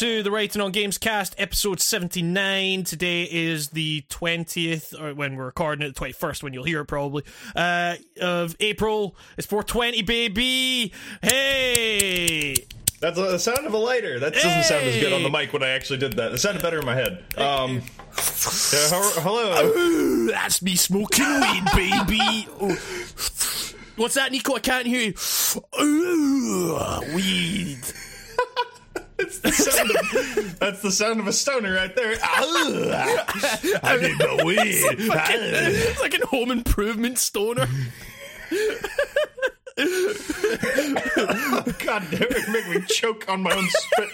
to the Writing on Games cast, episode 79. Today is the 20th, or when we're recording it, the 21st, when you'll hear it probably, uh, of April. It's 420, baby! Hey! That's the sound of a lighter. That doesn't sound as good on the mic when I actually did that. It sounded better in my head. Um, yeah, hello. That's me smoking weed, baby! Oh. What's that, Nico? I can't hear you. Ooh, weed. It's the sound of, that's the sound of a stoner right there. I need the weed. It's like a home improvement stoner. God damn it, make me choke on my own spit.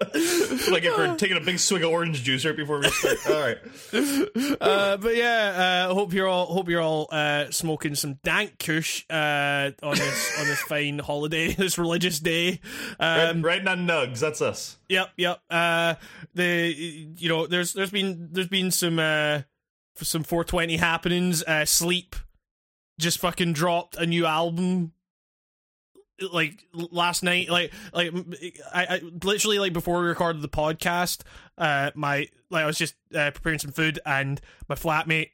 like if we're taking a big swig of orange juice right before we start. All right. Uh, but yeah, uh, hope you're all hope you're all uh, smoking some dank kush uh, on this on this fine holiday, this religious day. Um, Writing on nugs, that's us. Yep, yep. Uh, the you know there's there's been there's been some uh some 420 happenings. Uh, Sleep just fucking dropped a new album like last night like like I, I literally like before we recorded the podcast uh my like I was just uh, preparing some food and my flatmate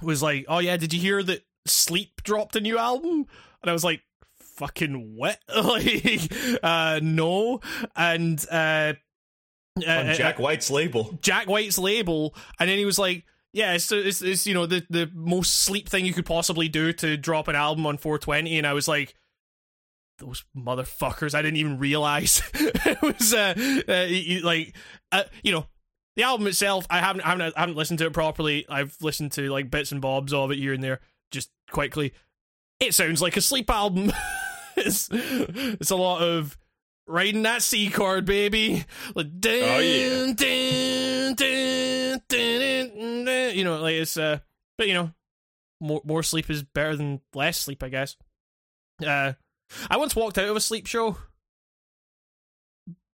was like oh yeah did you hear that Sleep dropped a new album and I was like fucking what like uh no and uh On Jack White's label. Jack White's label, and then he was like, "Yeah, it's, it's, it's you know the the most sleep thing you could possibly do to drop an album on 420." And I was like, "Those motherfuckers! I didn't even realize it was uh, uh like uh, you know." The album itself, I haven't, I haven't, I haven't listened to it properly. I've listened to like bits and bobs of it here and there, just quickly. It sounds like a sleep album. it's, it's a lot of riding that C chord, baby. Like, dun, Oh, yeah. dun, dun. You know, like it's uh, but you know, more more sleep is better than less sleep, I guess. Uh, I once walked out of a sleep show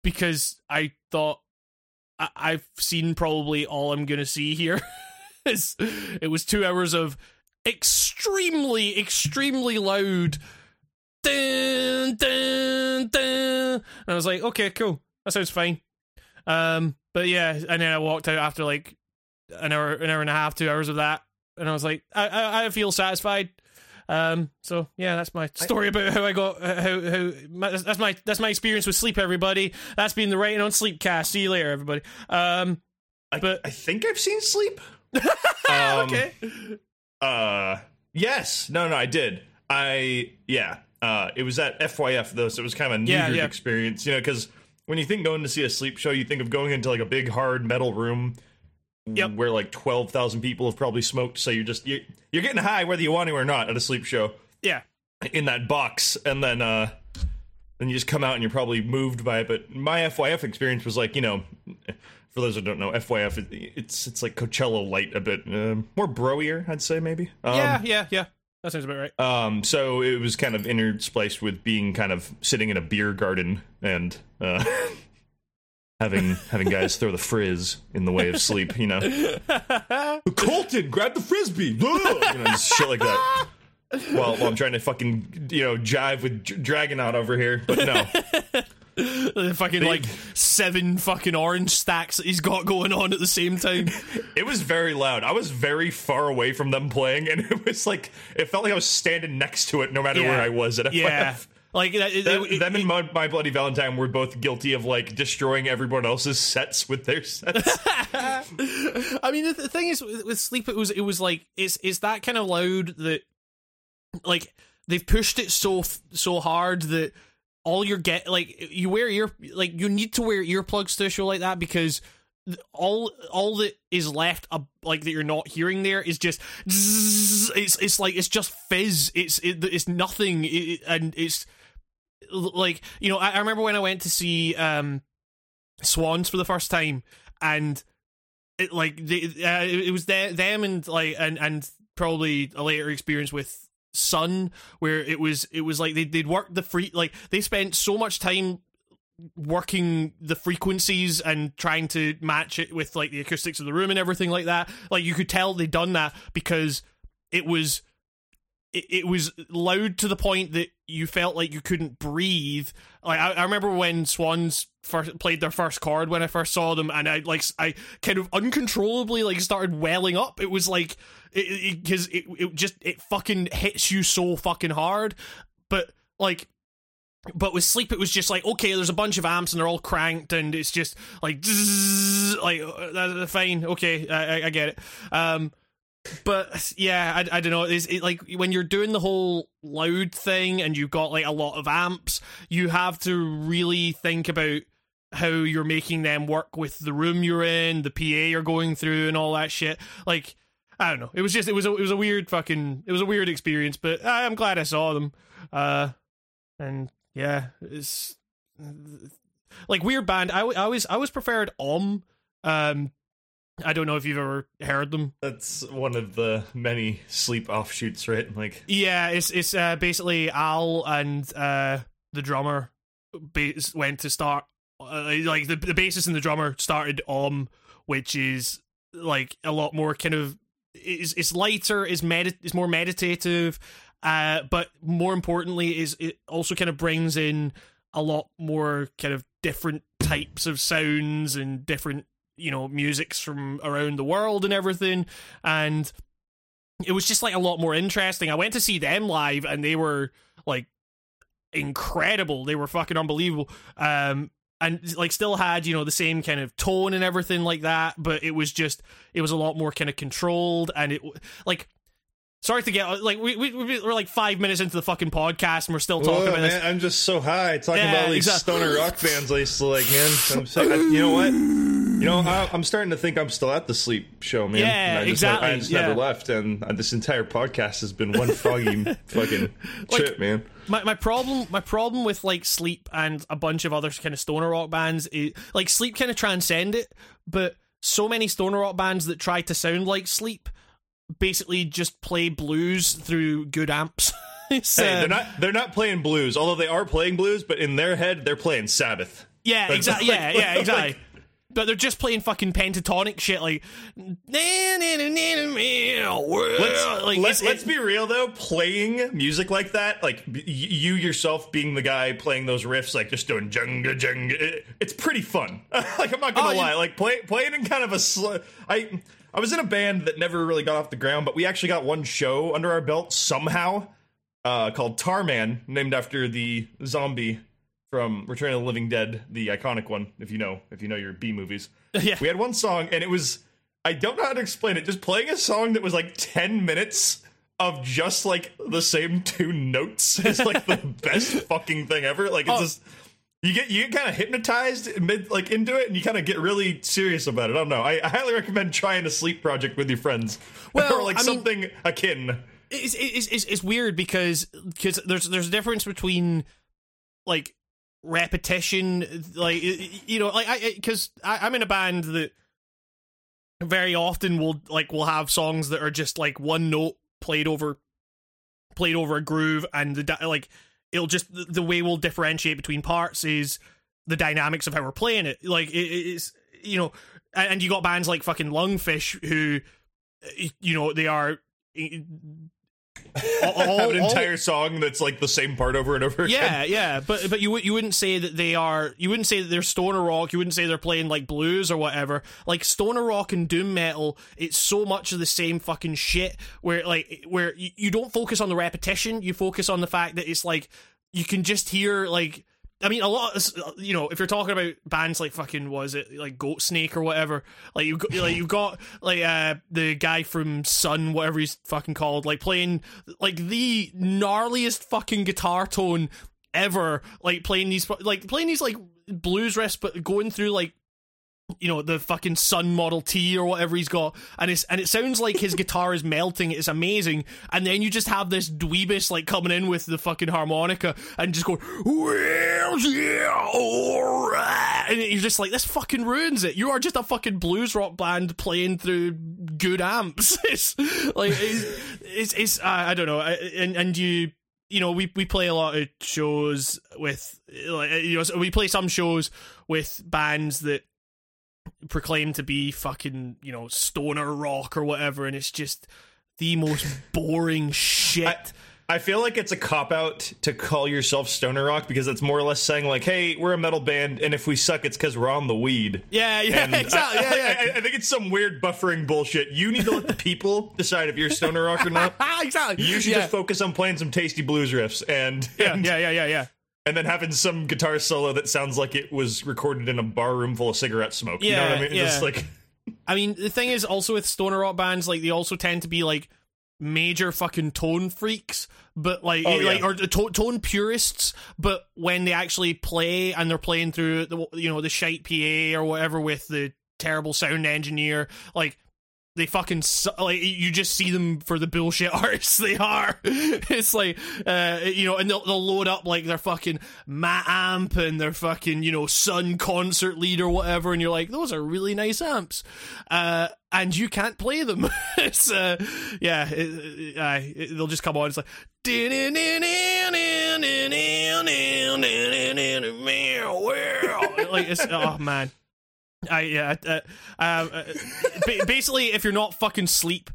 because I thought I- I've seen probably all I'm gonna see here. It was two hours of extremely, extremely loud. Dun, dun, dun. And I was like, okay, cool. That sounds fine. Um, but yeah, and then I walked out after like an hour, an hour and a half, two hours of that, and I was like, I, I, I feel satisfied. Um, so yeah, that's my story about how I got how how my, that's my that's my experience with sleep. Everybody, that's been the writing on Sleepcast. See you later, everybody. Um, I, But- I think I've seen Sleep. Um, okay. Uh, yes. No, no, I did. I yeah. Uh, it was at FYF though, so it was kind of a Yeah, yeah. experience. You know, because when you think going to see a sleep show, you think of going into like a big hard metal room. Yep. Where like twelve thousand people have probably smoked, so you're just you're, you're getting high whether you want to or not at a sleep show Yeah. in that box, and then uh, then you just come out and you're probably moved by it. But my FYF experience was like you know, for those who don't know, FYF it's it's like Coachella light a bit um, more broier, I'd say maybe. Um, yeah, yeah, yeah. That sounds about right. um, so it was kind of interspliced with being kind of sitting in a beer garden and uh, having having guys throw the frizz in the way of sleep. You know, Colton, grab the frisbee, you know, shit like that. While, while I'm trying to fucking you know jive with Dr- Dragonaut over here, but no, The fucking like seven fucking orange stacks that he's got going on at the same time. it was very loud. I was very far away from them playing, and it was like it felt like I was standing next to it, no matter Yeah. where I was at. yeah, FYF. Like that- it- Them, it- them and my, my Bloody Valentine were both guilty of like destroying everyone else's sets with their sets. I mean, the, the thing is with, with sleep, it was it was like it's it's that kind of loud that like they've pushed it so so hard that all you're get like you wear ear like you need to wear earplugs to a show like that because all all that is left uh, like that you're not hearing there is just zzz, it's it's like it's just fizz it's it, it's nothing it- and it's like you know I, I remember when I went to see um Swans for the first time and it like they, uh, it, it was the, them and like and and probably a later experience with Sunn where it was it was like they they'd worked the free like they spent so much time working the frequencies and trying to match it with like the acoustics of the room and everything like that. Like you could tell they'd done that because it was it, it was loud to the point that you felt like you couldn't breathe. Like I, I remember when Swans first played their first chord when I first saw them, and I like I kind of uncontrollably like started welling up. It was like because it, it, it just it fucking hits you so fucking hard, but like but with sleep it was just like okay there's a bunch of amps and they're all cranked and it's just like zzz, like uh, that's fine okay I, I- I get it um but yeah i, I don't know it's it, like when you're doing the whole loud thing and you've got like a lot of amps you have to really think about how you're making them work with the room you're in the pa you're going through and all that shit like I don't know. It was just it was a it was a weird fucking it was a weird experience, but I'm glad I saw them. Uh, and yeah, it's like weird band. I, I always I always preferred Om. Um, I don't know if you've ever heard them. That's one of the many sleep offshoots, right? Like, Yeah, it's it's uh, basically Al and uh, the drummer bas- went to start uh, like the the bassist and the drummer started Om, which is like a lot more kind of is it's lighter, is medit is more meditative, uh, but more importantly is it also kind of brings in a lot more kind of different types of sounds and different you know musics from around the world and everything and it was just like a lot more interesting. I went to see them live and they were like incredible. They were fucking unbelievable. Um and like still had, you know, the same kind of tone and everything like that, but it was just it was a lot more kind of controlled and it like sorry to get like we, we we're like 5 minutes into the fucking podcast and we're still talking Whoa, about this. I'm just so high talking Yeah, about all these exactly. stoner rock bands I used to like, man. I'm so, I, you know what? You know, I, I'm starting to think I'm still at the sleep show, man. Yeah, I just, exactly, I just yeah. never left, and uh, this entire podcast has been one foggy fucking trip, man. my my problem my problem with like sleep and a bunch of other kind of stoner rock bands is like sleep kind of transcend it but so many stoner rock bands that try to sound like sleep basically just play blues through good amps It's, Hey, they're not they're not playing blues, although they are playing blues, but in their head they're playing Sabbath. yeah Like- exactly like- yeah yeah like- exactly but they're just playing fucking pentatonic shit like Let's, like let's, let's be real though. Playing music like that, like b- you yourself being the guy playing those riffs, like just doing junga junga, it, it's pretty fun. like I'm not gonna Oh, lie, like play, playing in kind of a sl- I I was in a band that never really got off the ground, but we actually got one show under our belt somehow, uh, called Tarman, named after the zombie from Return of the Living Dead, the iconic one. If you know, if you know your B movies. yeah We had one song, and it was I don't know how to explain it. Just playing a song that was like ten minutes of just like the same two notes is like the best fucking thing ever. Like it's Oh. just you get you get kind of hypnotized mid like into it, and you kind of get really serious about it. I don't know. I, I highly recommend trying a sleep project with your friends, Well, or like I mean- something akin. it's, it's it's it's weird because because there's there's a difference between like repetition like you know like I because I'm in a band that very often will like will have songs that are just like one note played over played over a groove and the like it'll just the- way we'll differentiate between parts is the dynamics of how we're playing it. Like it, it's you know and you got bands like fucking lungfish who you know they are all, all- Have an all- entire song that's like the same part over and over again. yeah, yeah, but but you you wouldn't say that they are you wouldn't say that they're stoner rock. You wouldn't say they're playing like blues or whatever. Like stoner rock and doom metal, it's so much of the same fucking shit. Where like where you, you don't focus on the repetition, you focus on the fact that it's like you can just hear like. I mean, a lot. Of, you know, if you're talking about bands like fucking was it like Goat Snake or whatever, like you like you've got like uh the guy from Sunn, whatever he's fucking called, like playing like the gnarliest fucking guitar tone ever like playing these like playing these like blues riffs but going through like you know the fucking Sunn Model T or whatever he's got, and it's and it sounds like his guitar is melting. It's amazing, and then you just have this dweebus like coming in with the fucking harmonica and just going, well, yeah, all right, and you're just like, this fucking ruins it. You are just a fucking blues rock band playing through good amps. It's like it's it's, it's I, I don't know, and and you you know, we we play a lot of shows with like you know, we play some shows with bands that proclaim to be fucking, you know, stoner rock or whatever, and it's just the most boring shit. I feel like it's a cop out to call yourself stoner rock because it's more or less saying like, "Hey, we're a metal band, and if we suck, it's because we're on the weed." yeah, yeah, And exactly. I, yeah, yeah. I, I think it's some weird buffering bullshit. You need to let the people decide if you're stoner rock or not. Ah, exactly. You should yeah. just focus on playing some tasty blues riffs and yeah, and, yeah, yeah, yeah, yeah. And then having some guitar solo that sounds like it was recorded in a bar room full of cigarette smoke. you know what I Yeah, mean? Just yeah. like I mean, the thing is also with stoner rock bands, like they also tend to be like major fucking tone freaks, but like Oh, like yeah. or to- tone purists. But when they actually play and they're playing through the you know the shite PA or whatever with the terrible sound engineer, like. They fucking su- like you just see them for the bullshit artists they are. It's like uh you know, and they'll, they'll load up like their fucking Matamp and their fucking you know Sunn concert lead or whatever, and you're like, those are really nice amps, uh, and you can't play them. it's uh, yeah, it, it- it- they'll just come on. It's like like it's oh man. I yeah. Uh, uh, uh, basically, if you're not fucking sleep,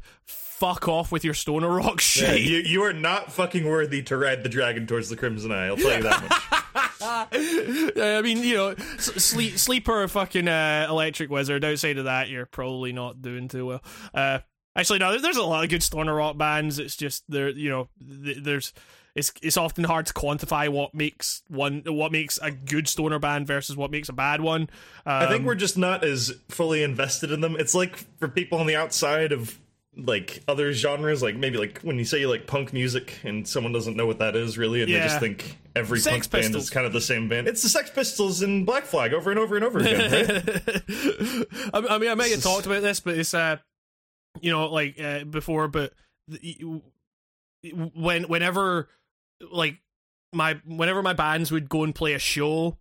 fuck off with your stoner rock yeah, shit. you, you are not fucking worthy to ride the dragon towards the crimson eye. I'll tell you that much. I mean, you know, sleep, sleeper, fucking uh, electric wizard. Outside of that, you're probably not doing too well. Uh, actually, no, there's a lot of good stoner rock bands. It's just there, you know, th- there's. It's, it's often hard to quantify what makes one what makes a good stoner band versus what makes a bad one. Um, I think we're just not as fully invested in them. It's like for people on the outside of like other genres, like maybe like when you say like punk music and someone doesn't know what that is really, and they just think every Sex punk band is kind of the same band. It's the Sex Pistols and Black Flag over and over and over again. Right? I I mean, I may have talked about this, but it's uh, you know, like uh, before, but the- when whenever like my whenever my bands would go and play a show,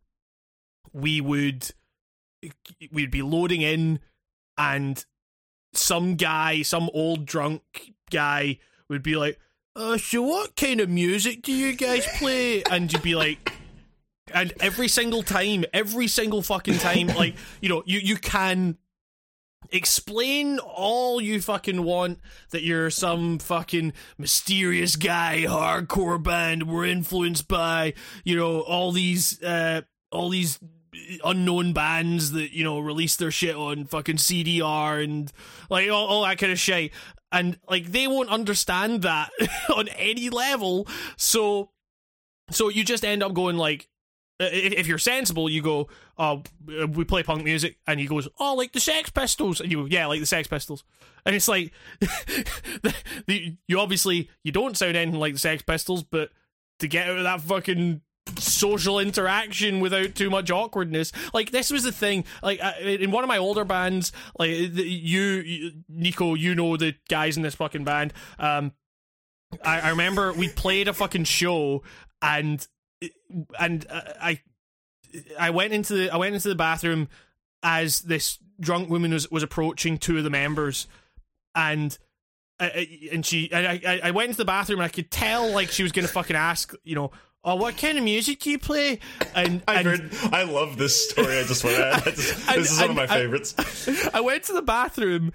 we would we'd be loading in, and some guy, some old drunk guy, would be like, "Uh, so what kind of music do you guys play?" And you'd be like. And every single time, every single fucking time, like you know, you you can explain all you fucking want that you're some fucking mysterious guy, hardcore band. We're influenced by you know all these uh all these unknown bands that you know release their shit on fucking CDR and like all, all that kind of shit. And like they won't understand that on any level. So so you just end up going like if, if you're sensible, you go, "Oh, uh, we play punk music," and he goes, "Oh, like the Sex Pistols," and you, "Yeah, like the Sex Pistols," and it's like, the, the, you obviously you don't sound anything like the Sex Pistols, but to get out of that fucking social interaction without too much awkwardness, like this was the thing. Like uh, in one of my older bands, like the, you, you, Nico, you know the guys in this fucking band. Um, I, I remember we played a fucking show and and uh, I I went into the I went into the bathroom as this drunk woman was was approaching two of the members and uh, and she and I I- I went into the bathroom and I could tell like she was gonna fucking ask you know oh what kind of music do you play and, and heard. I love this story. I just want to add. I just- And- this is one of my favorites. I went to the bathroom,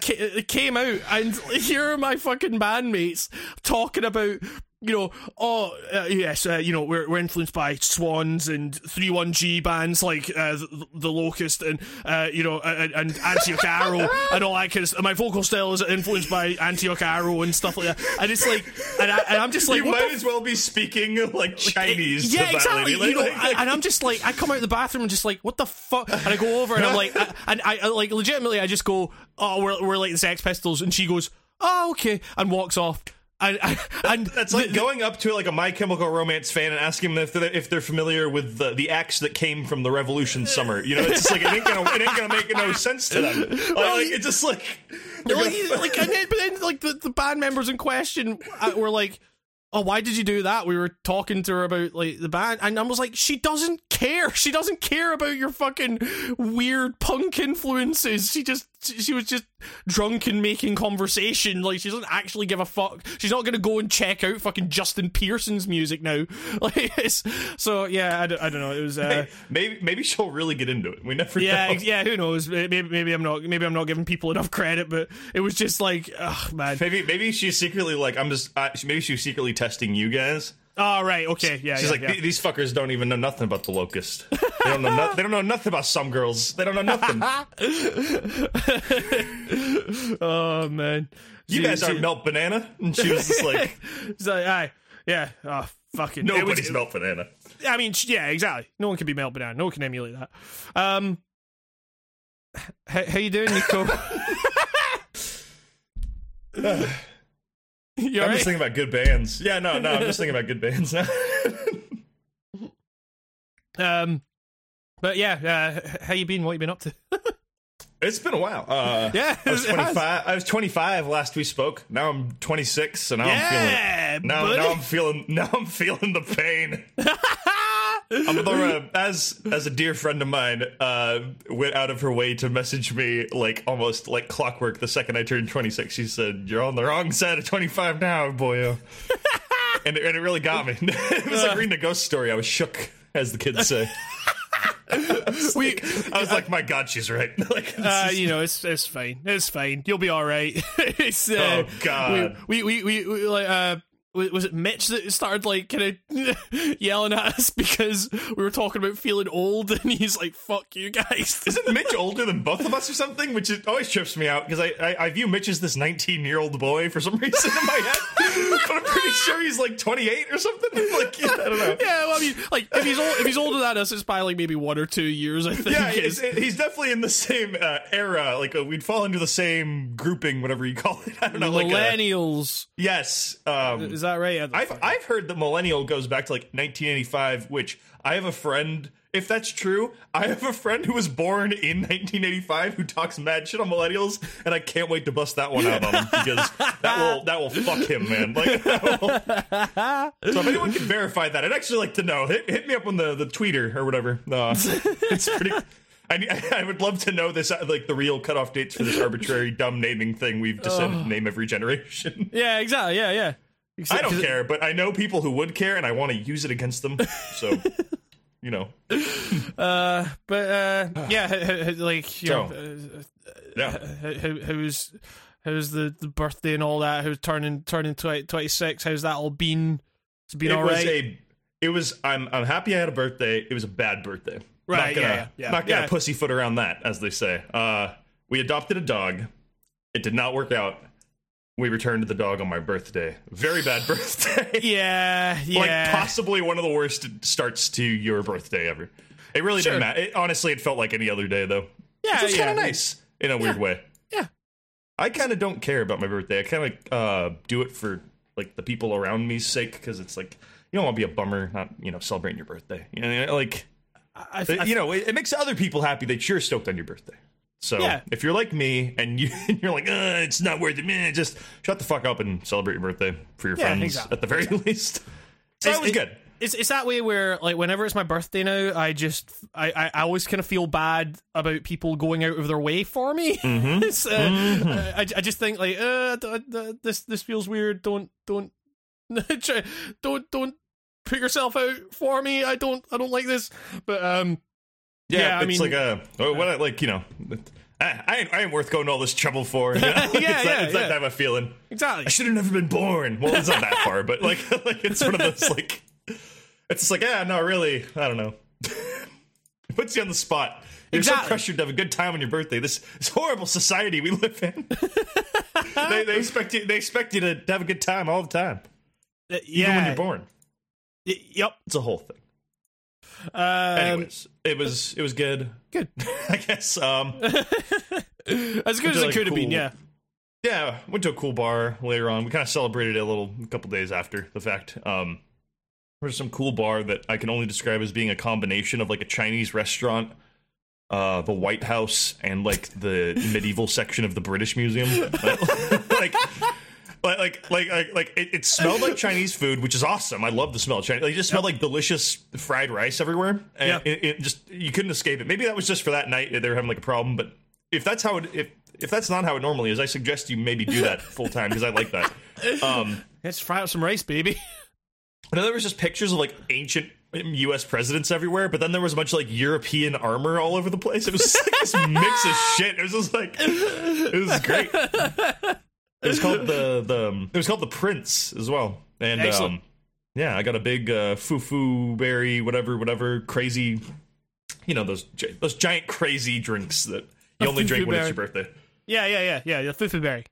ca- came out, and here are my fucking bandmates talking about, you know, oh uh, yes, uh, you know, we're we're influenced by Swans and three one G bands like uh, the, the Locust and uh, you know and, and Antioch Arrow and all that kind of stuff. My vocal style is influenced by Antioch Arrow and stuff like that. And it's like, and, I, and I'm just like, you might the as well be speaking like Chinese. yeah, to exactly. lady. you know, Like- like- and I'm just like, I come out of the bathroom and just like, what the fuck? And I go over and I'm like, I, and I, I like legitimately, I just go, oh, we're we're like the Sex Pistols, and she goes, oh, okay, and walks off. And and, and That's like the- going up to like a My Chemical Romance fan and asking them if they're, if they're familiar with the, the acts that came from the Revolution summer. You know, it's just like it ain't gonna it ain't gonna make no sense to them. Like, like, it's just like they're like, gonna- like, and then, but then like the, the band members in question uh, were like, oh, why did you do that? We were talking to her about like the band, and I was like, she doesn't care. She doesn't care about your fucking weird punk influences. She just she was just drunk and making conversation. Like she doesn't actually give a fuck. She's not gonna go and check out fucking Justin Pearson's music now. Like it's, so yeah, I don't, I don't know. It was uh, maybe maybe she'll really get into it. We never yeah know. yeah. Who knows? Maybe maybe I'm not maybe I'm not giving people enough credit, but it was just like oh man. Maybe maybe she's secretly like I'm just uh, maybe she's secretly testing you guys. Oh right, okay, yeah. She's yeah, like yeah. these fuckers don't even know nothing about the locust. They don't know. no- they don't know nothing about some girls. They don't know nothing. oh man, You She- guys she- aren't melt banana. And she was just like, It's like, aye, yeah, oh fucking. was- nobody's melt banana. I mean, yeah, exactly. No one can be melt banana. No one can emulate that. Um, how, how you doing, Nico? you I'm alright? just thinking about good bands. Yeah, no, no, I'm just thinking about good bands now. Um, but yeah, uh, how you been? What you been up to? it's been a while. Uh, Yeah, I was it has. 25. I was 25 last we spoke. Now I'm 26, and now I'm feeling. Now, buddy. now I'm feeling. Now I'm feeling the pain. Uh, as as a dear friend of mine uh, went out of her way to message me like almost like clockwork the second I turned 26. She said, "You're on the wrong side of 25 now, boyo," and it, and it really got me. it was like reading a ghost story. I was shook, as the kids say. we, I was like, "My God, she's right." like, uh, is- you know, it's it's fine. It's fine. You'll be all right. it's, uh, Oh, God. We we we, we, we like uh. Was it Mitch that started like kind of yelling at us because we were talking about feeling old, and he's like, "Fuck you guys." Isn't Mitch older than both of us or something? Which is, always trips me out because I, I, I view Mitch as this 19 year old boy for some reason in my head. but I'm pretty sure he's like 28 or something. Like, yeah, I don't know. Yeah, well, I mean, like if he's old, if he's older than us, it's by like maybe one or two years. I think. Yeah, he's, he's definitely in the same uh, era. Like uh, we'd fall into the same grouping, whatever you call it. I don't know. Like uh, millennials. yes, um, Is that right? I've I've heard that millennial goes back to like 1985, which I have a friend. If that's true, I have a friend who was born in 1985 who talks mad shit on millennials, and I can't wait to bust that one out on him because that will that will fuck him, man. Like, will- so if anyone can verify that, I'd actually like to know. Hit, hit me up on the the tweeter or whatever. Uh, it's pretty. I, I would love to know this, uh, like the real cutoff dates for this arbitrary dumb naming thing we've decided to name every generation. yeah, exactly. Yeah, yeah. I don't care, but I know people who would care, and I want to use it against them. So, you know, Uh, but uh, yeah, like you So, know, yeah. uh, how, how's how's the, the birthday and all that? Who's turning turning 20, 26? How's that all been? It's been It all was a. It was. I'm. I'm happy I had a birthday. It was a bad birthday. Right, Not gonna. yeah, yeah, yeah. Not gonna Yeah. pussyfoot around that, as they say. Uh, we adopted a dog. It did not work out. We returned to the dog on my birthday. Very bad birthday. yeah, yeah. like possibly one of the worst starts to your birthday ever. It really Sure. didn't matter. It, honestly, it felt like any other day though. yeah, It's yeah. kind of nice in a weird way. Yeah. I kind of don't care about my birthday. I kind of uh, do it for like the people around me's sake because it's like you don't want to be a bummer, not you know celebrating your birthday. You know, like I, I, you know, it, it makes other people happy that you're stoked on your birthday. So Yeah. if you're like me and you you're like, uh, it's not worth it, man, just shut the fuck up and celebrate your birthday for your Yeah, friends exactly. at the very least. So It's- that was it- good. it's it's that way where like whenever it's my birthday now, I just I I, I always kind of feel bad about people going out of their way for me. Mm-hmm. it's, uh, I, I just think like uh this this feels weird. Don't don't try- don't don't put yourself out for me. I don't I don't like this. But um Yeah, Yeah, I it's mean- like a oh, what I like, you know. I, I, ain't, I ain't worth going to all this trouble for. You know? Yeah, it's that, yeah, it's that yeah. type of feeling. exactly. I should have never been born. Well, it's not that far, but like, like it's one of those like, it's just like, yeah, no, really, I don't know. it puts you on the spot. You're Exactly. so pressured to have a good time on your birthday. This this horrible society we live in. they, they expect you. They expect you to, have a good time all the time, Uh, even when you're born. Y- yep. It's a whole thing. Um, Anyways, it was it was good. Good. I guess. Um, as good as it like, could have been. Yeah. yeah, went to a cool bar later on. We kind of celebrated it a little, a couple days after the fact. Um, there's some cool bar that I can only describe as being a combination of like a Chinese restaurant, uh, the White House, and like the medieval section of the British Museum. like. Like, like, like, like, like it, it smelled like Chinese food, which is awesome. I love the smell of Chinese. Like, it just smelled like delicious fried rice everywhere, and Yeah. it, it just you couldn't escape it. Maybe that was just for that night they were having like a problem, but if that's how it, if if that's not how it normally is, I suggest you maybe do that full time because I like that. Um, Let's fry up some rice, baby. I know there was just pictures of like ancient U.S. presidents everywhere, but then there was a bunch of like European armor all over the place. It was just like this mix of shit. It was just like it was great. It was called the the um, it was called the Prince as well, and um, yeah, I got a big uh, foo berry, whatever, whatever, crazy. You know those those giant crazy drinks that you A only drink when it's your birthday. Yeah, yeah, yeah, yeah. The fufu berry.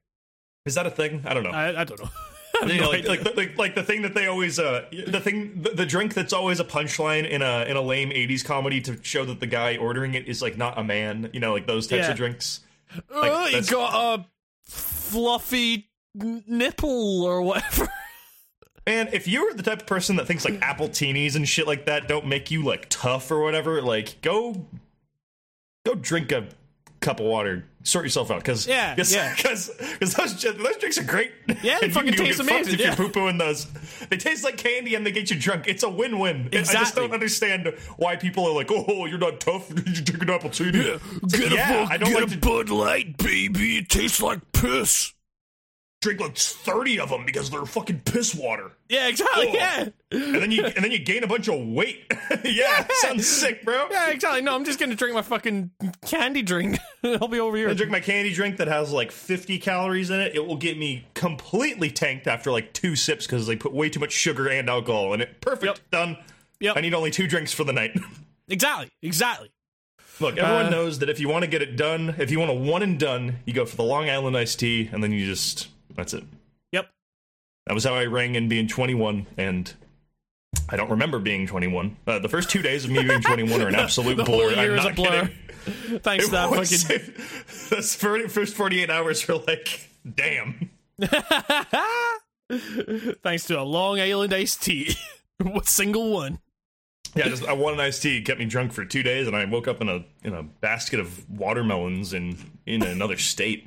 Is that a thing? I don't know. I, I don't know. I You no like, like, the- like like the thing that they always uh the thing the, the drink that's always a punchline in a in a lame 80s comedy to show that the guy ordering it is like not a man you know like those types Yeah. of drinks oh, you that's- got a fluffy n- nipple or whatever. and if you're the type of person that thinks like appletinis and shit like that don't make you like tough or whatever like go go drink a cup of water sort yourself out because Yeah, yeah. because those those drinks are great Yeah, they fucking taste amazing, if yeah. you're poo pooing those they taste like candy and they get you drunk it's a win-win I just don't understand why people are like oh you're not tough you drink an appletini It's like, Get yeah fuck- I don't get like a to Bud Light, baby. It tastes like piss. Drink like 30 of them because they're fucking piss water Yeah, exactly. Yeah, and then you and then you gain a bunch of weight yeah, sounds sick bro yeah, exactly. No, I'm just gonna drink my fucking candy drink. I'll be over here. I drink my candy drink that has like 50 calories in it. It will get me completely tanked after like two sips because they put way too much sugar and alcohol in it. Perfect. Yep. Done. Yep. I need only two drinks for the night. Exactly, exactly. Look, everyone Uh, knows that if you want to get it done, if you want a one and done, you go for the Long Island iced tea, and then you just that's it. Yep. That was how I rang in being 21, and I don't remember being 21. Uh, the first two days of me being 21 are an absolute The blur. whole year I'm is a blur. kidding. Thanks to that was- fucking. Those fir- first 48 hours were like, damn. Thanks to a Long Island iced tea, What single one. Yeah, just I one an iced tea kept me drunk for two days, and I woke up in a in a basket of watermelons in in another state.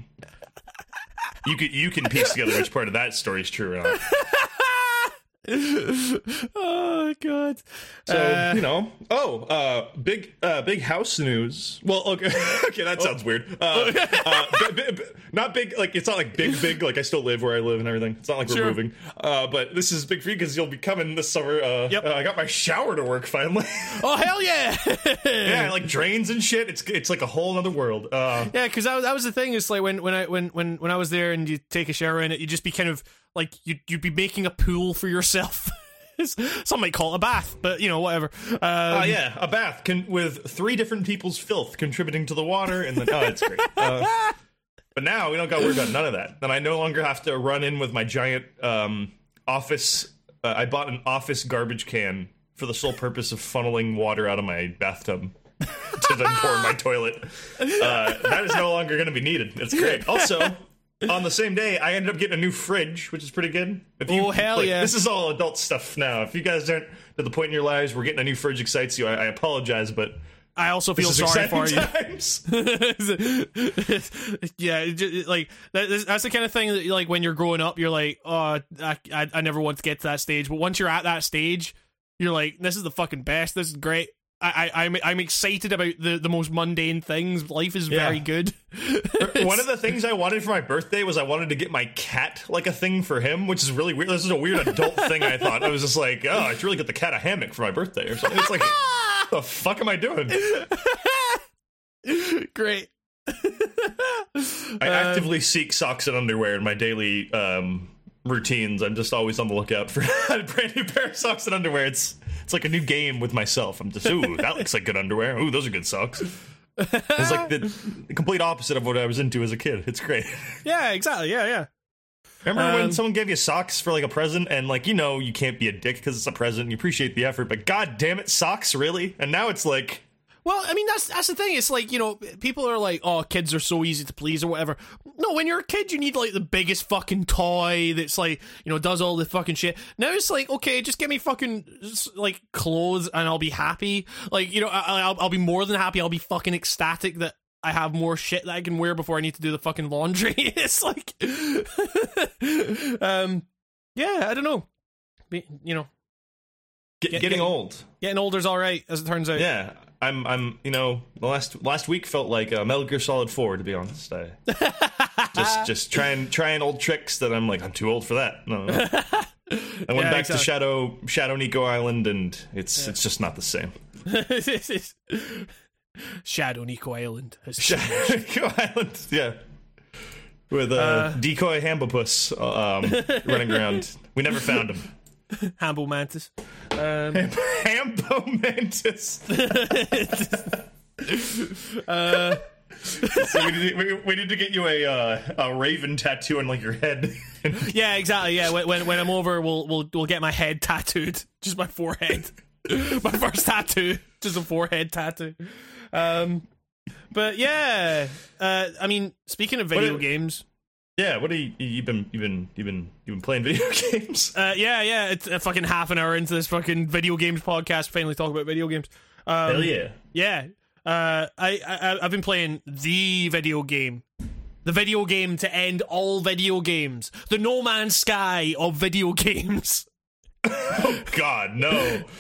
You could you can piece together which part of that story is true or not. oh god. So Uh, you know, oh, uh, big uh, big house news. Well, okay, okay, that sounds weird. Uh, uh, bi- bi- bi- not big, like it's not like big, big. Like I still live where I live and everything. It's not like Sure. we're moving. Uh, but this is big for you because you'll be coming this summer. Uh, Yep. uh, I got my shower to work finally. Oh hell yeah! yeah, like drains and shit. It's it's like a whole other world. Uh, Yeah, because that, was- that was the thing. Is like when when I when when when I was there and you take a shower in it, you just be kind of like you you'd be making a pool for yourself. Some might call it a bath, but you know whatever. Um, Uh, yeah, a bath can, with three different people's filth contributing to the water, and then oh, it's great. Uh, but now we don't got to worry about none of that. Then I no longer have to run in with my giant um, office. Uh, I bought an office garbage can for the sole purpose of funneling water out of my bathtub to then pour in my toilet. Uh, that is no longer going to be needed. It's great. Also. On the same day, I ended up getting a new fridge, which is pretty good. If you, Oh, hell like, yeah. This is all adult stuff now. If you guys aren't to the point in your lives where getting a new fridge excites you, I, I apologize, but I also feel this is sorry for exciting you. times. yeah, it ju- like that, that's- that's the kind of thing that like when you're growing up, you're like, oh, I, I, I never want to get to that stage. But once you're at that stage, you're like, this is the fucking best. This is great. I, I I'm I'm excited about the, the most mundane things. Life is very Yeah. good. One of the things I wanted for my birthday was I wanted to get my cat like a thing for him, which is really weird. This is a weird adult thing. I thought I was just like, oh, I should really get the cat a hammock for my birthday or something. It's like, the fuck am I doing? great. I actively seek socks and underwear in my daily um, routines. I'm just always on the lookout for a brand new pair of socks and underwear. It's it's like a new game with myself. I'm just ooh, that looks like good underwear. Ooh, those are good socks. It's like the, the complete opposite of what I was into as a kid. It's great. Yeah, exactly. Yeah, yeah. Remember when Um, someone gave you socks for like a present and like you know you can't be a dick because it's a present. And you appreciate the effort, but god damn it, socks really? And now it's like Well, I mean that's that's the thing. It's like you know, people are like, "Oh, kids are so easy to please" or whatever. No, when you're a kid, you need like the biggest fucking toy that's like you know does all the fucking shit. Now it's like, okay, just give me fucking like clothes and I'll be happy. Like you know, I, I'll I'll be more than happy. I'll be fucking ecstatic that. I have more shit that I can wear before I need to do the fucking laundry. it's like, um, yeah, I don't know. Be- You know, get, Get- getting old. getting older's all right, as it turns out. Yeah, I'm I'm you know the last last week felt like uh, Metal Gear Solid Four to be honest. I just just trying trying old tricks that I'm like I'm too old for that. No, no. I went Yeah, back exactly. to Shadow Shadow Nico Island and it's it's just not the same. Shadow Nico Island. has Shadow Nico Island, yeah. With uh, decoy Hambopus uh, um, running around. We never found him. Hamble Mantis. Um, Hambo Mantis. uh, So we, need, we, we need to get you a uh, a raven tattoo on like your head. yeah, exactly. Yeah, when, when when I'm over, we'll we'll we'll get my head tattooed, just my forehead. my first tattoo, just a forehead tattoo. Um, but yeah, uh, I mean, speaking of video What- games, yeah, what are you you've been you've been you've been you've been playing video games? uh, yeah, yeah, it's a fucking half an hour into this fucking video games podcast. Finally, talk about video games. Um, Hell yeah. Yeah. Uh, I, I I've been playing the video game, the video game to end all video games, the No Man's Sky of video games. Oh God, no.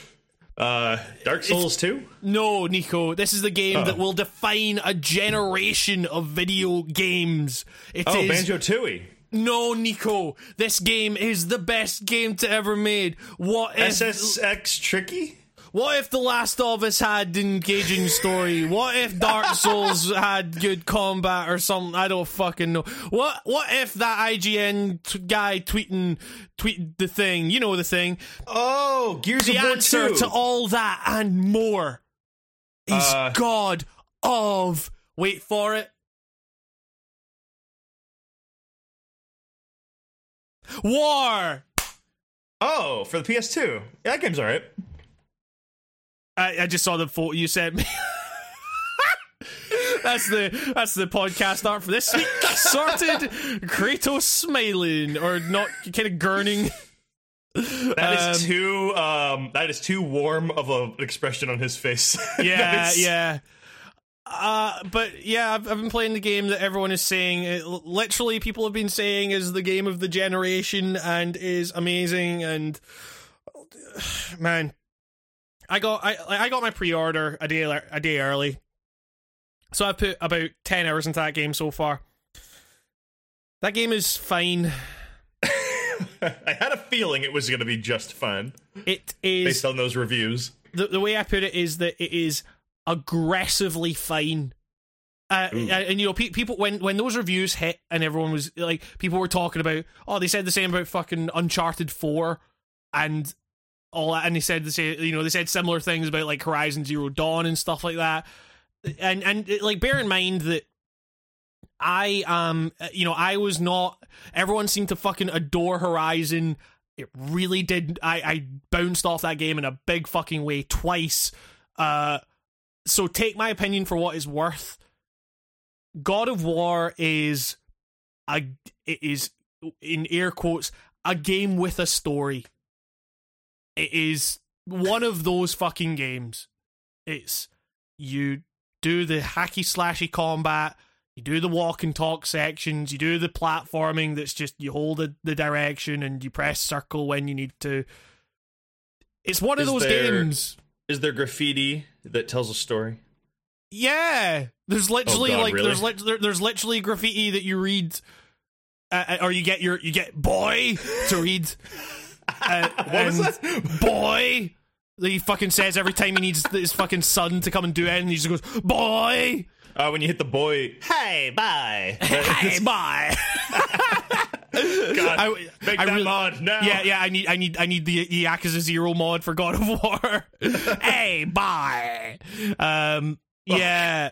Uh, Dark Souls two. No, Nico, this is the game Oh. that will define a generation of video games. It is Oh, Banjo Tooie. no, Nico. This game is the best game to ever made. What if? SSX Tricky. What if The Last of Us had engaging story? What if Dark Souls had good combat or something? I don't fucking know. What What if that IGN t- guy tweeting tweeted the thing? You know the thing. Oh, Gears The of War answer two. to all that and more is Uh, God of. Wait for it. War. oh, for the PS2. Yeah, that game's alright. I, I just saw the photo you sent me. that's the that's the podcast art for this week. Sorted Kratos smiling or not kind of gurning. That is Um, too um that is too warm of an expression on his face. Yeah, is- yeah. Uh, but yeah, I've, I've been playing the game that everyone is saying, it, literally, people have been saying is the game of the generation and is amazing. And man, I got I I got my pre-order a day a day early, so I've put about ten hours into that game so far. That game is fine. I had a feeling it was going to be just fine It is based on those reviews. the the way I put it is that it is aggressively fine. Uh, and, and, you know, pe- people when when those reviews hit and everyone was like, people were talking about, oh, they said the same about fucking Uncharted Four, and all that, and they said the same, you know, they said similar things about like Horizon Zero Dawn and stuff like that, and and like bear in mind that I um you know I was not everyone seemed to fucking adore Horizon. It really did. I I bounced off that game in a big fucking way twice. Uh, so take my opinion for what it's worth. God of War is a it is in air quotes a game with a story. It is one of those fucking games. It's you do the hacky slashy combat, you do the walk and talk sections, you do the platforming that's just you hold the, the direction and you press circle when you need to. It's one of Is those there- games. Is there graffiti that tells a story? Yeah, there's literally Oh, God, like really? there's there, there's literally graffiti that you read, uh, or you get your you get boy to read. Uh, What was that? Boy, he fucking says every time he needs his fucking son to come and do it, and he just goes boy. Uh, when you hit the boy, hey, bye. Hey, bye. God, I, make I that really- mod now. Yeah, yeah. I need, I need, I need the Yakuza Zero mod for God of War. hey, bye. Um, yeah,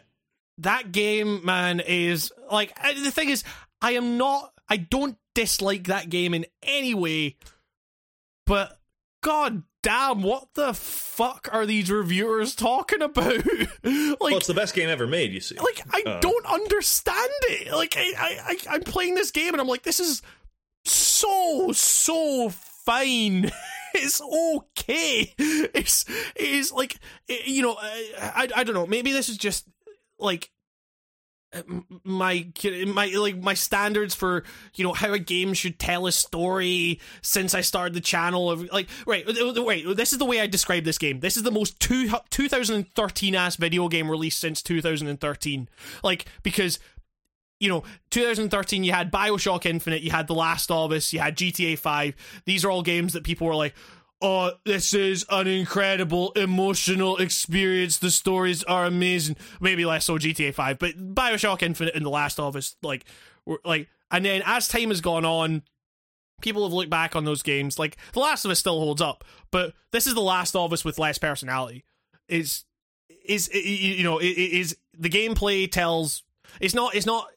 that game, man, is like I- the thing is, I am not, I don't dislike that game in any way, but god damn, what the fuck are these reviewers talking about? like, Well, it's the best game ever made. You see, like I Uh. don't understand it. Like I, I, I, I'm playing this game and I'm like, this is so so fine. it's okay. It's it is like you know I, I I don't know. Maybe this is just like my my like my standards for you know how a game should tell a story since I started the channel of like right uh, uh, wait this is the way I describe this game. This is the most two, 2013 ass video game released since 2013 like because you know 2013 you had BioShock Infinite you had The Last of Us you had GTA 5 these are all games that people were like oh, this is an incredible emotional experience. The stories are amazing. Maybe less so GTA 5, but Bioshock Infinite and The Last of Us, like, were, like, and then as time has gone on, people have looked back on those games. Like, The Last of Us still holds up, but this is The Last of Us with less personality. Is, is, you know, is, the gameplay tells, it's not, it's not,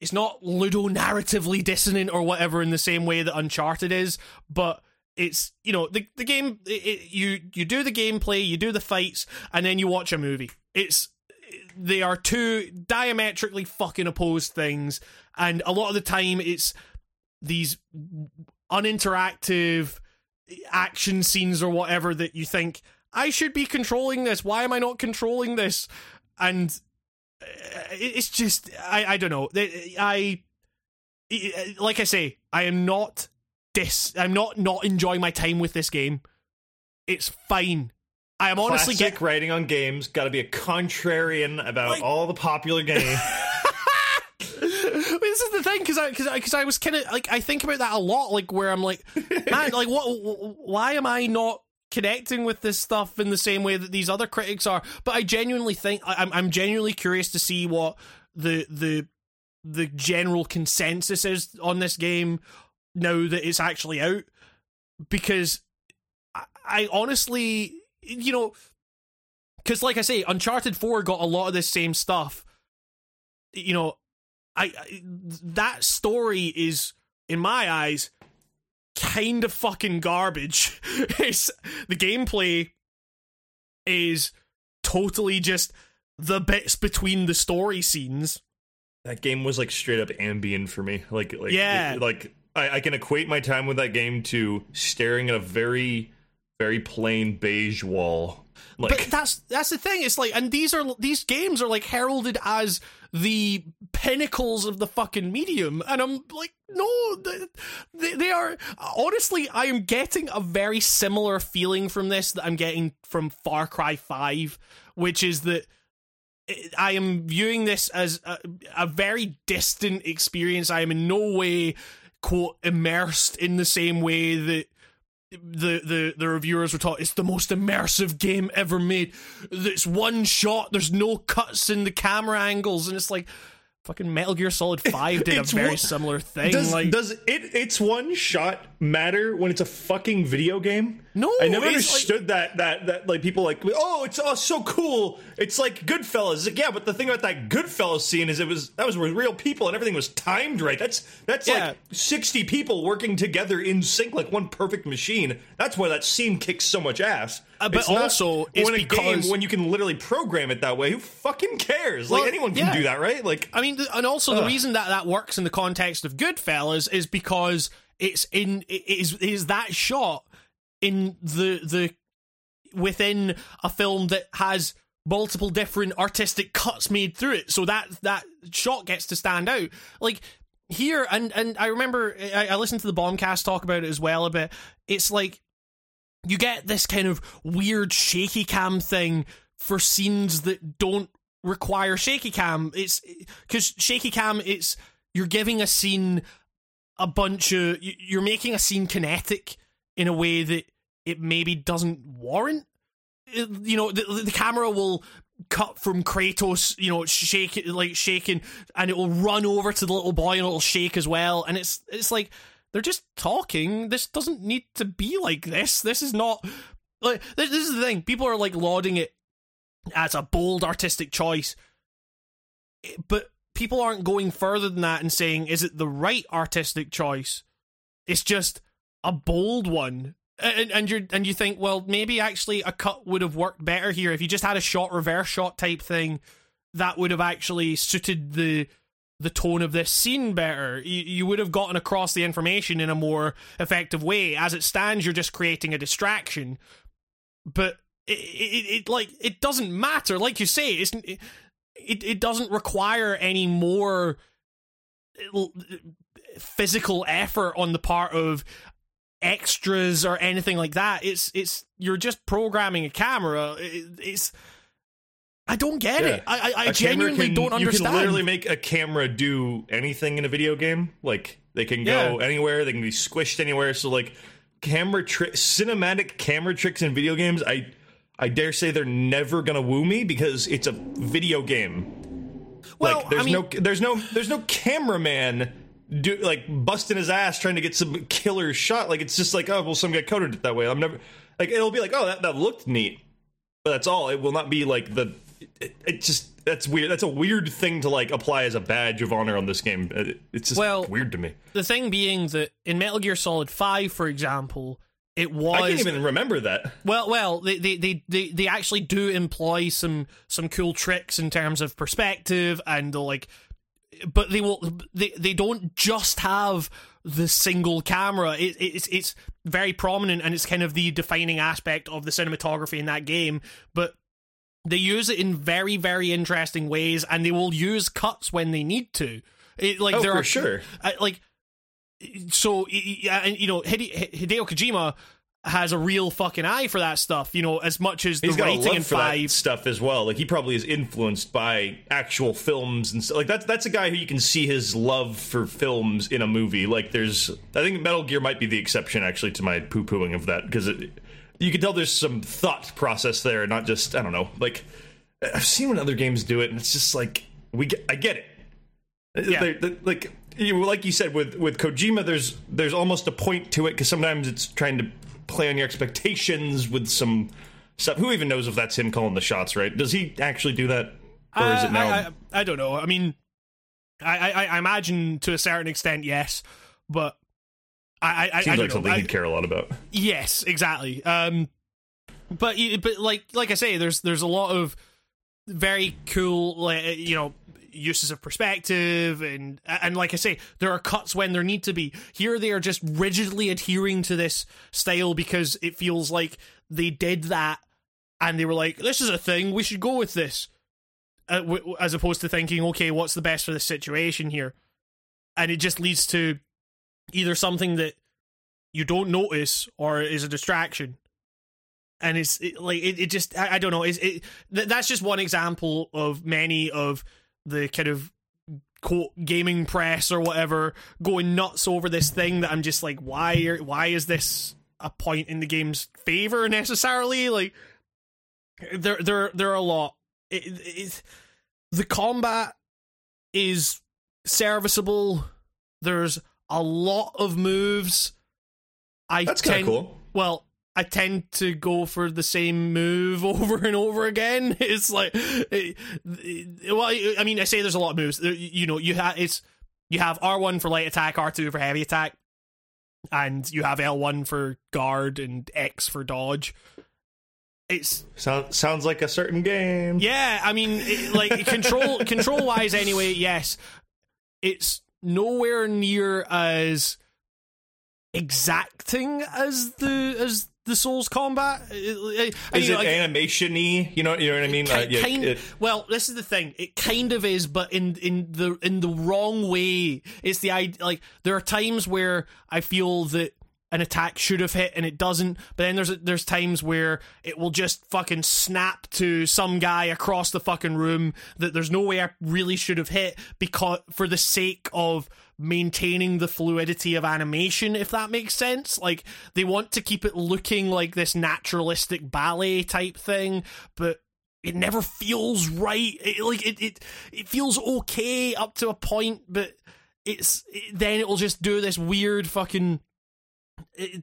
it's not ludo narratively dissonant or whatever in the same way that Uncharted is, but it's you know the the game it, it, you you do the gameplay you do the fights and then you watch a movie. It's they are two diametrically fucking opposed things and a lot of the time it's these uninteractive action scenes or whatever that you think I should be controlling this. Why am I not controlling this? And uh, it's just I I don't know. I like I say I am not dis. I'm not not enjoying my time with this game. It's fine. I am honestly Classic get- writing on games. Got to be a contrarian about like- all the popular games. this is the thing because I because I, cause I was kind of like I think about that a lot. Like where I'm like, man, like what? Why am I not connecting with this stuff in the same way that these other critics are? But I genuinely think I'm I'm genuinely curious to see what the the the general consensus is on this game now that it's actually out because I, I honestly, you know, because like I say, Uncharted Four got a lot of this same stuff. You know, I, I that story is in my eyes kind of fucking garbage. it's the gameplay is totally just the bits between the story scenes. That game was like straight up ambient for me. Like, like, yeah, like I, I can equate my time with that game to staring at a very, very plain beige wall. Like, but that's that's the thing. It's like, and these are these games are like heralded as the pinnacles of the fucking medium, and I'm like, no, they, they are. Honestly, I am getting a very similar feeling from this that I'm getting from Far Cry Five, which is that. I am viewing this as a, a, very distant experience. I am in no way quote immersed in the same way that the the the reviewers were taught it's the most immersive game ever made. It's one shot. There's no cuts in the camera angles, and it's like fucking Metal Gear Solid Five did a very one, similar thing. Does, like, does it? It's one shot matter when it's a fucking video game? No, I never understood like, that. That that like people like, oh, it's oh so cool. It's like Goodfellas. Like, yeah, but the thing about that Goodfellas scene is it was that was with real people and everything was timed right. That's that's yeah. like sixty people working together in sync like one perfect machine. That's why that scene kicks so much ass. Uh, but it's also, it's when a game when you can literally program it that way. Who fucking cares? Well, like anyone can yeah. do that, right? Like, I mean, and also the reason that that works in the context of Goodfellas is because it's in it is is that shot in the the within a film that has multiple different artistic cuts made through it. So that that shot gets to stand out. Like here and and i remember i, I listened to the bombcast talk about it as well a bit. It's like you get this kind of weird shaky cam thing for scenes that don't require shaky cam. It's because shaky cam it's you're giving a scene a bunch of you're making a scene kinetic in a way that it maybe doesn't warrant. Uh, you know, the, the camera will cut from Kratos, you know, shake like shaking, and it will run over to the little boy and it'll shake as well. And it's it's like they're just talking. This doesn't need to be like this. This is not like this, this is the thing. People are like lauding it as a bold artistic choice, eh, but people aren't going further than that and saying, is it the right artistic choice? It's just a bold one. And, and you and you think, well, maybe actually a cut would have worked better here if you just had a shot reverse shot type thing. That would have actually suited the the tone of this scene better. You, you would have gotten across the information in a more effective way. As it stands, you're just creating a distraction. But it, it, it like it doesn't matter. Like you say, it's it, it, doesn't require any more uh, physical effort on the part of extras or anything like that. It's it's you're just programming a camera. It, it's I don't get Yeah. it. I I genuinely can- don't understand. You can literally make a camera do anything in a video game. Like they can go Yeah. anywhere. They can be squished anywhere. So like camera trick, cinematic camera tricks in video games. I I dare say they're never gonna woo me because it's a video game. well, like there's I mean, no there's no there's no cameraman do like busting his ass trying to get some killer shot. Like it's just like oh well some guy coded it that way. I'm never like it'll be like oh that that looked neat, but that's all. It will not be like the it, it just that's weird. That's a weird thing to like apply as a badge of honor on this game. It- it's just Well, weird to me. the thing being that in Metal Gear Solid Five, for example, it was I can't even remember that. Well, well, they, they they they they actually do employ some some cool tricks in terms of perspective and like, but they will they they don't just have the single camera. It, it's it's very prominent and it's kind of the defining aspect of the cinematography in that game. But they use it in very very interesting ways and they will use cuts when they need to. It, like Oh, there for are sure. I, like so yeah, and you know Hide- Hideo Kojima has a real fucking eye for that stuff. You know, as much as the He's a writing love in for that five. stuff as well. Like he probably is influenced by actual films and stuff. Like that's that's a guy who you can see his love for films in a movie. Like there's, I think Metal Gear might be the exception actually to my poo pooing of that because you can tell there's some thought process there, not just I don't know. Like I've seen when other games do it, and it's just like we get, I get it. Uh, yeah. They- they- like you, like you said with with Kojima, there's there's almost a point to it because sometimes it's trying to play on your expectations with some stuff. Who even knows if that's him calling the shots? Right? Does he actually do that, or is Uh, it now? I, I, I don't know. I mean, I, I I imagine to a certain extent, yes, but I I, Seems I like know. something he'd care a lot about. Yes, exactly. Um, but but like like I say, there's there's a lot of very cool, like, you know, uses of perspective, and and like I say, there are cuts when there need to be. Here, they are just rigidly adhering to this style because it feels like they did that, and they were like, "This is a thing. We should go with this," uh, as opposed to thinking, "Okay, what's the best for this situation here?" And it just leads to either something that you don't notice or is a distraction and it's it, like it, it just I, I don't know it's it th- that's just one example of many of the kind of quote gaming press or whatever going nuts over this thing that I'm just like why are, why is this a point in the game's favor necessarily? Like there there there are a lot. It, it, the combat is serviceable. There's a lot of moves. I That's kind of cool. well, I tend to go for the same move over and over again. It's like, it, it- well, I mean, I say there's a lot of moves. You know, you have it's you have R one for light attack, R two for heavy attack, and you have L one for guard and X for dodge. It's Sound, sounds like a certain game. yeah, I mean, it, like control control wise, anyway. Yes, it's nowhere near as exacting as the as the Souls combat. Is it like, animation-y? You know, you know what I mean? Uh, yeah, kind, it- well, this is the thing. It kind of is, but in in the in the wrong way. It's the idea. Like there are times where I feel that an attack should have hit and it doesn't. But then there's there's times where it will just fucking snap to some guy across the fucking room that there's no way I really should have hit because for the sake of maintaining the fluidity of animation if that makes sense like they want to keep it looking like this naturalistic ballet type thing but it never feels right. It, like it, it, it feels okay up to a point, but it's it, then it will just do this weird fucking. It,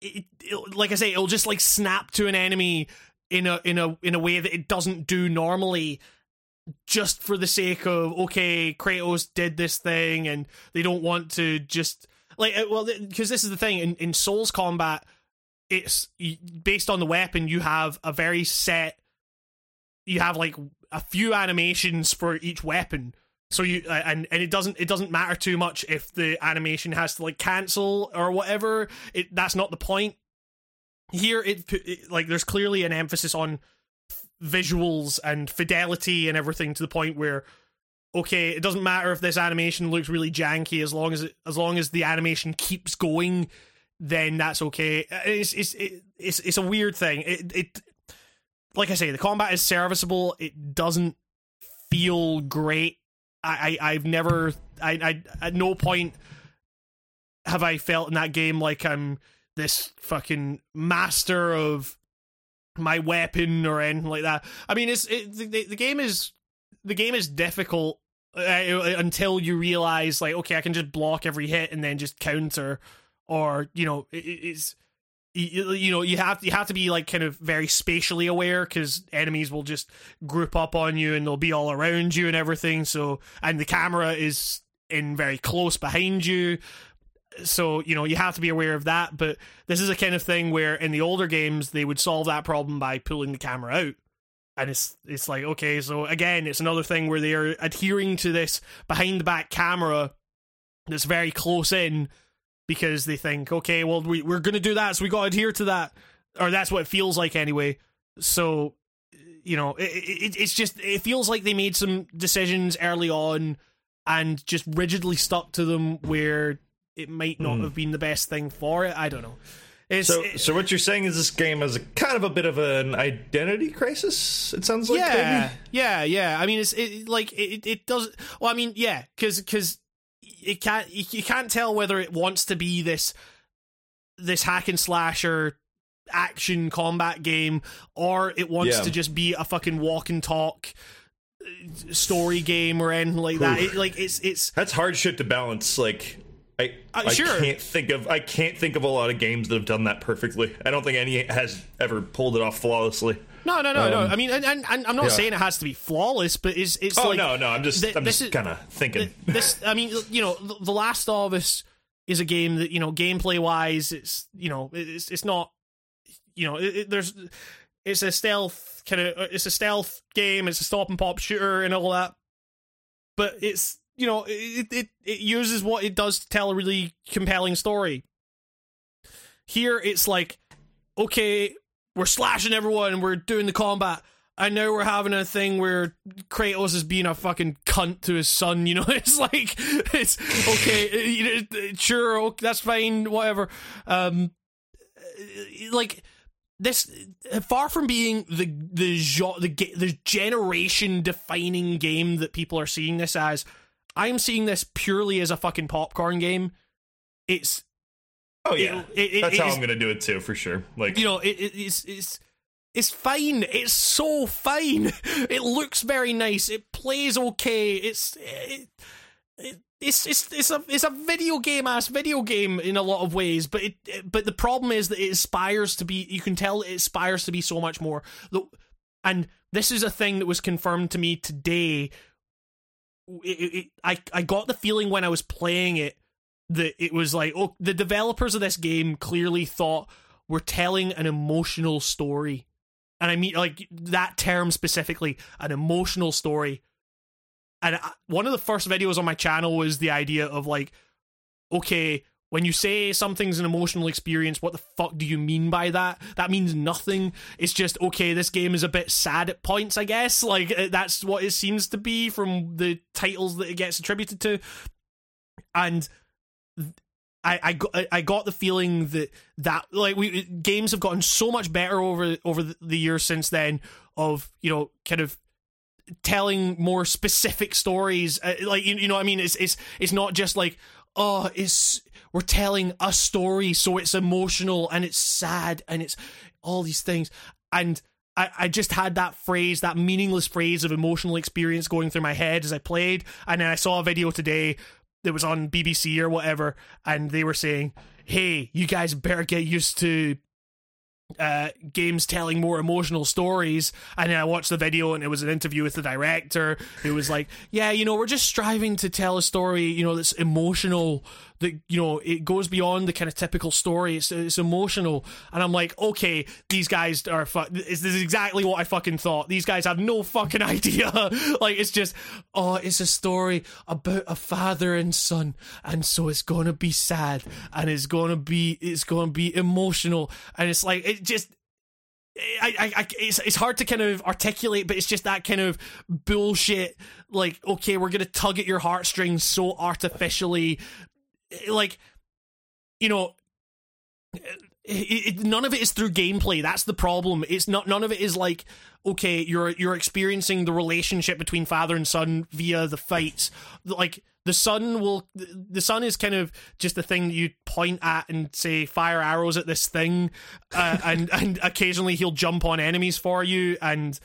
it, it, like I say, it'll just like snap to an enemy in a in a in a way that it doesn't do normally, just for the sake of okay, Kratos did this thing, and they don't want to just like uh, well because this is the thing in in Souls combat, it's based on the weapon. You have a very set you have like a few animations for each weapon so you and and it doesn't it doesn't matter too much if the animation has to like cancel or whatever it that's not the point here it, it like there's clearly an emphasis on visuals and fidelity and everything to the point where okay, it doesn't matter if this animation looks really janky as long as it, as long as the animation keeps going, then that's okay. It's it's it, it's it's a weird thing. It it like I say, the combat is serviceable. It doesn't feel great. I, I I've never I I at no point have I felt in that game like I'm this fucking master of my weapon or anything like that. I mean, it's it, the the game is the game is difficult uh, until you realize like okay, I can just block every hit and then just counter, or you know, it, it's you, you know you have you have to be like kind of very spatially aware because enemies will just group up on you and they'll be all around you and everything. So and the camera is in very close behind you so you know you have to be aware of that but this is a kind of thing where in the older games they would solve that problem by pulling the camera out. And it's it's like okay so again it's another thing where they're adhering to this behind the back camera that's very close in because they think okay well we, we're gonna do that so we gotta adhere to that. Or that's what it feels like anyway. So you know it, it, it's just it feels like they made some decisions early on and just rigidly stuck to them where it might not Mm. have been the best thing for it i don't know it's, So, it- so what you're saying is this game has a kind of a bit of an identity crisis. It sounds like yeah, maybe? yeah, yeah. I mean, it's it, like it, it does. Well, I mean, yeah, because because it can't you can't tell whether it wants to be this this hack and slasher action combat game or it wants Yeah. to just be a fucking walk and talk uh, story game or anything like that. It, like it's it's That's hard shit to balance. Like, I Uh, I sure. can't think of I can't think of a lot of games that have done that perfectly. I don't think any has ever pulled it off flawlessly. no, no, no, no. Um, I mean, and, and, and I'm not yeah. saying it has to be flawless, but it's it's Oh like no, no, I'm just th- I'm this just kind of thinking. this i mean you know the, the last of us is a game that you know gameplay wise it's you know it's it's not you know it, it- there's it's a stealth kind of it's a stealth game it's a stop and pop shooter and all that but it's you know it it it uses what it does to tell a really compelling story here it's like okay we're slashing everyone and we're doing the combat and now we're having a thing where Kratos is being a fucking cunt to his son. You know, it's like it's okay, you know, sure, okay, that's fine, whatever. Um, like this, far from being the the the the generation defining game that people are seeing this as, I'm seeing this purely as a fucking popcorn game. It's oh yeah, it- it- that's it how I'm gonna do it too, for sure. Like, you know, it, it, it's it's it's fine. It's so fine. It looks very nice. It plays okay. It's it, it, it's it's it's a it's a video game ass video game in a lot of ways. But it, but the problem is that it aspires to be. You can tell it aspires to be so much more. And this is a thing that was confirmed to me today. It, it, I I got the feeling when I was playing it that it was like, oh, the developers of this game clearly thought we're telling an emotional story. And I mean, like, that term specifically, an emotional story. And I, one of the first videos on my channel was the idea of, like, okay, when you say something's an emotional experience, what the fuck do you mean by that? That means nothing. It's just, okay, this game is a bit sad at points, I guess. Like, uh, that's what it seems to be from the titles that it gets attributed to. And I, I got I got the feeling that that like we games have gotten so much better over over the- years since then of you know kind of telling more specific stories uh, like you, you know what I mean it's it's it's not just like oh it's we're telling a story so it's emotional and it's sad and it's all these things and I, I just had that phrase, that meaningless phrase of emotional experience going through my head as I played. And then I saw a video today that was on BBC or whatever, and they were saying, "Hey, you guys better get used to uh, games telling more emotional stories." And then I watched the video, and it was an interview with the director who was like, "Yeah, you know, we're just striving to tell a story, you know, that's emotional. That you know, it goes beyond the kind of typical story. It's it's emotional." And I'm like, "Okay, these guys are fu- this is exactly what I fucking thought. These guys have no fucking idea. like it's just, oh, it's a story about a father and son, and so it's gonna be sad, and it's gonna be it's gonna be emotional, and it's like it just." I, I, I, it's it's hard to kind of articulate, but it's just that kind of bullshit. Like, okay, we're gonna tug at your heartstrings so artificially, like, you know, it, it, none of it is through gameplay. That's the problem. It's not. None of it is like, okay, you're you're experiencing the relationship between father and son via the fights. Like the son will the son is kind of just the thing you point at and say fire arrows at this thing uh, and and occasionally he'll jump on enemies for you and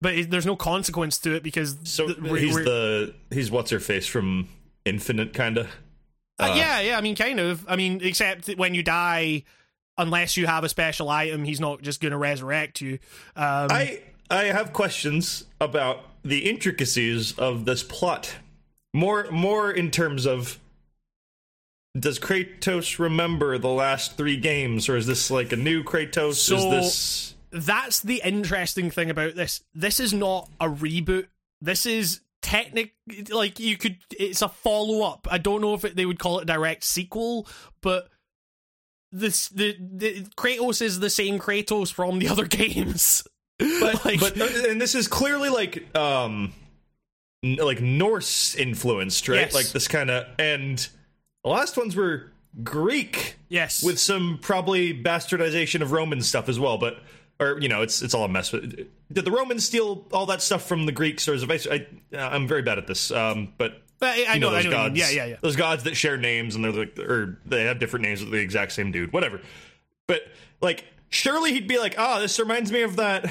but it, there's no consequence to it because so he's the he's what's her face from infinite kind of uh, uh, yeah yeah i mean kind of i mean except when you die unless you have a special item he's not just going to resurrect you um, i i have questions about the intricacies of this plot more more in terms of does Kratos remember the last three games, or is this like a new Kratos? So is this that's the interesting thing about this. This is not a reboot. This is technic like you could. It's a follow up. I don't know if it, they would call it a direct sequel, but this the, the Kratos is the same Kratos from the other games. But like, but and this is clearly like um like Norse influenced, right? Yes. Like this kind of and the last ones were Greek, yes, with some probably bastardization of Roman stuff as well. But or you know, it's it's all a mess. Did the Romans steal all that stuff from the Greeks, or is it? I, I'm very bad at this, um, but. I, I know, know, those I know gods. Yeah, yeah, yeah. Those gods that share names and they're like, or they have different names with the exact same dude. Whatever. But like, surely he'd be like, "Oh, this reminds me of that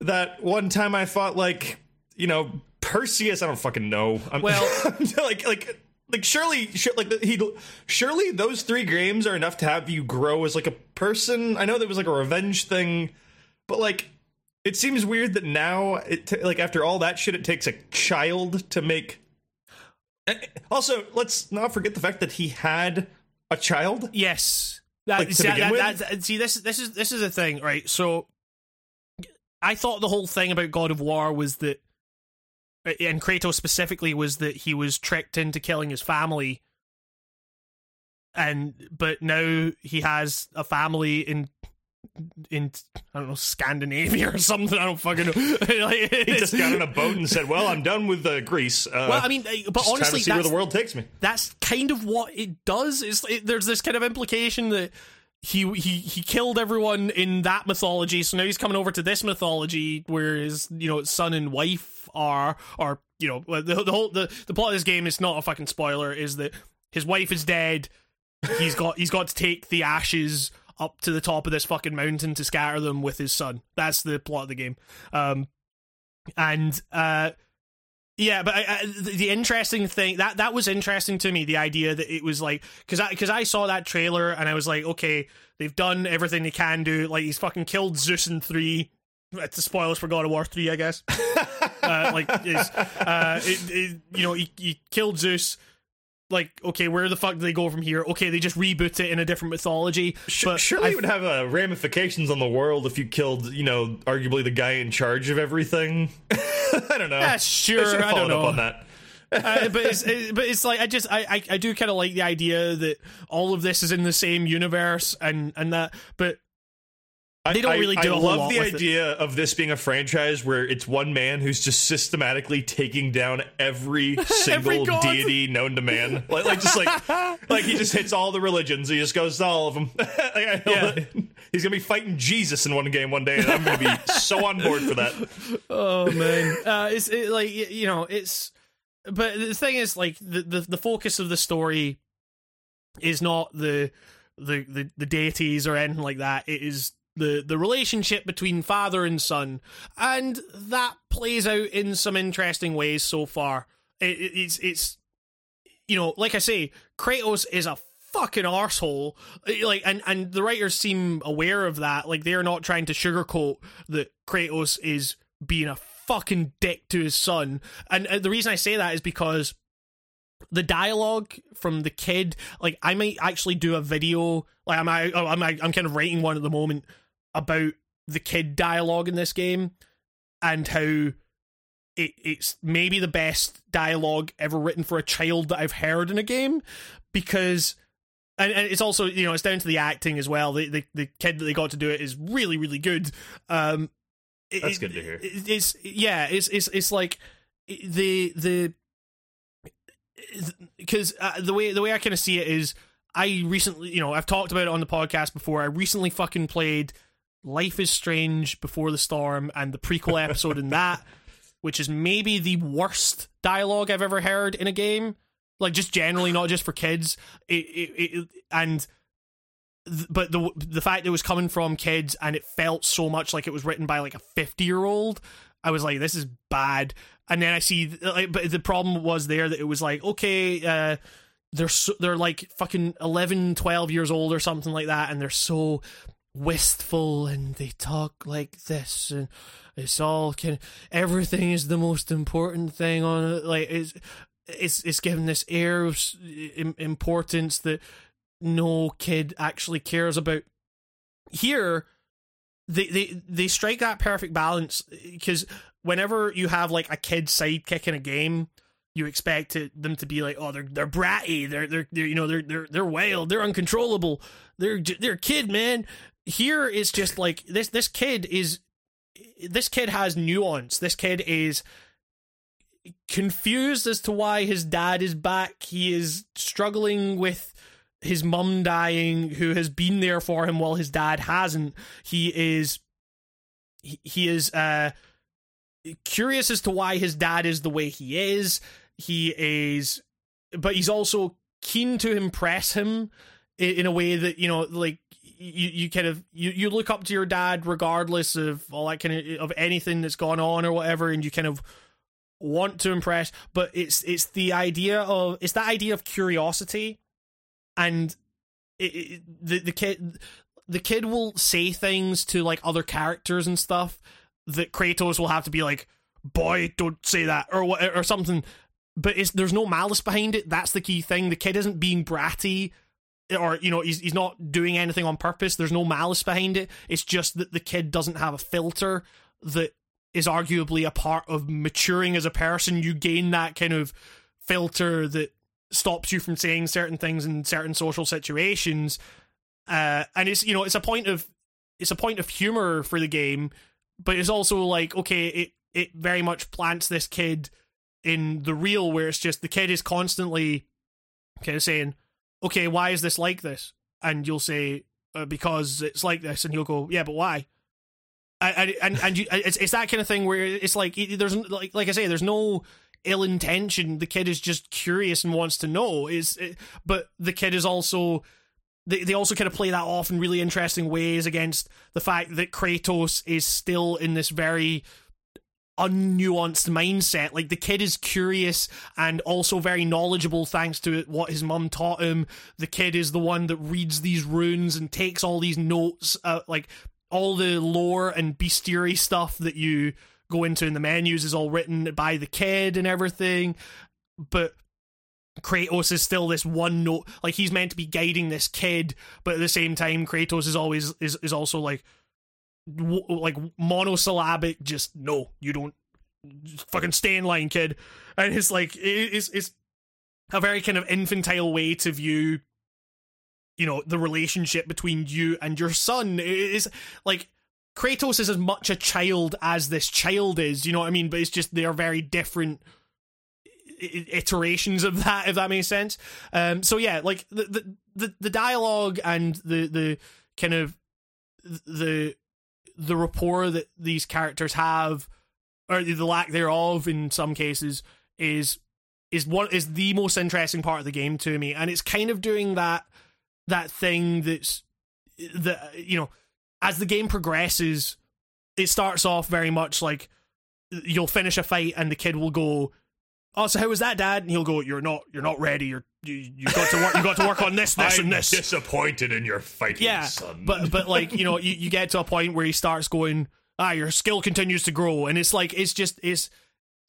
that one time I fought like you know Perseus, I don't fucking know. I'm, well, like like like surely like he surely those three games are enough to have you grow as like a person. I know there was like a revenge thing, but like it seems weird that now it t- like after all that shit, it takes a child to make. Eh, also, let's not forget the fact that he had a child. Yes, that, like, see, that, that, see this this is this is a thing, right? So I thought the whole thing about God of War was that and Kratos specifically was that he was tricked into killing his family and but now he has a family in in I don't know Scandinavia or something. I don't fucking know. like, he just got on a boat and said, "Well, I'm done with uh, Greece." Uh, well, I mean, but honestly, see where the world takes me. That's kind of what it does. Is it, there's this kind of implication that he he he killed everyone in that mythology, so now he's coming over to this mythology where his you know son and wife are, or you know the, the whole the the plot of this game is not a fucking spoiler. Is that his wife is dead. He's got he's got to take the ashes up to the top of this fucking mountain to scatter them with his son. That's the plot of the game. Um, and uh yeah, but I, I, the interesting thing that that was interesting to me. The idea that it was like because I because I saw that trailer and I was like, okay, they've done everything they can do. Like he's fucking killed Zeus in three. It's the spoilers for God of War three, I guess. uh, like, uh, it, it, you know, he, he killed Zeus like okay where the fuck do they go from here? Okay they just reboot it in a different mythology but surely it would have uh, ramifications on the world if you killed you know arguably the guy in charge of everything. I don't know. Yeah sure i, I don't know. on that. Uh, but it's it, but it's like I just I I, I do kind of like the idea that all of this is in the same universe and and that but they don't really do I, I love the idea it. of this being a franchise where it's one man who's just systematically taking down every single every deity known to man. Like, like just like like he just hits all the religions. He just goes to all of them. like, yeah. He's gonna be fighting Jesus in one game one day, and I'm gonna be so on board for that. Oh man, uh, it's it, like you know it's. But the thing is, like the, the the focus of the story is not the the the, the deities or anything like that. It is the the relationship between father and son, and that plays out in some interesting ways so far. It, it, it's it's you know, like I say, Kratos is a fucking arsehole. Like, and and the writers seem aware of that. Like, they're not trying to sugarcoat that Kratos is being a fucking dick to his son. And, and the reason I say that is because the dialogue from the kid like i might actually do a video like i'm I, I'm i'm kind of writing one at the moment about the kid dialogue in this game and how it, it's maybe the best dialogue ever written for a child that I've heard in a game because and, and it's also you know it's down to the acting as well. The, the the kid that they got to do it is really really good. Um, it- That's good to hear. it- It's yeah, it's it's it's like the the because uh, the way the way I kind of see it is I recently you know I've talked about it on the podcast before. I recently fucking played Life is Strange Before the Storm and the prequel episode in that, which is maybe the worst dialogue I've ever heard in a game. Like just generally, not just for kids. It, it, it and th- but the the fact it was coming from kids and it felt so much like it was written by like a 50 year old i was like this is bad and then i see like but the problem was there that it was like okay uh they're so, they're like fucking 11 12 years old or something like that and they're so wistful and they talk like this and it's all of everything is the most important thing on it like it's it's it's given this air of importance that no kid actually cares about. Here, they they they strike that perfect balance because whenever you have like a kid sidekick in a game, you expect them to be like, oh, they're they're bratty, they're they're, they're you know they're they're they're wild, they're uncontrollable, they're they're a kid, man. Here it's just like this this kid is this kid has nuance. This kid is confused as to why his dad is back. He is struggling with his mum dying, who has been there for him while his dad hasn't. He is he, is uh curious as to why his dad is the way he is. He is but he's also keen to impress him in a way that, you know, like you, you kind of you, you look up to your dad regardless of all that kind of of anything that's gone on or whatever and you kind of want to impress but it's it's the idea of it's that idea of curiosity. And it, it, the the kid the kid will say things to like other characters and stuff that Kratos will have to be like boy don't say that or what or something. But it's there's no malice behind it. That's the key thing. The kid isn't being bratty or you know he's he's not doing anything on purpose. There's no malice behind it. It's just that the kid doesn't have a filter that is arguably a part of maturing as a person. You gain that kind of filter that stops you from saying certain things in certain social situations. Uh and it's you know it's a point of it's a point of humor for the game but it's also like okay it it very much plants this kid in the real where it's just the kid is constantly kind of saying okay why is this like this? And you'll say uh, because it's like this. And he'll go yeah but why? And and and you, it's it's that kind of thing where it's like there's like like I say there's no ill intention. The kid is just curious and wants to know. Is but the kid is also they they also kind of play that off in really interesting ways against the fact that Kratos is still in this very unnuanced mindset. Like the kid is curious and also very knowledgeable thanks to what his mum taught him. The kid is the one that reads these runes and takes all these notes, uh, like all the lore and bestiary stuff that you go into in the menus is all written by the kid and everything. But Kratos is still this one note, like he's meant to be guiding this kid, but at the same time, Kratos is always is is also like w- like monosyllabic. Just no, you don't fucking stay in line, kid. And it's like it's it's a very kind of infantile way to view, you know, the relationship between you and your son. It is like Kratos is as much a child as this child is. You know what I mean? But it's just they are very different iterations of that if that makes sense um so yeah like the the the, the dialogue and the the kind of the the rapport that these characters have or the lack thereof in some cases is is what is the most interesting part of the game to me. And it's kind of doing that that thing that's that you know as the game progresses it starts off very much like you'll finish a fight and the kid will go oh so how was that dad? And he'll go you're not you're not ready. You're you, you got to work you got to work on this this I'm and this. disappointed in your fighting, yeah son. but but like you know you, you get to a point where he starts going ah your skill continues to grow. And it's like it's just it's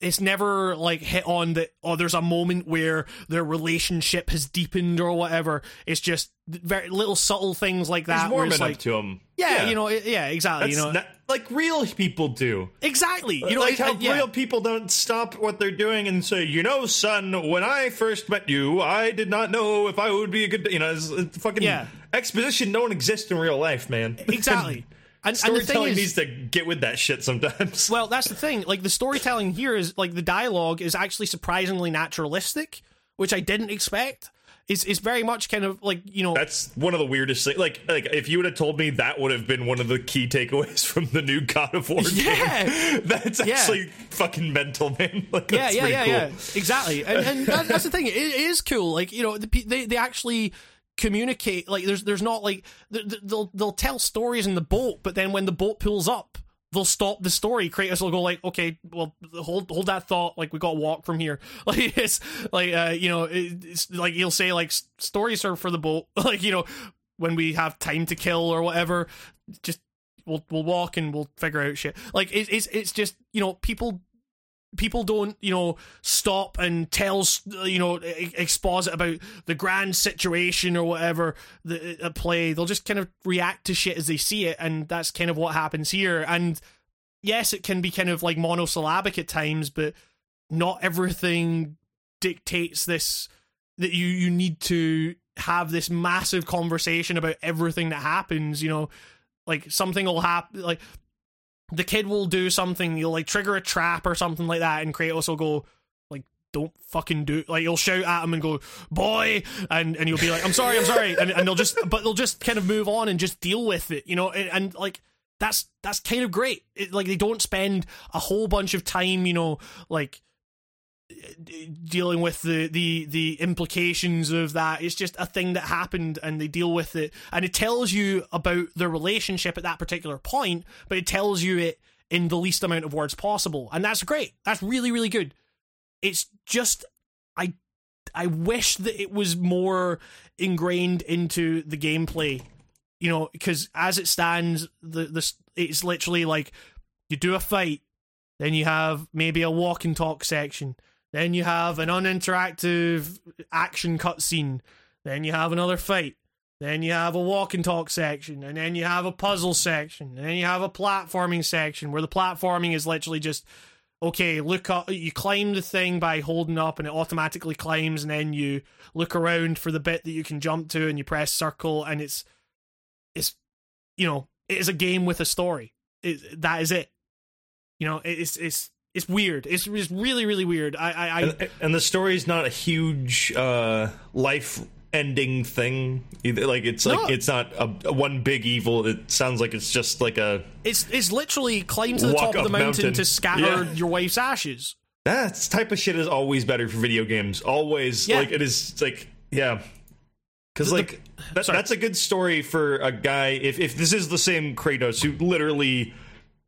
it's never like hit on that oh there's a moment where their relationship has deepened or whatever it's just very little subtle things like that He's warming it's like up to him. yeah, you know it- yeah exactly That's you know not- like real people do. exactly you know like it- how it- yeah. real people don't stop what they're doing and say, you know, son, when I first met you, I did not know if I would be a good, you know, it's, it's fucking Yeah. exposition don't exist in real life, man. exactly and, and the thing Storytelling is needs to get with that shit sometimes. Well, that's the thing. Like the storytelling here is like the dialogue is actually surprisingly naturalistic, which I didn't expect. It's it's very much kind of like you know That's one of the weirdest things. Like, like if you would have told me that would have been one of the key takeaways from the new God of War Yeah. game, that's Yeah. actually fucking mental, man. Like, yeah yeah yeah cool. yeah exactly and, and that, that's the thing it, it is cool like you know the, they they actually communicate like there's there's not like th- th- they'll they'll tell stories in the boat but then when the boat pulls up they'll stop the story. Kratos will go like okay well hold hold that thought. Like we got to walk from here. Like it's like uh you know it's like he'll say like stories are for the boat. Like you know when we have time to kill or whatever just we'll we'll walk and we'll figure out shit. Like it, it's it's just you know people people don't you know stop and tell you know e- exposit about the grand situation or whatever the at play. They'll just kind of react to shit as they see it and that's kind of what happens here. And yes it can be kind of like monosyllabic at times but not everything dictates this that you you need to have this massive conversation about everything that happens you know? Like something will happen like the kid will do something, you'll like trigger a trap or something like that, and Kratos will go like, "Don't fucking do!" Like you'll shout at him and go, "Boy," and and you'll be like, "I'm sorry, I'm sorry," and and they'll just, but they'll just kind of move on and just deal with it, you know, and, and like that's that's kind of great. It, like they don't spend a whole bunch of time, you know, like dealing with the the the implications of that. It's just a thing that happened and they deal with it. And it tells you about their relationship at that particular point but it tells you it in the least amount of words possible. And that's great. That's really really good. It's just i i wish that it was more ingrained into the gameplay you know because as it stands the the it's literally like you do a fight then you have maybe a walk and talk section then you have an uninteractive action cutscene. Then you have another fight. Then you have a walk and talk section. And then you have a puzzle section. And then you have a platforming section where the platforming is literally just okay, look up you climb the thing by holding up and it automatically climbs and then you look around for the bit that you can jump to and you press circle and it's it's you know, it is a game with a story. It, that is it. You know, it's it's it's weird. It's, it's really really weird. I I, I and, and the story's not a huge uh, life ending thing either like it's like No. it's not a, a one big evil it sounds like it's just like a It's it's literally climb to the top of the mountain, mountain. to scatter Yeah. your wife's ashes. that type of shit is always better for video games always Yeah. like it is like yeah because The- the- like that, that's a good story for a guy if if this is the same kratos who literally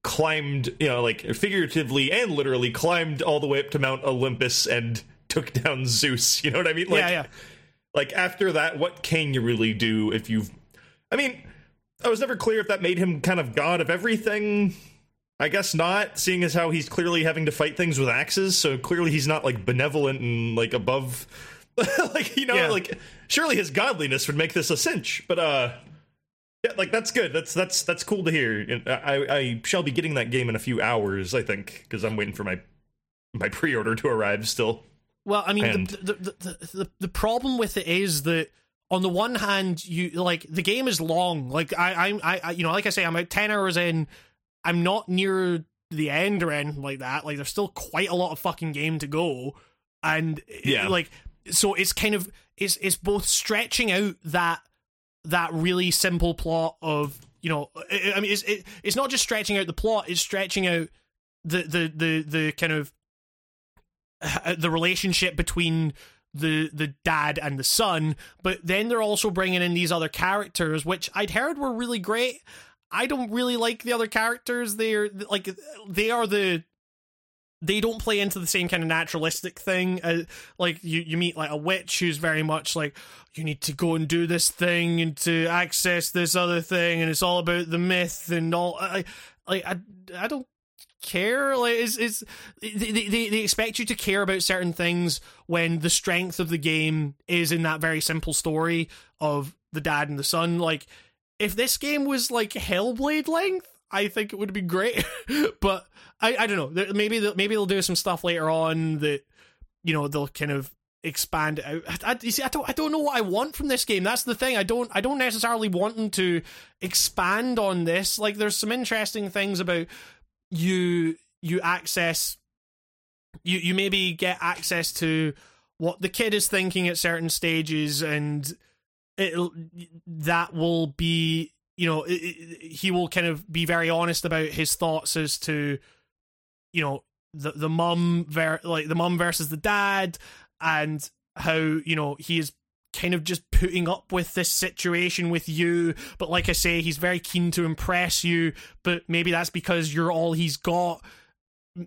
climbed you know like figuratively and literally climbed all the way up to mount olympus and took down zeus you know what i mean like yeah, yeah. like after that what can you really do if you've i mean i was never clear if that made him kind of god of everything i guess not seeing as how he's clearly having to fight things with axes so clearly he's not like benevolent and like above like you know Yeah. like surely his godliness would make this a cinch but uh yeah like that's good that's that's that's cool to hear And i i shall be getting that game in a few hours i think because i'm waiting for my my pre-order to arrive still Well, I mean, the, the, the, the problem with it is that on the one hand, you like the game is long. Like I, I, I, you know, like I say, I'm about ten hours in. I'm not near the end or anything like that. Like there's still quite a lot of fucking game to go, and Yeah. like so it's kind of it's it's both stretching out that that really simple plot of you know I I mean it's it, it's not just stretching out the plot it's stretching out the the the the kind of uh, the relationship between the the dad and the son but then they're also bringing in these other characters which I'd heard were really great. I don't really like the other characters. They're like they are the they don't play into the same kind of naturalistic thing uh, like you you meet like a witch who's very much like you need to go and do this thing and to access this other thing and it's all about the myth and all I like I I don't care. Like, it's, it's they, they they expect you to care about certain things when the strength of the game is in that very simple story of the dad and the son. Like, if this game was like Hellblade length, I think it would be great. but I, I don't know. Maybe they'll, maybe they'll do some stuff later on that you know they'll kind of expand out. I, you see, I don't, I don't know what I want from this game. That's the thing. I don't, I don't necessarily want them to expand on this. Like, there's some interesting things about you, you access, you, you maybe get access to what the kid is thinking at certain stages, and it that will be, you know, he will kind of be very honest about his thoughts as to, you know, the the mum ver- like the mum versus the dad and how you know he is kind of just putting up with this situation with you. But like i say he's very keen to impress you but maybe that's because you're all he's got.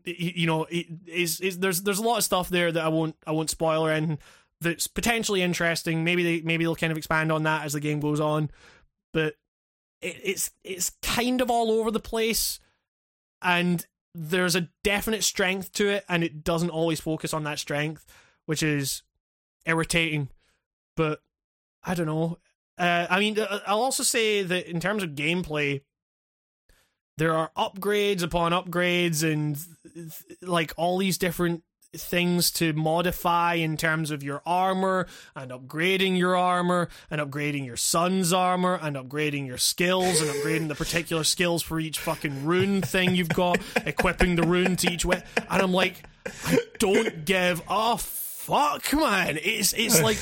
You know is is there's there's a lot of stuff there that i won't i won't spoil or anything that's potentially interesting. Maybe they maybe they'll kind of expand on that as the game goes on. But it, it's it's kind of all over the place and there's a definite strength to it and it doesn't always focus on that strength which is irritating. But I don't know. Uh, I mean, uh, I'll also say that in terms of gameplay, there are upgrades upon upgrades and like all these different things to modify in terms of your armor and upgrading your armor and upgrading your son's armor and upgrading your skills and upgrading the particular skills for each fucking rune thing you've got, equipping the rune to each way. And I'm like, I don't give a fuck, man. It's it's like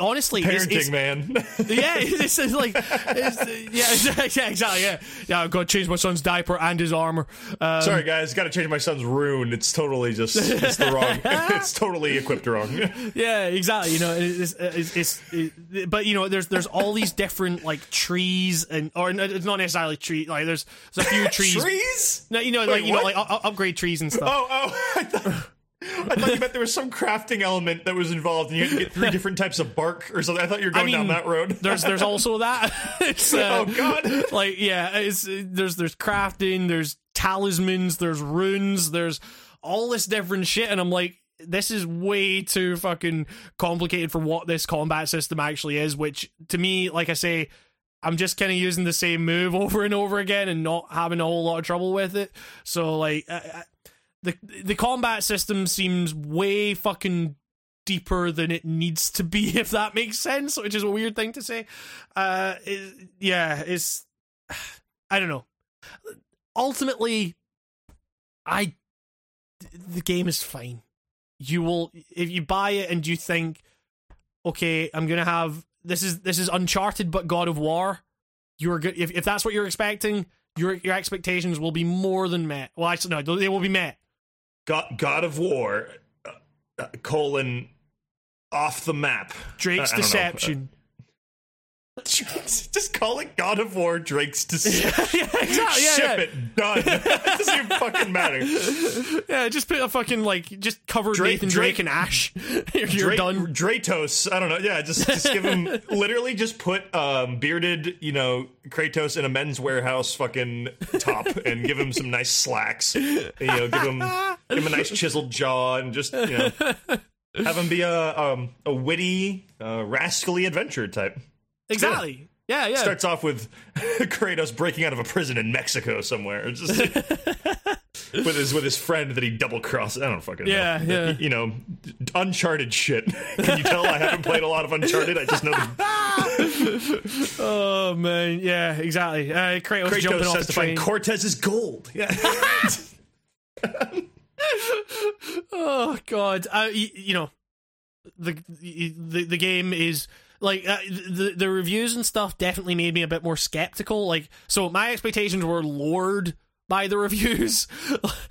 honestly, parenting, it's, it's, man. yeah, it's, it's like, it's, yeah, yeah, exactly, yeah, yeah. I've got to change my son's diaper and his armor. Um, Sorry, guys, got to change my son's rune. It's totally just it's the wrong. it's totally equipped wrong. yeah, exactly. You know, it's, it's, it's it, but you know, there's there's all these different like trees and or it's not necessarily tree. Like there's there's a few trees. trees? No, you know, Wait, like you what? know, like upgrade trees and stuff. Oh, oh. I thought, you meant there was some crafting element that was involved, and you had to get three different types of bark or something. I thought you were going I mean, down that road. there's there's also that. it's, uh, oh God! like yeah, it's there's there's crafting, there's talismans, there's runes, there's all this different shit, and I'm like, this is way too fucking complicated for what this combat system actually is. Which to me, like I say. I'm just kind of using the same move over and over again and not having a whole lot of trouble with it. So like, I, the the combat system seems way fucking deeper than it needs to be if that makes sense which is a weird thing to say. Uh it, yeah it's i don't know. Ultimately i the game is fine. You will if you buy it and you think okay i'm gonna have this is this is uncharted but god of war you're good if, if that's what you're expecting your your expectations will be more than met. Well actually no they will be met God, God of War, uh, uh, colon, off the map. Drake's deception Just call it God of War, Drake's Deception. yeah, exactly. Yeah, Ship yeah. it. Done. it doesn't even fucking matter. Yeah, just put a fucking like just cover Drake- Nathan Drake, Drake- and Ash. You're Dra- done. Dratos. I don't know. Yeah, just just give him literally just put um, bearded, you know, Kratos in a men's Wearhouse fucking top and give him some nice slacks. You know, give him give him a nice chiseled jaw and just you know have him be a um, a witty, uh, rascally adventure type. Exactly. Yeah, yeah. Starts off with Kratos breaking out of a prison in Mexico somewhere. Just with his with his friend that he double crossed. I don't fucking Yeah, know. yeah. You know, Uncharted shit. Can you tell I haven't played a lot of Uncharted? I just know the oh man, yeah, exactly. Uh, Kratos, jumping Kratos off the to find train. Cortez's gold. Yeah. oh god, uh, you, you know, the, the the game is like uh, the the reviews and stuff definitely made me a bit more skeptical. Like, so my expectations were lowered by the reviews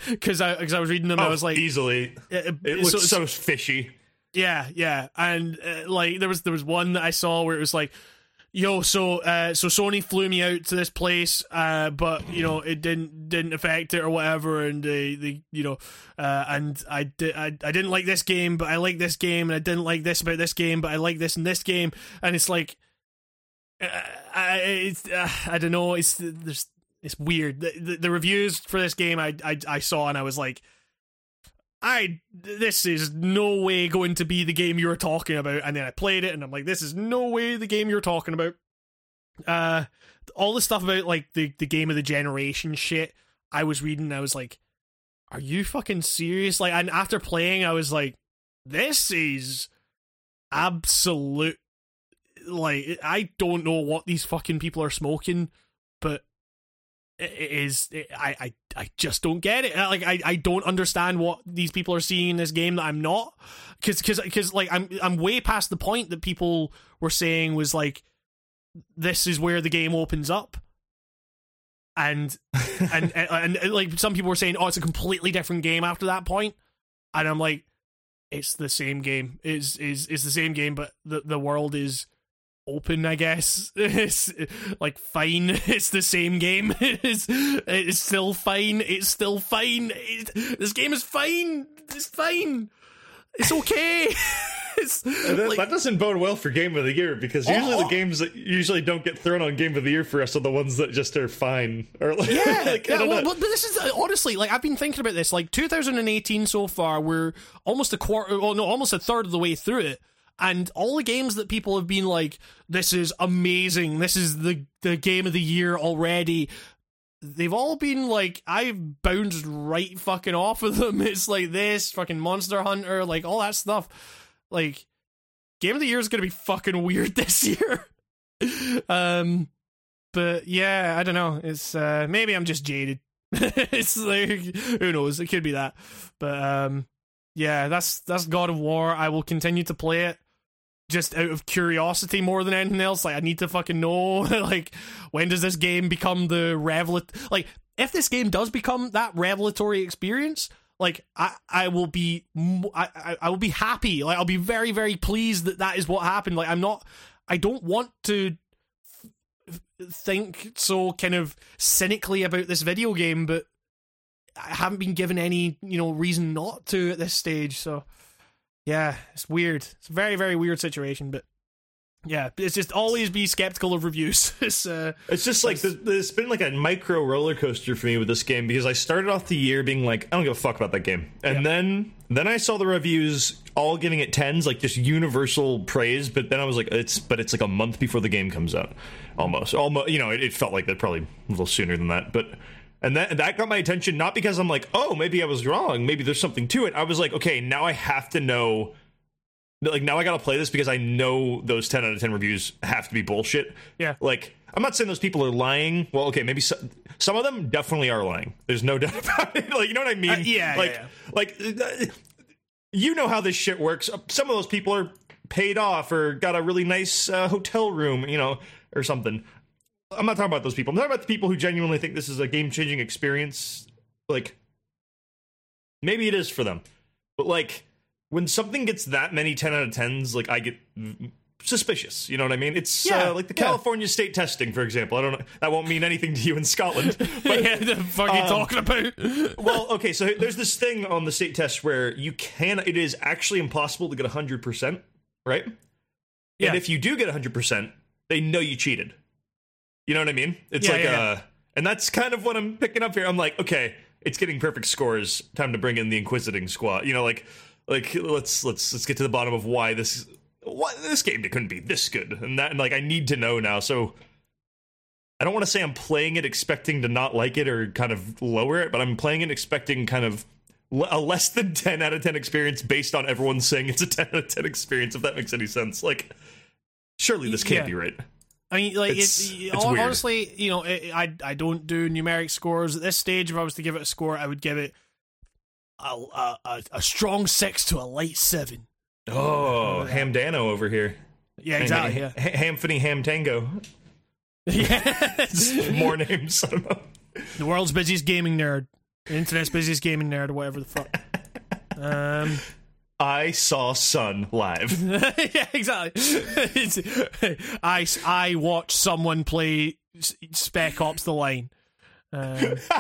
because I because I was reading them. I was like, easily. uh, It looks so- so, fishy. Yeah, yeah, and uh, like there was there was one that I saw where it was like, yo, so uh, so Sony flew me out to this place, uh, but you know it didn't didn't affect it or whatever, and they they you know, uh, and I did I, I didn't like this game, but I like this game, and I didn't like this about this game, but I like this in this game, and it's like, uh, I it's uh, I don't know, it's there's it's weird. The, the, the reviews for this game I, I I saw and I was like, I this is no way going to be the game you were talking about. And then I played it and I'm like, this is no way the game you're talking about. Uh, all the stuff about like the the game of the generation shit. I was reading. I was like, are you fucking serious? Like, and after playing, I was like, this is absolute. Like, I don't know what these fucking people are smoking, it is. It, I, I, I just don't get it. Like, I, I don't understand what these people are seeing in this game that I'm not. Because, because, because, like, I'm, I'm way past the point that people were saying was like, this is where the game opens up and, and and, and like some people were saying, oh, it's a completely different game after that point, and I'm like, it's the same game. Is is is the same game, but the the world is open. I guess it's like fine. It's the same game. It's it's still fine. It's still fine. It, this game is fine. It's fine. It's okay. that, like, that, doesn't bode well for game of the year because usually oh, the games that usually don't get thrown on game of the year for us are the ones that just are fine or like, yeah, like, yeah well, but this is uh, honestly like I've been thinking about this like 2018 so far we're almost a quarter well no almost a third of the way through it and all the games that people have been like this is amazing this is the the game of the year already they've all been like I've bounced right fucking off of them. It's like this fucking Monster Hunter, like all that stuff. Like, Game of the Year is going to be fucking weird this year. um, but yeah, I don't know. It's uh, maybe I'm just jaded. it's like who knows? It could be that. But um, yeah, that's that's God of War. I will continue to play it just out of curiosity more than anything else. Like I need to fucking know like when does this game become the revelat like if this game does become that revelatory experience, like I, I will be I, I will be happy like i'll be very very pleased that that is what happened like i'm not i don't want to think so kind of cynically about this video game but i haven't been given any you know reason not to at this stage so yeah it's weird it's a very very weird situation but yeah, it's just always be skeptical of reviews. it's uh, it's just like the, it's been like a micro roller coaster for me with this game because I started off the year being like I don't give a fuck about that game, and yeah. then then I saw the reviews all giving it tens, like just universal praise. But then I was like, it's but it's like a month before the game comes out, almost, almost. You know, it, it felt like that probably a little sooner than that, but. And that that got my attention not because I'm like, oh, maybe I was wrong, maybe there's something to it. I was like, okay, now I have to know like now I gotta play this because I know those 10 out of 10 reviews have to be bullshit. Yeah. Like, I'm not saying those people are lying. Well, okay, maybe some, some of them definitely are lying. There's no doubt about it. Like, you know what I mean? Uh, yeah. Like, yeah, yeah. like, uh, you know how this shit works. Some of those people are paid off or got a really nice uh, hotel room, you know, or something. I'm not talking about those people. I'm talking about the people who genuinely think this is a game changing experience. Like, maybe it is for them. But, like, when something gets that many 10 out of 10s like i get suspicious you know what i mean it's yeah, uh, like the california yeah. state testing for example i don't know that won't mean anything to you in scotland but yeah, the fuck are you um, talking about well okay so there's this thing on the state test where you can it is actually impossible to get 100% right yeah. and if you do get 100% they know you cheated you know what i mean it's like uh and that's kind of what i'm picking up here i'm like okay it's getting perfect scores time to bring in the inquisiting squad you know like like let's let's let's get to the bottom of why this why this game couldn't be this good and that and like I need to know now. So I don't want to say I'm playing it expecting to not like it or kind of lower it, but I'm playing it expecting kind of a less than 10 out of 10 experience based on everyone saying it's a 10 out of 10 experience if that makes any sense. Like surely this can't yeah. be right. I mean, like it's, it's, it's honestly, you know, it, I I don't do numeric scores at this stage. If I was to give it a score, I would give it a, a, a strong six to a light seven. Oh, uh, Fantano over here. Yeah, exactly. Ham, yeah. Hamphany Fantano. Yeah, more names. I don't know. The world's busiest gaming nerd, internet's busiest gaming nerd, or whatever the fuck. Um, I saw Sunn live. yeah, exactly. I I watched someone play Spec Ops: The Line. Um,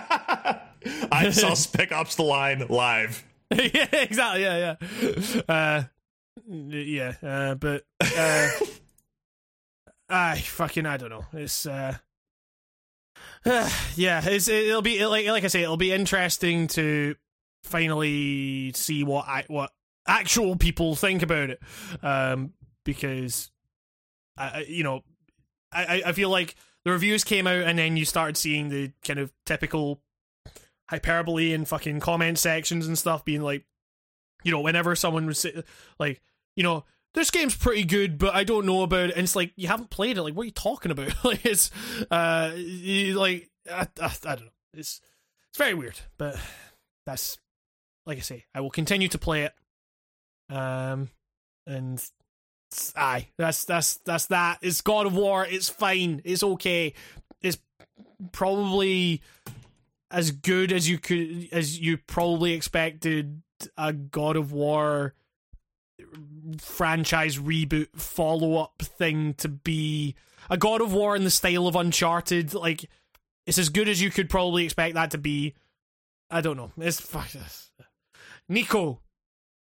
I saw Spec Ops: The Line live. yeah, exactly. Yeah, yeah. Uh, yeah, uh, but uh, I fucking I don't know. It's uh, yeah, it's, it'll be like like I say, it'll be interesting to finally see what I, what actual people think about it, um, because I, you know, I I feel like the reviews came out and then you started seeing the kind of typical hyperbole and fucking comment sections and stuff being like, you know, whenever someone was like, you know, this game's pretty good, but I don't know about it. And it's like you haven't played it. Like, what are you talking about? like, it's uh, like I, I, I don't know. It's it's very weird, but that's like I say. I will continue to play it. Um, and aye, that's that's that's that. It's God of War. It's fine. It's okay. It's probably as good as you could as you probably expected a God of War franchise reboot follow up thing to be a God of War in the style of Uncharted. Like it's as good as you could probably expect that to be. I don't know. It's Nico.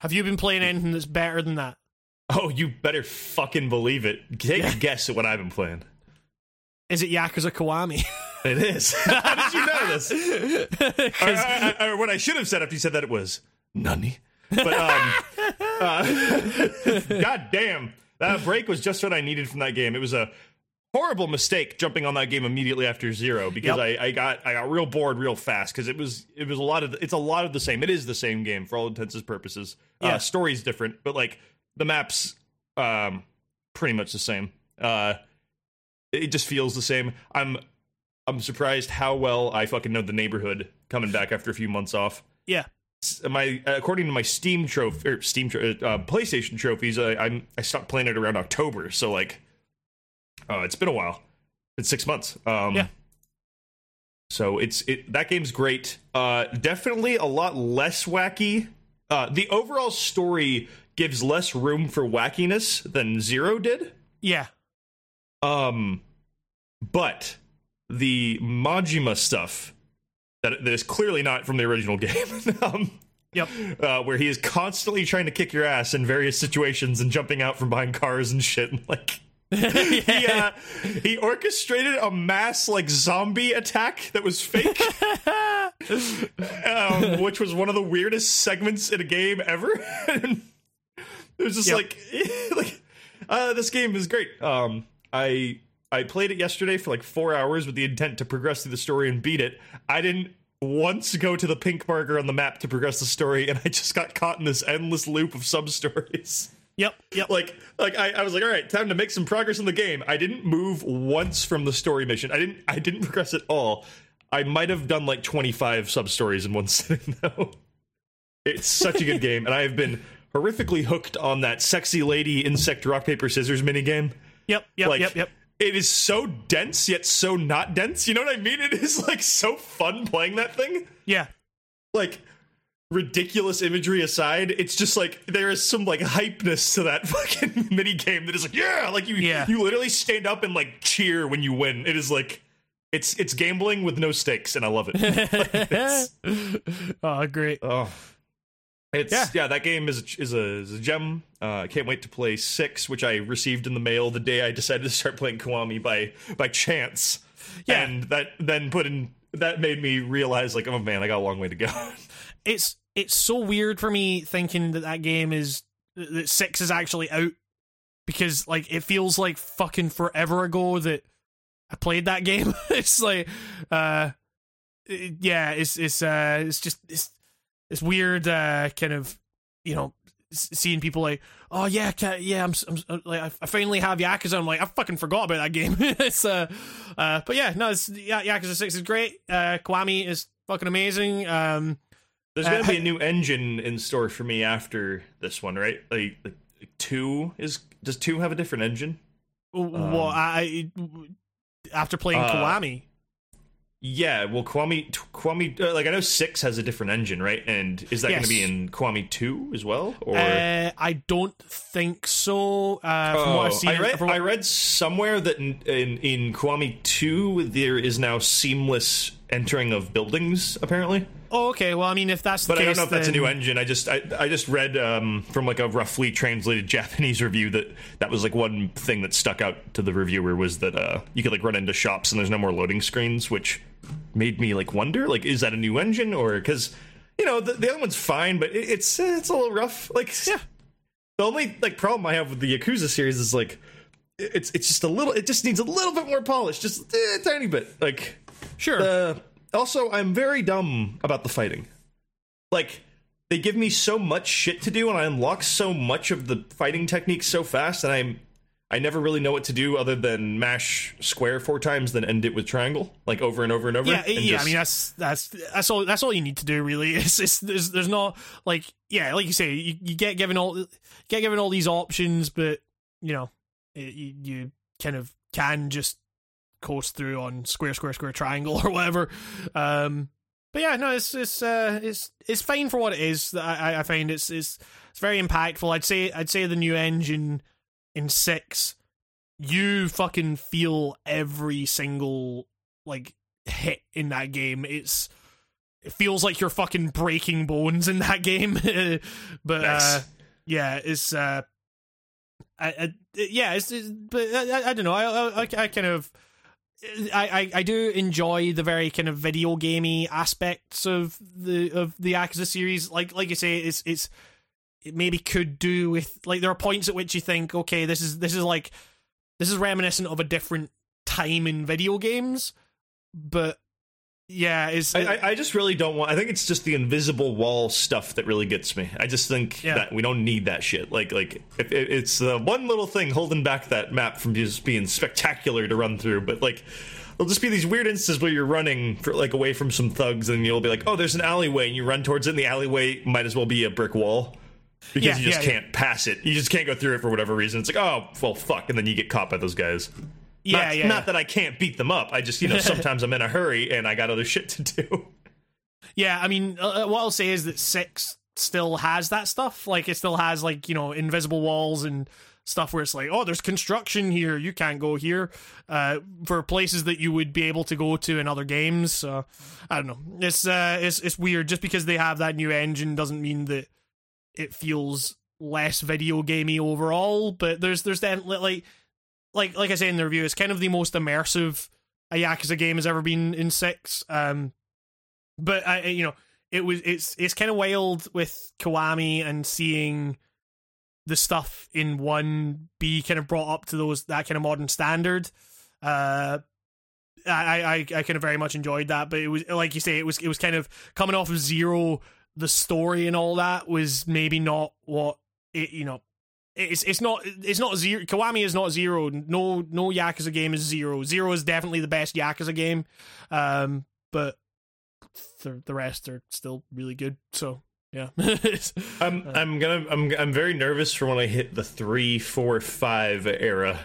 Have you been playing anything that's better than that? Oh, you better fucking believe it. Take yeah. a guess at what I've been playing. Is it Yakuza Kiwami? It is. How did you know this? or, or, or, what I should have said after you said that it was Nani. But um, uh, God damn, that break was just what I needed from that game. It was a horrible mistake jumping on that game immediately after zero because yep. I, I, got I got real bored real fast because it was it was a lot of it's a lot of the same. It is the same game for all intents and purposes. Uh, yeah. Uh, story's different, but like the maps, um, pretty much the same. Uh, it just feels the same. I'm I'm surprised how well I fucking know the neighborhood coming back after a few months off. Yeah, my according to my Steam trophy or Steam uh, PlayStation trophies, I I'm, I stopped playing it around October. So like, uh, it's been a while. It's six months. Um, yeah. So it's it that game's great. Uh, definitely a lot less wacky. Uh, the overall story gives less room for wackiness than Zero did. Yeah. Um, but the Majima stuff that, that is clearly not from the original game. um, Yep. Uh, where he is constantly trying to kick your ass in various situations and jumping out from behind cars and shit. And, like he, uh, he orchestrated a mass like zombie attack that was fake, um, which was one of the weirdest segments in a game ever. it was just yep. like, like uh, this game is great. Um, I I played it yesterday for like four hours with the intent to progress through the story and beat it. I didn't once go to the pink marker on the map to progress the story, and I just got caught in this endless loop of sub stories. Yep, yep. Like, like I, I was like, all right, time to make some progress in the game. I didn't move once from the story mission. I didn't, I didn't progress at all. I might have done like twenty five sub stories in one sitting though. It's such a good game, and I have been horrifically hooked on that sexy lady insect rock paper scissors mini game. Yep, yep, like, yep, yep it is so dense yet so not dense. You know what I mean? It is like so fun playing that thing. Yeah. Like ridiculous imagery aside, it's just like there is some like hypeness to that fucking mini game that is like, yeah, like you yeah. you literally stand up and like cheer when you win. It is like it's it's gambling with no stakes and I love it. oh, great. Oh. It's yeah. yeah, that game is is a, is a gem. Uh, I can't wait to play six, which I received in the mail the day I decided to start playing Kiwami by by chance. Yeah, and that then put in that made me realize like, oh man, I got a long way to go. it's it's so weird for me thinking that that game is that six is actually out because like it feels like fucking forever ago that I played that game. it's like, uh, yeah, it's it's uh, it's just it's this weird uh, kind of you know seeing people like oh yeah yeah I'm, I'm uh, like I finally have Yakuza. I'm like I fucking forgot about that game. It's uh, uh but yeah no it's yeah, Yakuza 6 is great. Uh Kiwami is fucking amazing. Um there's gonna uh, be a new engine in store for me after this one right like, like two is does two have a different engine well um, I after playing uh, Kiwami yeah, well, Kiwami, Kiwami, uh, like I know six has a different engine, right? And is that yes. going to be in Kiwami two as well? Or uh, I don't think so. Uh, oh, I read, I read somewhere that in, in, in Kiwami two there is now seamless entering of buildings apparently. Oh, okay. Well, I mean, if that's the But case, I don't know if that's a new engine. I just I, I just read um, from like a roughly translated Japanese review that that was like one thing that stuck out to the reviewer was that uh, you could like run into shops and there's no more loading screens, which made me like wonder like is that a new engine or because you know the, the other one's fine, but it, it's it's a little rough. Like Yeah. the only like problem I have with the Yakuza series is like it's it's just a little it just needs a little bit more polish, just a tiny bit. Like Sure. uh, also, I'm very dumb about the fighting. Like, they give me so much shit to do, and I unlock so much of the fighting techniques so fast, and I'm I never really know what to do other than mash square four times, then end it with triangle, like over and over and over. yeah, and yeah. just- I mean, that's that's that's all that's all you need to do, really. It's, it's there's there's not like yeah, like you say, you, you get given all get given all these options, but you know, it, you, you kind of can just coast through on square, square, square, triangle or whatever. Um, but yeah, no, it's it's uh, it's it's fine for what it is. I I find it's it's it's very impactful. I'd say I'd say the new engine in six, you fucking feel every single like hit in that game. It's it feels like you're fucking breaking bones in that game. but Nice. uh, yeah, it's uh, I, I yeah, it's, it's but I, I, don't know. I, I I kind of. I, I, I do enjoy the very kind of video gamey aspects of the of the Yakuza series. Like like you say, it's it's it maybe could do with like there are points at which you think, okay, this is this is like this is reminiscent of a different time in video games, but yeah, it's I, I, I just really don't want. I think it's just the invisible wall stuff that really gets me. I just think Yeah. that we don't need that shit. Like, like if, it's the one little thing holding back that map from just being spectacular to run through. But like, there'll just be these weird instances where you're running for like away from some thugs, and you'll be like, "Oh, there's an alleyway," and you run towards it. and The alleyway might as well be a brick wall. Because Yeah, you just yeah. can't pass it. You just can't go through it for whatever reason. It's like, oh, well, fuck. And then you get caught by those guys. Yeah, not, yeah, not that I can't beat them up. I just, you know, sometimes I'm in a hurry and I got other shit to do. Yeah, I mean, uh, what I'll say is that six still has that stuff. Like, it still has like you know invisible walls and stuff where it's like, oh, there's construction here, you can't go here. Uh, for places that you would be able to go to in other games. So I don't know. It's uh, it's it's weird. Just because they have that new engine doesn't mean that it feels less video gamey overall. But there's there's definitely like like like I say in the review, it's kind of the most immersive a Yakuza game has ever been in six. Um, but I, you know, it was it's it's kind of wild with Kiwami and seeing the stuff in one be kind of brought up to those that kind of modern standard. Uh, I I I kind of very much enjoyed that, but it was like you say, it was it was kind of coming off of zero. The story and all that was maybe not what it you know. It's it's not it's not zero. Kiwami is not zero. No no Yakuza game is zero. Zero is definitely the best Yakuza game, um, but the the rest are still really good. So yeah, I'm I'm gonna I'm I'm very nervous for when I hit the three, four, five era.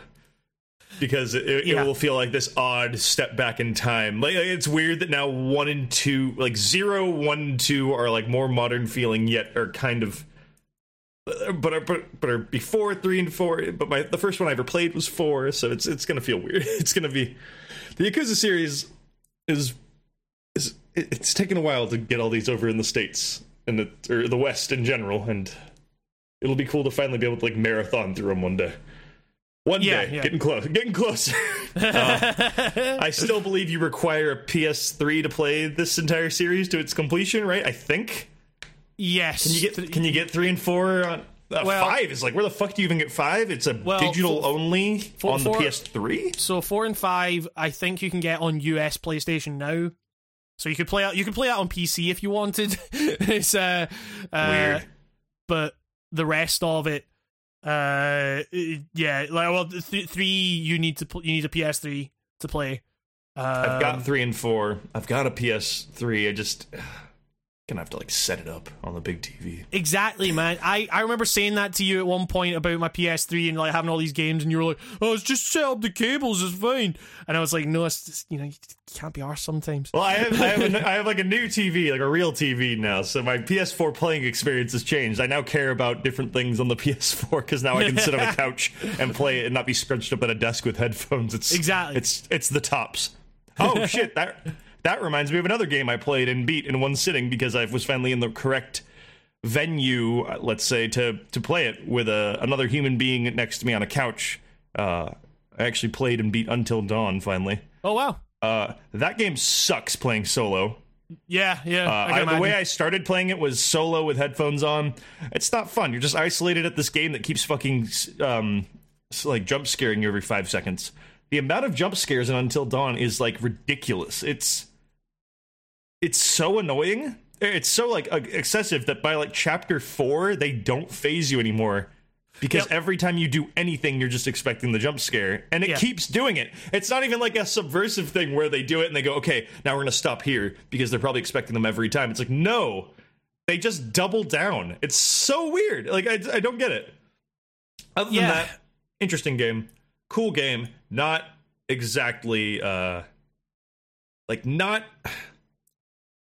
Because it, it Yeah. will feel like this odd step back in time. Like it's weird that now one and two, like zero, one, two, are like more modern feeling, yet are kind of, but but but are before three and four. But my the first one I ever played was four, so it's it's gonna feel weird. It's gonna be the Yakuza series is is it's taken a while to get all these over in the states and the or the West in general, and it'll be cool to finally be able to like marathon through them one day. One Yeah, day, yeah. getting close, getting close. Uh, I still believe you require a PS3 to play this entire series to its completion, right? I think. Yes. Can you get can you get three and four? On, uh, Well- five is like where the fuck do you even get five? It's a Well, digital only on the for- PS3. So four and five, I think you can get on US PlayStation now. So you could play out. You could play out on PC if you wanted. it's uh, uh, Weird. but the rest of it, uh, yeah, like well, th- three you need to pl- you need a PS3 to play. Um, I've got three and four. I've got a PS3. I just gonna have to like set it up on the big TV. Exactly, man. I, I remember saying that to you at one point about my PS3 and like having all these games, and you were like, "Oh, it's just set up the cables, it's fine." And I was like, "No, it's just you know, you can't be arsed sometimes." Well, I have I have, a, I have like a new TV, like a real TV now. So my PS4 playing experience has changed. I now care about different things on the PS4 because now I can sit on a couch and play it and not be scrunched up at a desk with headphones. It's Exactly. It's it's the tops. Oh shit that. That reminds me of another game I played and beat in one sitting because I was finally in the correct venue, uh, let's say, to to play it with a another human being next to me on a couch. Uh, I actually played and beat Until Dawn finally. Oh wow. Uh, that game sucks playing solo. Yeah, yeah. Uh, I I, the way. I started playing it was solo with headphones on. It's not fun. You're just isolated at this game that keeps fucking um, like jump scaring you every five seconds. The amount of jump scares in Until Dawn is like ridiculous. It's it's so annoying. It's so like excessive that by like chapter four they don't faze you anymore. Because Yep. every time you do anything, you're just expecting the jump scare, and it Yeah. keeps doing it. It's not even like a subversive thing where they do it and they go, "Okay, now we're gonna stop here," because they're probably expecting them every time. It's like, no, they just double down. It's so weird. Like I, I don't get it. Other than Yeah. that, interesting game, cool game. Not exactly uh, like not.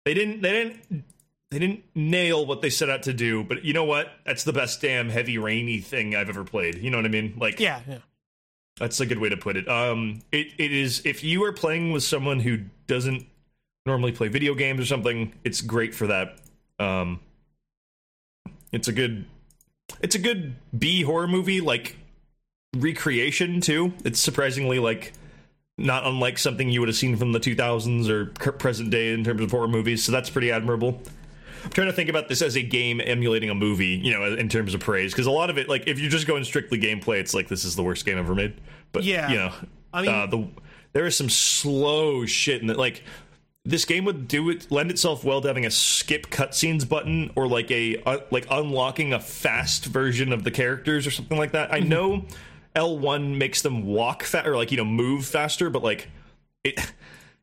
They didn't. They didn't. They didn't nail what they set out to do, but you know what? That's the best damn heavy rainy thing I've ever played. You know what I mean? Like, Yeah, yeah. that's a good way to put it. Um, it it is if you are playing with someone who doesn't normally play video games or something, it's great for that. Um, it's a good, it's a good B horror movie like recreation too. It's surprisingly like not unlike something you would have seen from the 2000s or present day in terms of horror movies. So that's pretty admirable. I'm trying to think about this as a game emulating a movie, you know, in terms of praise, because a lot of it, like, if you're just going strictly gameplay, it's like this is the worst game ever made. But Yeah. you know, I mean- uh, the there is some slow shit in it. Like, this game would do it lend itself well to having a skip cutscenes button or like a uh, like unlocking a fast version of the characters or something like that. I Mm-hmm. know L1 makes them walk fa- or like you know move faster, but like it.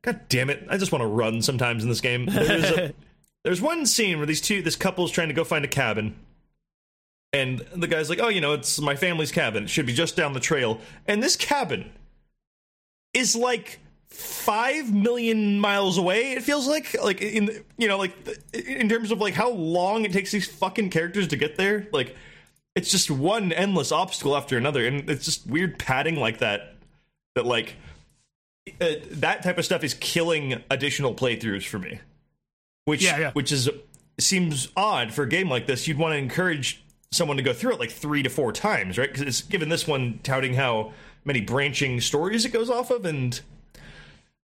God damn it! I just want to run sometimes in this game. There's a, there's one scene where these two this couple's trying to go find a cabin. And the guy's like, "Oh, you know, it's my family's cabin. It should be just down the trail." And this cabin is like five million miles away. It feels like, like in you know, like in terms of like how long it takes these fucking characters to get there. Like it's just one endless obstacle after another, and it's just weird padding like that. That like uh, that type of stuff is killing additional playthroughs for me. Which Yeah, yeah. which is seems odd for a game like this. You'd want to encourage someone to go through it like three to four times, right? Because it's given this one touting how many branching stories it goes off of, and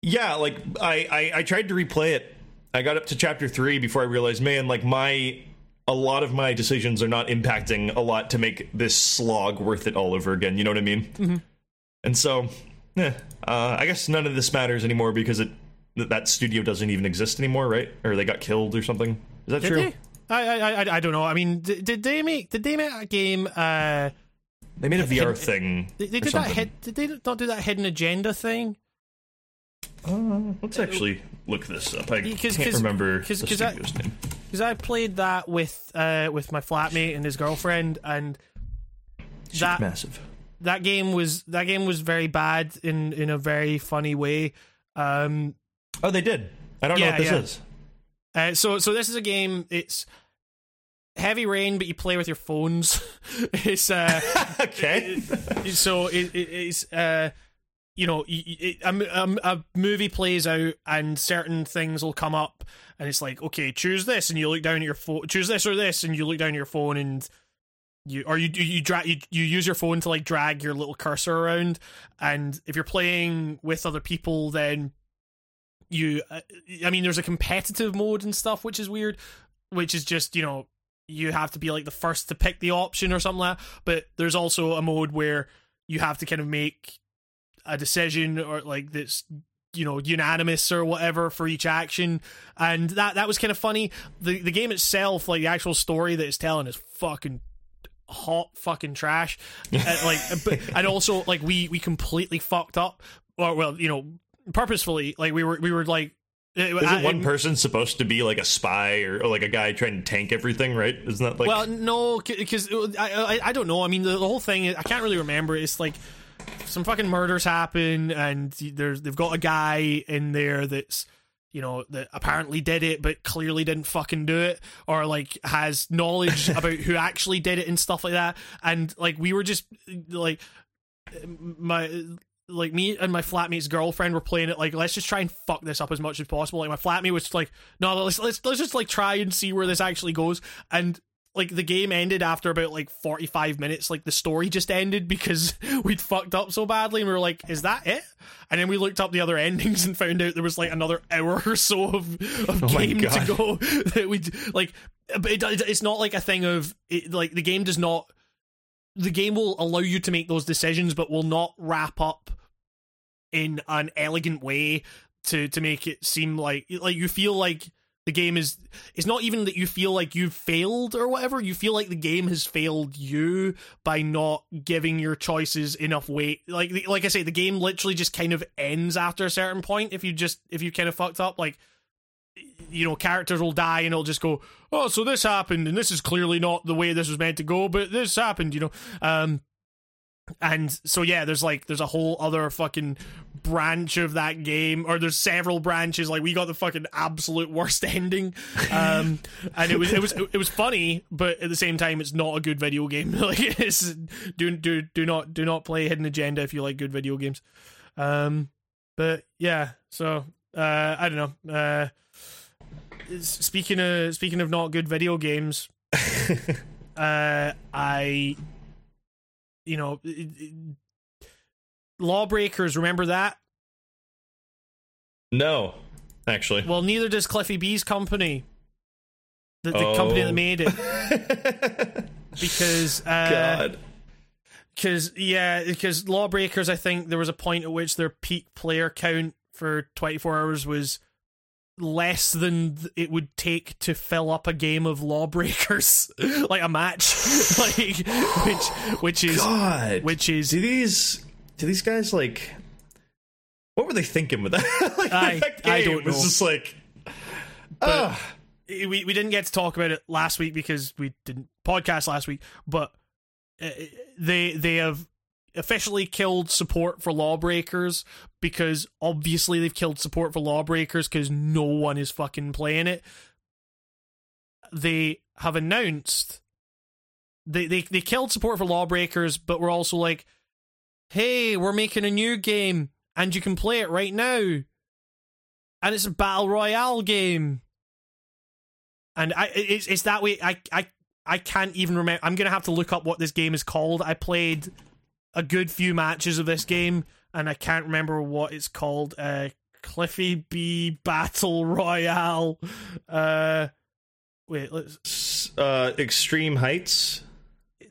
yeah, like I, I I tried to replay it. I got up to chapter three before I realized, man, like my a lot of my decisions are not impacting a lot to make this slog worth it all over again. You know what I mean? Mm-hmm. And so, eh, uh, I guess none of this matters anymore because it th- that studio doesn't even exist anymore, right? Or they got killed or something. Is that Did true? they? I, I I I don't know. I mean, did, did they make did they make a game? Uh, They made a VR thing. they, they did that. something. Did they not do that hidden agenda thing? Uh, let's actually look this up. I can't 'cause- remember 'cause- the 'cause I- studio's name. Because I played that with uh with my flatmate and his girlfriend, and that Massive. that game was that game was very bad in in a very funny way. Um, Oh, they did. I don't know what this yeah. is. Uh, so so this is a game. It's heavy rain, but you play with your phones. it's uh, okay. so it, it, it's uh, you know, a, y- it, a, m- a, a movie plays out, and certain things will come up, and it's like, okay, choose this, and you look down at your phone, choose this or this, and you look down at your phone, and you or you you drag you, you use your phone to like drag your little cursor around, and if you're playing with other people, then you uh, i mean there's a competitive mode and stuff which is weird which is just you know you have to be like the first to pick the option or something like that but there's also a mode where you have to kind of make a decision or like that's you know unanimous or whatever for each action. And that that was kind of funny. The the game itself like the actual story that it's telling is fucking hot fucking trash. Uh, like but, and also like we we completely fucked up. Or well you know purposefully like we were we were like Isn't one person supposed to be like a spy or, or like a guy trying to tank everything, right? Isn't that like well no because I, I I don't know. I mean the, the whole thing I can't really remember. It's like some fucking murders happen and there's they've got a guy in there that's you know that apparently did it but clearly didn't fucking do it or like has knowledge about who actually did it and stuff like that and like we were just like my like me and my flatmate's girlfriend were playing it like let's just try and fuck this up as much as possible. Like my flatmate was like, no, let's let's let's just like try and see where this actually goes. And like the game ended after about like 45 minutes like the story just ended because we'd fucked up so badly and we were like is that it? And then we looked up the other endings and found out there was like another hour or so of, of Oh game to go that we'd like but it, it's not like a thing of it, like the game does not the game will allow you to make those decisions but will not wrap up in an elegant way to to make it seem like like you feel like the game is it's not even that you feel like you've failed or whatever. You feel like the game has failed you by not giving your choices enough weight. Like like i say the game literally just kind of ends after a certain point if you just if you kind of fucked up. Like you know characters will die and it'll just go oh so this happened and this is clearly not the way this was meant to go but this happened you know? Um and so yeah there's like there's a whole other fucking branch of that game or there's several branches. Like we got the fucking absolute worst ending. Um and it was it was it was funny but at the same time it's not a good video game. Like it's do do do not do not play hidden agenda if you like good video games. Um but yeah so uh i don't know. Uh speaking of speaking of not good video games uh i you know it- it- lawbreakers remember that No, actually. well neither does cliffy b's company the, the company Oh. that made it because uh God. because yeah because lawbreakers i think there was a point at which their peak player count for 24 hours was less than it would take to fill up a game of lawbreakers like a match like which which is God. which is do these do these guys like what were they thinking with that? like, I- that I don't was know. just like ah. we we didn't get to talk about it last week because we didn't podcast last week, but uh, they they have officially killed support for lawbreakers because obviously they've killed support for lawbreakers because no one is fucking playing it. They have announced they they they killed support for lawbreakers, but we're also like, hey, we're making a new game and you can play it right now, and it's a battle royale game and I it's it's that way. I I I can't even remember. I'm gonna have to look up what this game is called. I played a good few matches of this game, and I can't remember what it's called. Uh, Cliffy B Battle Royale. Uh, wait, let's. uh extreme heights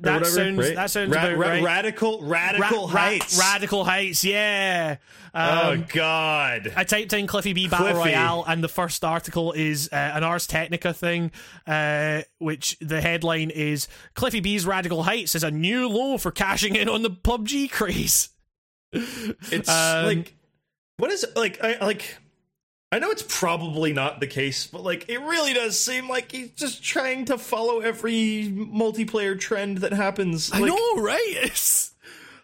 That whatever, sounds right? that sounds Ra- about ra- right. radical radical Ra- ra- heights radical heights. Yeah. oh Um, god I typed in Cliffy B Battle Cliffy. Royale, and the first article is uh, an Ars Technica thing, uh, which the headline is Cliffy B's Radical Heights is a new low for cashing in on the PUBG craze. it's Um, like what is like i like i know it's probably not the case but like it really does seem like he's just trying to follow every multiplayer trend that happens like, I know, right? It's,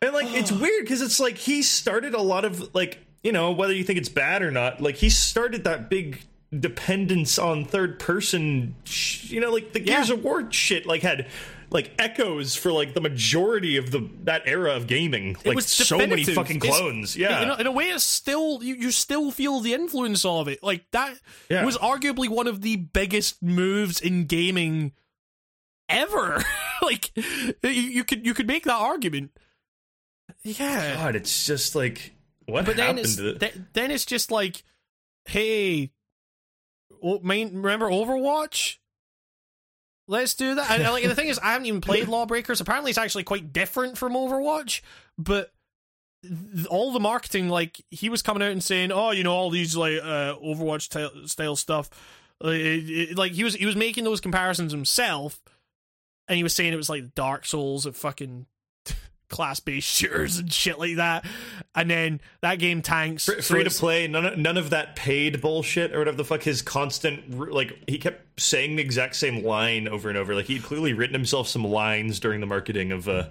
And like it's weird because it's like he started a lot of like you know whether you think it's bad or not like he started that big dependence on third person sh- you know like the Gears Yeah. of War shit like had like echoes for like the majority of the that era of gaming like was so many fucking It's- clones yeah in a, in a way, it's still you, you still feel the influence of it. Like that Yeah. was arguably one of the biggest moves in gaming ever. like you, you could you could make that argument. Yeah, God it's just like what but then happened it's to it? th- then it's just like, hey, oh, main, remember Overwatch? Let's do that. And, like the thing is, I haven't even played Lawbreakers. Apparently, it's actually quite different from Overwatch, but th- all the marketing, like he was coming out and saying, "Oh, you know, all these like uh, Overwatch ty- style stuff." Like, it- it- like he was he was making those comparisons himself, and he was saying it was like Dark Souls of fucking class based shooters and shit like that. And then that game tanks. Free, so free to play, none of, none of that paid bullshit or whatever the fuck. His constant, like, he kept saying the exact same line over and over. Like, he'd clearly written himself some lines during the marketing of, uh,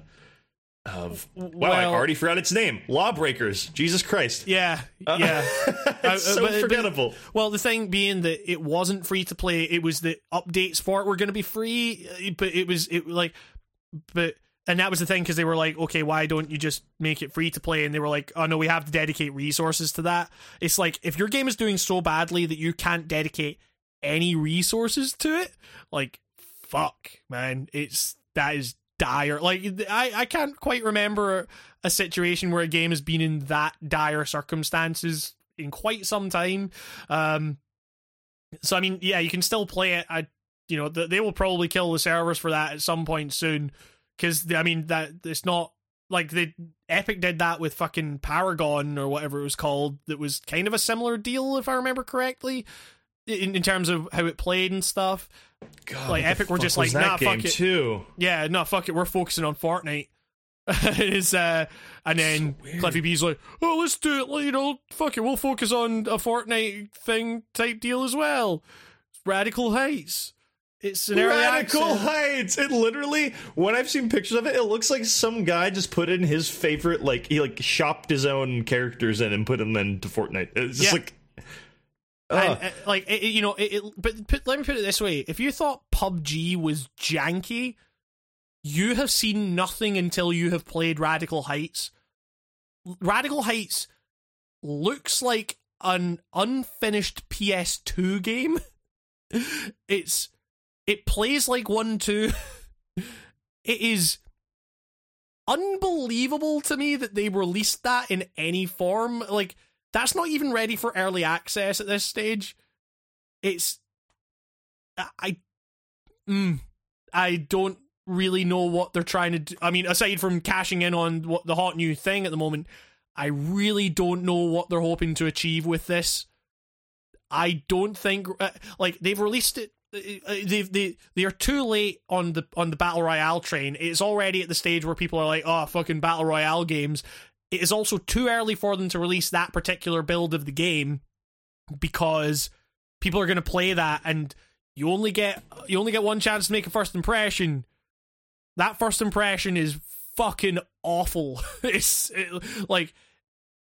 of, wow, I already forgot its name. Lawbreakers. Jesus Christ. Yeah, yeah. it's Uh, so but- but- forgettable. Well, the thing being that it wasn't free to play, it was the updates for it were going to be free, uh, but it was it like, but and that was the thing because they were like, okay, why don't you just make it free to play? And they were like, oh no, we have to dedicate resources to that. It's like if your game is doing so badly that you can't dedicate any resources to it, like fuck, man, it's that is dire. Like I, I can't quite remember a situation where a game has been in that dire circumstances in quite some time. Um, so I mean, yeah, you can still play it. I, you know, they will probably kill the servers for that at some point soon because I mean that it's not like the Epic did that with fucking Paragon or whatever it was called. That was kind of a similar deal, if I remember correctly, in, in terms of how it played and stuff. God, like Epic were just like, nah, fuck it. Too? Yeah, no, fuck it. We're focusing on Fortnite. is uh, and then so Cliffy B's like, oh, let's do it. You know, fuck it. We'll focus on a Fortnite thing type deal as well. Radical Heights. It's an radical heights. It literally, when I've seen pictures of it, it looks like some guy just put in his favorite, like he like shopped his own characters in and put them into Fortnite. It's just yeah. like, uh, like it, you know, it, it, but, but let me put it this way: if you thought PUBG was janky, you have seen nothing until you have played Radical Heights. Radical Heights looks like an unfinished PS2 game. it's it plays like one two. it is unbelievable to me that they released that in any form. Like that's not even ready for early access at this stage. It's I mm, I don't really know what they're trying to do. I mean, aside from cashing in on what the hot new thing at the moment, I really don't know what they're hoping to achieve with this. I don't think uh, like they've released it Uh, uh, they they they are too late on the on the battle royale train. It's already at the stage where people are like, "Oh, fucking battle royale games." It is also too early for them to release that particular build of the game because people are going to play that and you only get you only get one chance to make a first impression. That first impression is fucking awful. it's it, like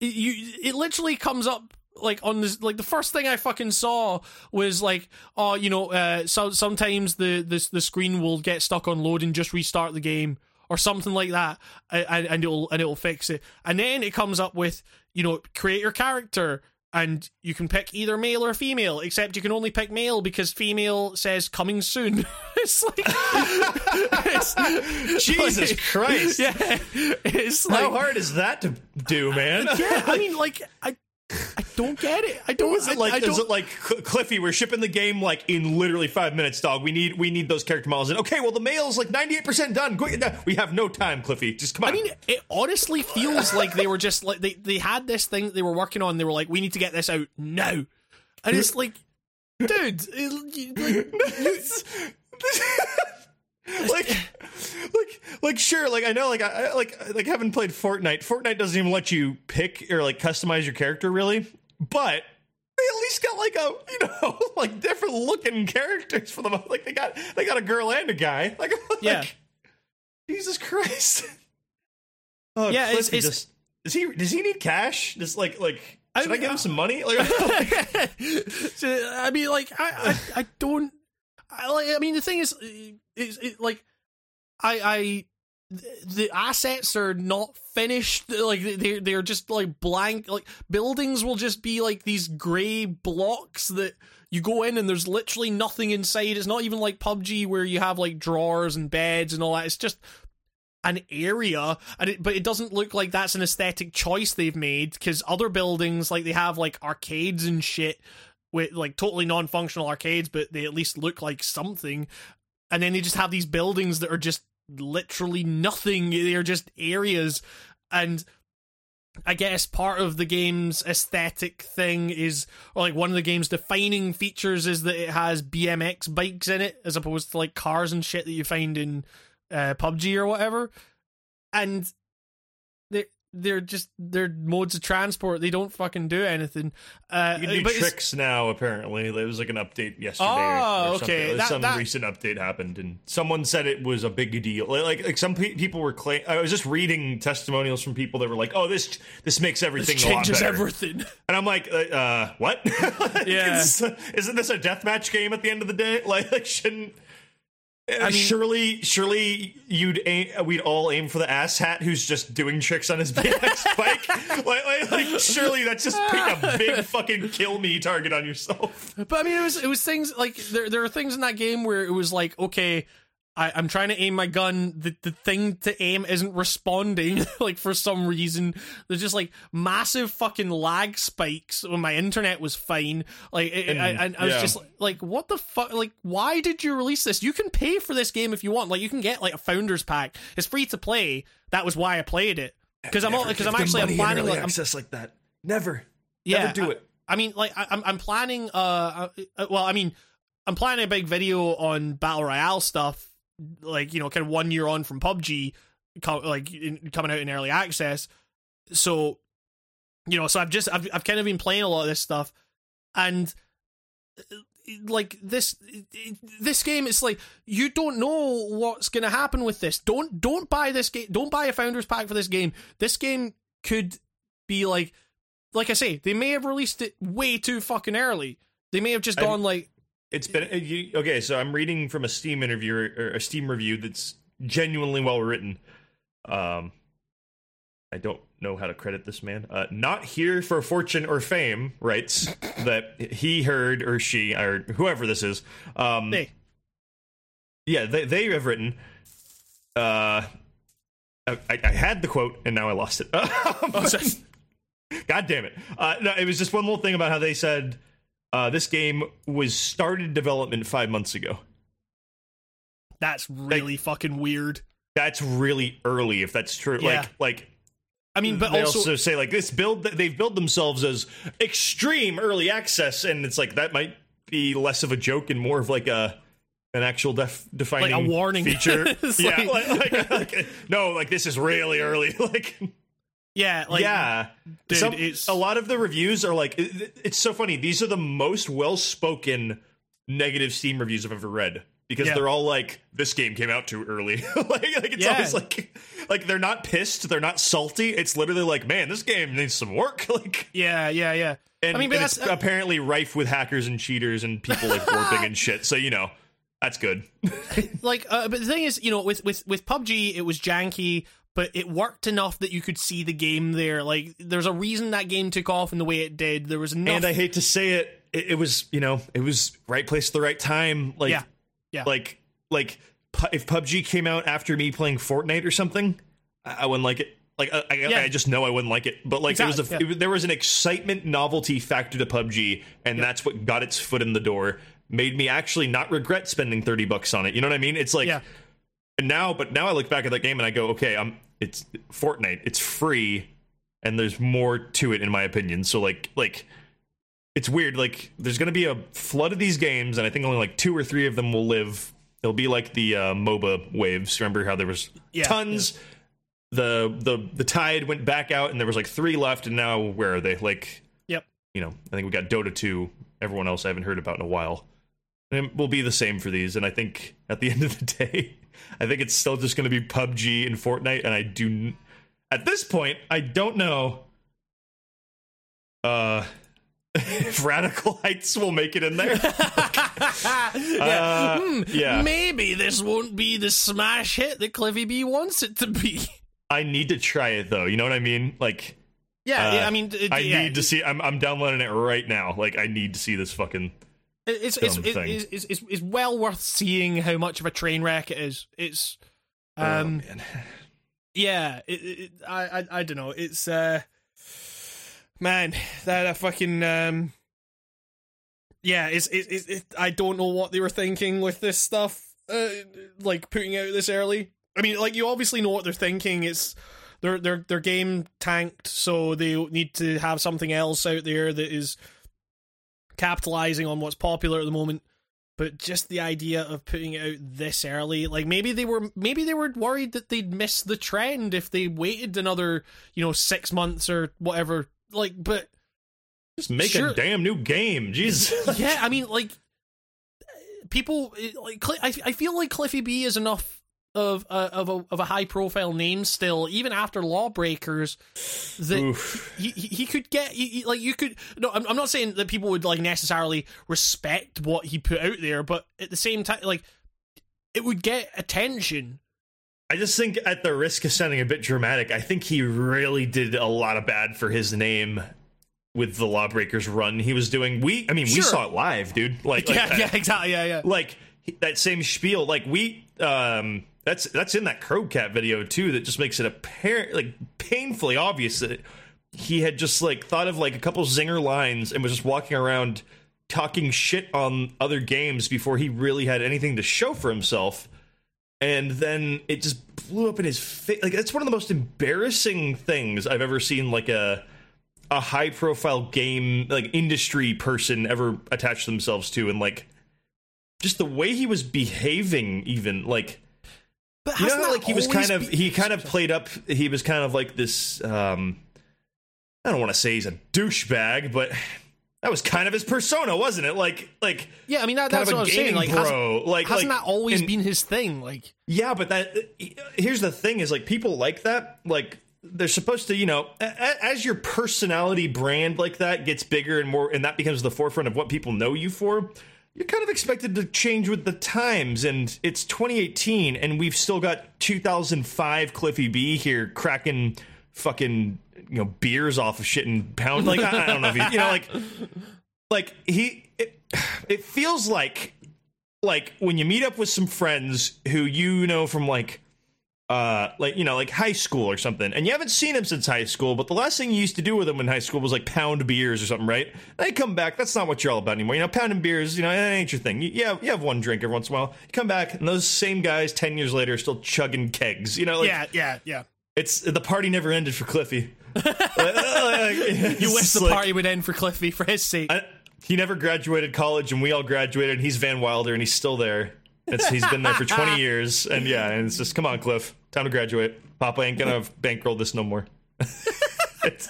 you it literally comes up like on this like the first thing I fucking saw was like oh you know uh so sometimes the the the screen will get stuck on load and just restart the game or something like that and, and it'll and it'll fix it. And then it comes up with you know create your character and you can pick either male or female except you can only pick male because female says coming soon. It's like it's, jesus like, christ. Yeah it's like how hard is that to do man? Yeah i mean like i I don't get it. I don't. Is it like? I, I is it like Cliffy? We're shipping the game like in literally five minutes, dog. We need we need those character models. And okay, well the male's like ninety eight percent done. We have no time, Cliffy. Just come on. I mean, it honestly feels like they were just like they they had this thing they were working on. They were like, we need to get this out now, and it's like, dude, it, like, like like like sure like i know like i like like haven't played fortnite fortnite doesn't even let you pick or like customize your character really but they at least got like a you know like different looking characters for them like they got they got a girl and a guy. Like, yeah. jesus christ. Oh yeah it's, it's, just, does he does he need cash? Just like like should I, I give him some money? Like, I mean, like, I, I, I don't I, like, I mean, the thing is, is it, like, I, I, the assets are not finished. Like they're they're just like blank. Like buildings will just be like these gray blocks that you go in and there's literally nothing inside. It's not even like PUBG where you have like drawers and beds and all that. It's just an area and it, but it doesn't look like that's an aesthetic choice they've made because other buildings like they have like arcades and shit with like totally non-functional arcades, but they at least look like something. And then they just have these buildings that are just literally nothing. They're just areas, and I guess part of the game's aesthetic thing is, or like one of the game's defining features is that it has BMX bikes in it, as opposed to like cars and shit that you find in uh, PUBG or whatever. And they're just they're modes of transport. They don't fucking do anything. Uh, you can do tricks now. Apparently, there was like an update yesterday. Oh, or okay. That, some that... recent update happened, and someone said it was a big deal. Like, like some pe- people were claim. I was just reading testimonials from people that were like, "Oh, this this makes everything this changes everything." And I'm like, uh, uh "What? yeah, is, isn't this a deathmatch game at the end of the day? Like, like shouldn't." I uh, mean, surely, surely you'd aim, we'd all aim for the ass hat who's just doing tricks on his BMX bike. like, like, like, surely that's just putting a big fucking kill me target on yourself. But I mean, it was it was things like there there are things in that game where it was like, okay, I, I'm trying to aim my gun. The the thing to aim isn't responding. like for some reason, there's just like massive fucking lag spikes when my internet was fine. Like it, And, I, I, I was yeah. just like, what the fuck? Like, why did you release this? You can pay for this game if you want. Like, you can get like a founders pack. It's free to play. That was why I played it because I'm because I'm actually I'm planning like I'm access like that. Never, yeah, never do I- it. I mean, like I, I'm I'm planning. Uh, uh, well, I mean, I'm planning a big video on battle royale stuff. Like you know, kind of one year on from PUBG, co- like in, coming out in early access. So, you know, so I've just I've I've kind of been playing a lot of this stuff, and uh, like this this game it's like you don't know what's going to happen with this. Don't don't buy this game don't buy a founders pack for this game. This game could be like like i say they may have released it way too fucking early. They may have just I'm- gone like It's been uh, you, okay. So I'm reading from a Steam interview or a Steam review that's genuinely well written. Um, I don't know how to credit this man. Uh, not here for fortune or fame. Writes that he heard or she or whoever this is. Um, hey yeah, they they have written. Uh, I, I had the quote and now I lost it. oh, God damn it! Uh, no, it was just one little thing about how they said uh, this game was started development five months ago. that's really fucking weird That's really early, if that's true. Yeah. Like, like i mean but they also, also, say like this build they've built themselves as extreme early access, and it's like that might be less of a joke and more of like a an actual def- defining Like a warning. feature. Yeah, like- like, like, like, no, like this is really early. Like, yeah like yeah, dude, Some- it's- a lot of the reviews are like it- it- it's so funny. These are the most well spoken negative Steam reviews I've ever read because Yeah. they're all like this game came out too early. like, like it's Yeah. always like like they're not pissed, they're not salty. It's literally like man, this game needs some work. like. yeah yeah yeah And, I mean, but and it's uh, apparently rife with hackers and cheaters and people like warping and shit. So you know, that's good. like uh, but the thing is you know with with with PUBG it was janky but it worked enough that you could see the game there like there's a reason that game took off in the way it did there was enough And I hate to say it, it, it was you know it was right place at the right time. Like Yeah. Yeah. like like if PUBG came out after me playing Fortnite or something, I, I wouldn't like it. Like I, I, Yeah. I just know I wouldn't like it. But like Exactly, it was a yeah. it there was an excitement novelty factor to PUBG, and that's what got its foot in the door. Made me actually not regret spending thirty bucks on it. You know what I mean? It's like yeah and now, but now I look back at that game and I go, okay, I'm it's Fortnite. It's free, and there's more to it in my opinion. So like like it's weird. Like there's gonna be a flood of these games, and I think only like two or three of them will live. It'll be like the uh, MOBA waves. Remember how there was Yeah, tons. The the the tide went back out, and there was like three left, and now where are they? Like yep you know, I think we got Dota 2. Everyone else I haven't heard about in a while. And it will be the same for these. And I think at the end of the day, I think it's still just going to be PUBG and Fortnite. And I do, n- at this point, I don't know uh, if Radical Heights will make it in there. yeah. Uh, Hmm, yeah. maybe this won't be the smash hit that Cliffy B wants it to be I need to try it though. You know what I mean? Like, yeah, Uh, yeah I mean it, I yeah, need to see. I'm, I'm downloading it right now. Like, I need to see this fucking. It's it's, it's, it's, it's, it's, it's well worth seeing how much of a train wreck it is. It's um oh, yeah it, it, I, I i don't know. It's uh man that, that fucking um yeah it's it, it, it i don't know what they were thinking with this stuff uh like putting out this early. I mean like you obviously know what they're thinking. It's their their their game tanked so they need to have something else out there that is capitalizing on what's popular at the moment but just the idea of putting it out this early like maybe they were maybe they were worried that they'd miss the trend if they waited another you know 6 months or whatever like but Just make Sure. a damn new game. Jesus. yeah i mean like people like I, I feel like cliffy b is enough of a, of a of a high profile name still even after lawbreakers that Oof. he, he could get he, like you could no I'm, I'm not saying that people would like necessarily respect what he put out there but at the same time like it would get attention. I just think, at the risk of sounding a bit dramatic, I think he really did a lot of bad for his name with the Lawbreakers run he was doing. We, I mean, we saw it live, dude. Like, like yeah, that- yeah, exactly. Yeah, yeah. like that same spiel like we um that's that's in that Crowbcat video too that just makes it apparent like painfully obvious that he had just like thought of like a couple zinger lines and was just walking around talking shit on other games before he really had anything to show for himself. And then it just blew up in his face like that's one of the most embarrassing things i've ever seen like a a high profile game like industry person ever attach themselves to. And like just the way he was behaving even like But you know how, like he was kind of he kind of played up he was kind of like this um i don't want to say he's a douchebag but that was kind of his persona wasn't it like like Yeah, I mean that, that's a what I'm saying. Like, hasn't, like hasn't like, that always and- been his thing? Like, yeah, but that here's the thing: is like people like that. Like they're supposed to, you know, as your personality brand like that gets bigger and more, and that becomes the forefront of what people know you for. You're kind of expected to change with the times, and it's 2018, and we've still got 2005 Cliffy B here cracking fucking you know beers off of shit and pound. Like I, I don't know if you, you know, like like he. It, it feels like like when you meet up with some friends who you know from like uh like you know like high school or something and you haven't seen him since high school but the last thing you used to do with him in high school was like pound beers or something right they come back that's not what you're all about anymore you know pounding beers you know that ain't your thing you, you, have, you have one drink every once in a while you come back and those same guys 10 years later are still chugging kegs you know like yeah, yeah, yeah. it's the party never ended for cliffy you You wish the party would end for Cliffy for his sake. I, he never graduated college, and we all graduated. And he's Van Wilder, and he's still there. It's, he's been there for 20 years, and yeah, and it's just come on, Cliff, time to graduate. Papa ain't gonna bankroll this no more. It's-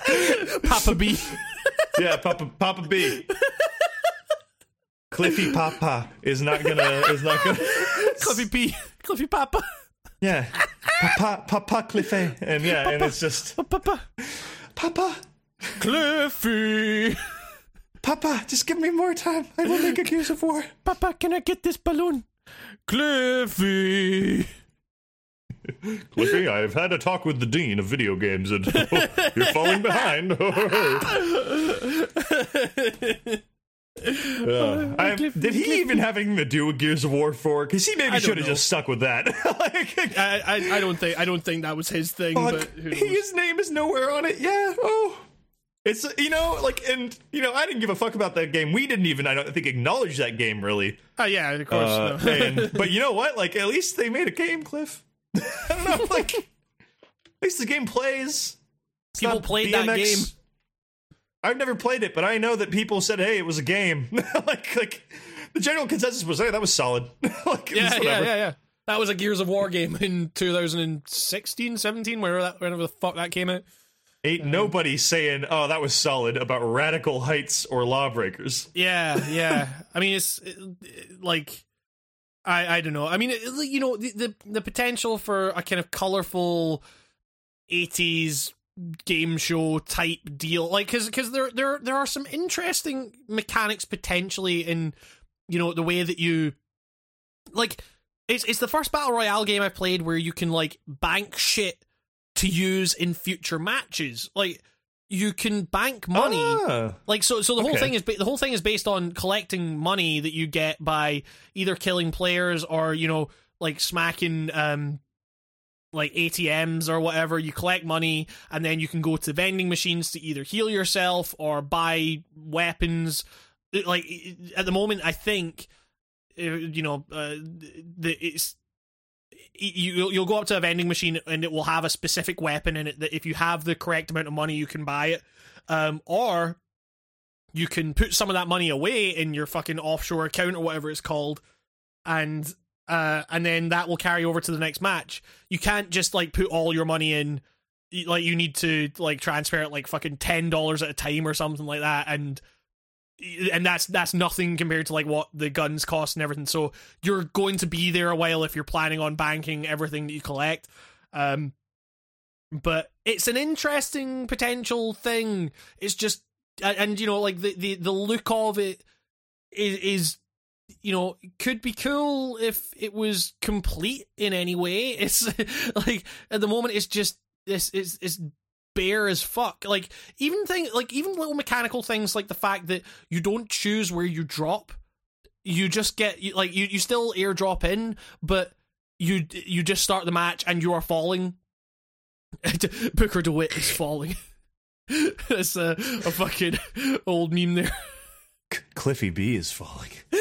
Papa B. yeah, Papa, Papa B. Cliffy Papa is not gonna is not gonna. Cliffy P. Cliffy Papa. Yeah, Papa Papa Cliffy, and yeah, and it's just Papa. Papa Cliffy. Papa, just give me more time. I will make a Gears of War. Papa, can I get this balloon? Cliffy. Cliffy, I've had a talk with the dean of video games, and you're falling behind. Oh, yeah. Uh, oh, I- did he even having anything to do with Gears of War 4? Because he maybe should have just stuck with that. like, I, I, I don't think I don't think that was his thing, but knows? his name is nowhere on it. Yeah. Oh. It's you know like and you know I didn't give a fuck about that game. We didn't even I don't think acknowledge that game really. Oh yeah, of course. Uh, no. and, but you know what? Like at least they made a game, Cliff. I don't know. Like at least the game plays. It's People not played that game. I've never played it, but I know that people said, "Hey, it was a game." like, like the general consensus was, "Hey, that was solid." like, it was yeah, yeah, yeah, yeah. That was a Gears of War game in 2016, 17, whenever that, whenever the fuck that came out. Ain't um, nobody saying, "Oh, that was solid" about Radical Heights or Lawbreakers. Yeah, yeah. I mean, it's it- it- like I I don't know. I mean, it, you know, the, the the potential for a kind of colorful '80s game show type deal, like because because there there there are some interesting mechanics potentially in you know the way that you like it's it's the first battle royale game I've played where you can like bank shit to use in future matches, like. You can bank money Ah. like so, so the whole thing is the whole thing is based on collecting money that you get by either killing players or you know like smacking um like ATMs or whatever. You collect money and then you can go to vending machines to either heal yourself or buy weapons. Like at the moment, I think uh, you know uh, the it's you you'll go up to a vending machine and it will have a specific weapon in it that if you have the correct amount of money you can buy it. Um or you can put some of that money away in your fucking offshore account or whatever it's called and uh and then that will carry over to the next match. You can't just like put all your money in like you need to like transfer it like fucking ten dollars at a time or something like that and and that's that's nothing compared to like what the guns cost and everything. So you're going to be there a while if you're planning on banking everything that you collect. Um but it's an interesting potential thing. It's just and, you know like the, the the look of it is is you know could be cool if it was complete in any way. It's like at the moment it's just this it's it's bare as fuck. Like even thing like even little mechanical things like the fact that you don't choose where you drop. You just get you, like you you still airdrop in, but you you just start the match and you are falling. Booker DeWitt is falling. That's a, a fucking old meme there. Cliffy B is falling.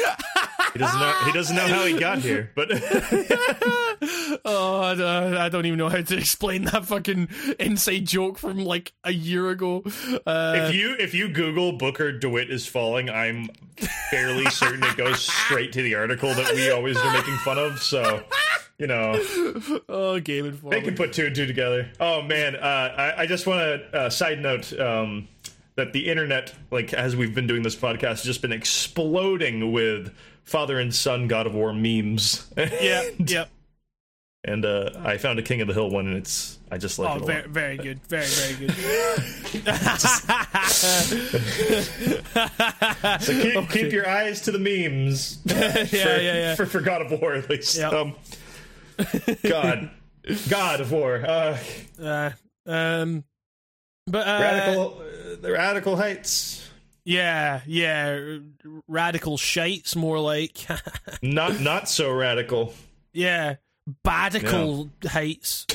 He doesn't know. He doesn't know how he got here, but I, I don't even know how to explain that fucking inside joke from like a year ago. Uh, if you if you Google Booker DeWitt is falling, I'm fairly certain it goes straight to the article that we always are making fun of. So you know, oh, Game Informer. they can put two and two together. Oh man, uh, I, I just want to uh, side note um, that the internet, like as we've been doing this podcast, has just been exploding with father and son God of War memes. Yeah, yeah. And uh, I found a King of the Hill one, and it's I just like Oh, it a very, very good, very, very good. So keep, keep your eyes to the memes. yeah, for, yeah, yeah. For, for God of War, at least. Yep. Um, God, God of War. Uh, Uh, um, but uh, radical, uh, the radical heights. yeah, yeah, radical shites, more like. Not not so radical. yeah, badical heights.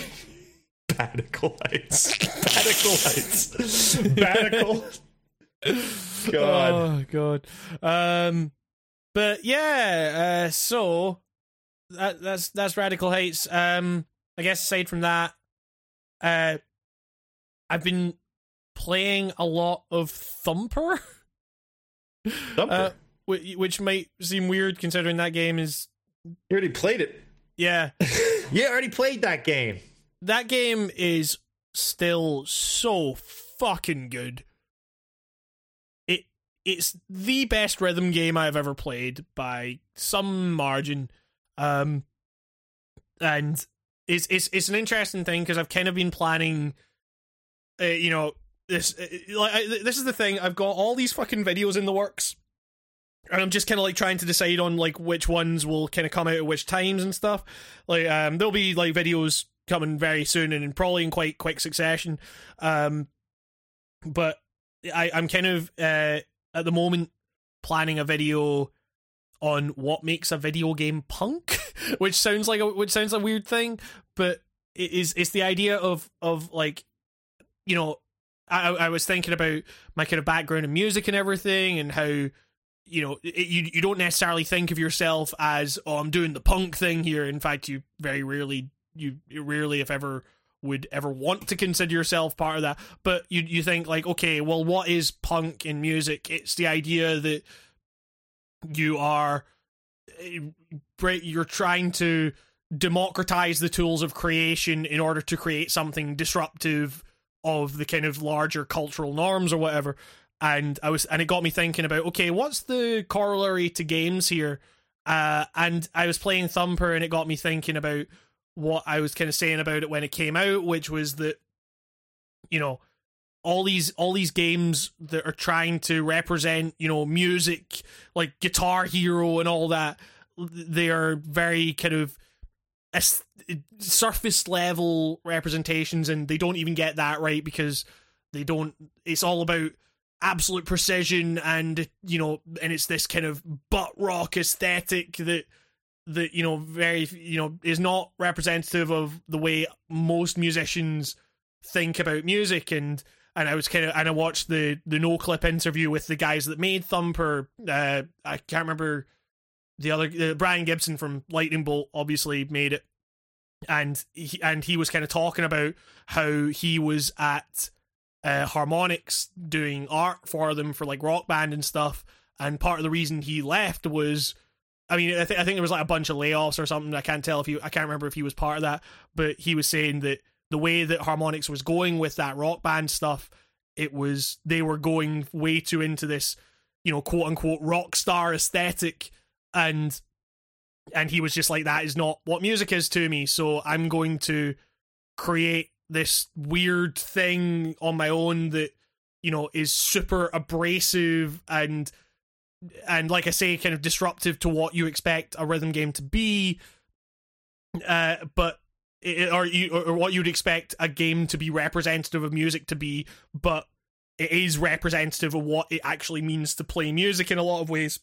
Radical heights. Radical heights. Radical. God. Oh god. Um, but yeah. Uh, so that that's that's radical heights. Um, I guess aside from that, uh, I've been playing a lot of Thumper. Thumper. Uh, which might seem weird considering that game is you already played it. Yeah You already played that game. that game is still so fucking good. It it's the best rhythm game I've ever played by some margin. Um and it's it's it's an interesting thing because I've kind of been planning uh, you know this uh, like I, this is the thing I've got all these fucking videos in the works and I'm just kind of like trying to decide on like which ones will kind of come out at which times and stuff. Like um there'll be like videos coming very soon and probably in quite quick succession. Um but I I'm kind of uh at the moment planning a video on what makes a video game punk, which sounds like a which sounds a weird thing, but it is it's the idea of of like you know I I was thinking about my kind of background in music and everything and how you know it, you you don't necessarily think of yourself as oh I'm doing the punk thing here. In fact you very rarely you you rarely if ever would ever want to consider yourself part of that. But you you think like okay well what is punk in music? It's the idea that you are eh, you're trying to democratize the tools of creation in order to create something disruptive of the kind of larger cultural norms or whatever and i was and it got me thinking about okay what's the corollary to games here? Uh and i was playing thumper and it got me thinking about what i was kind of saying about it when it came out which was that you know all these all these games that are trying to represent you know music like guitar hero and all that they are very kind of surface level representations and they don't even get that right because they don't it's all about absolute precision and you know and it's this kind of butt rock aesthetic that that you know very you know is not representative of the way most musicians think about music and and I was kind of and I watched the the Noclip interview with the guys that made Thumper. Uh, I can't remember the other uh, Brian Gibson from Lightning Bolt obviously made it, and he and he was kind of talking about how he was at uh, Harmonix doing art for them for like Rock Band and stuff, and part of the reason he left was. I mean, I, th- I think there was like a bunch of layoffs or something. I can't tell if he, I can't remember if he was part of that, but he was saying that the way that Harmonix was going with that rock band stuff, it was they were going way too into this, you know, quote unquote rock star aesthetic, and and he was just like, that is not what music is to me. So I'm going to create this weird thing on my own that you know is super abrasive and and like I say, kind of disruptive to what you expect a rhythm game to be. Uh, but it, or you or what you'd expect a game to be representative of music to be, but it is representative of what it actually means to play music in a lot of ways.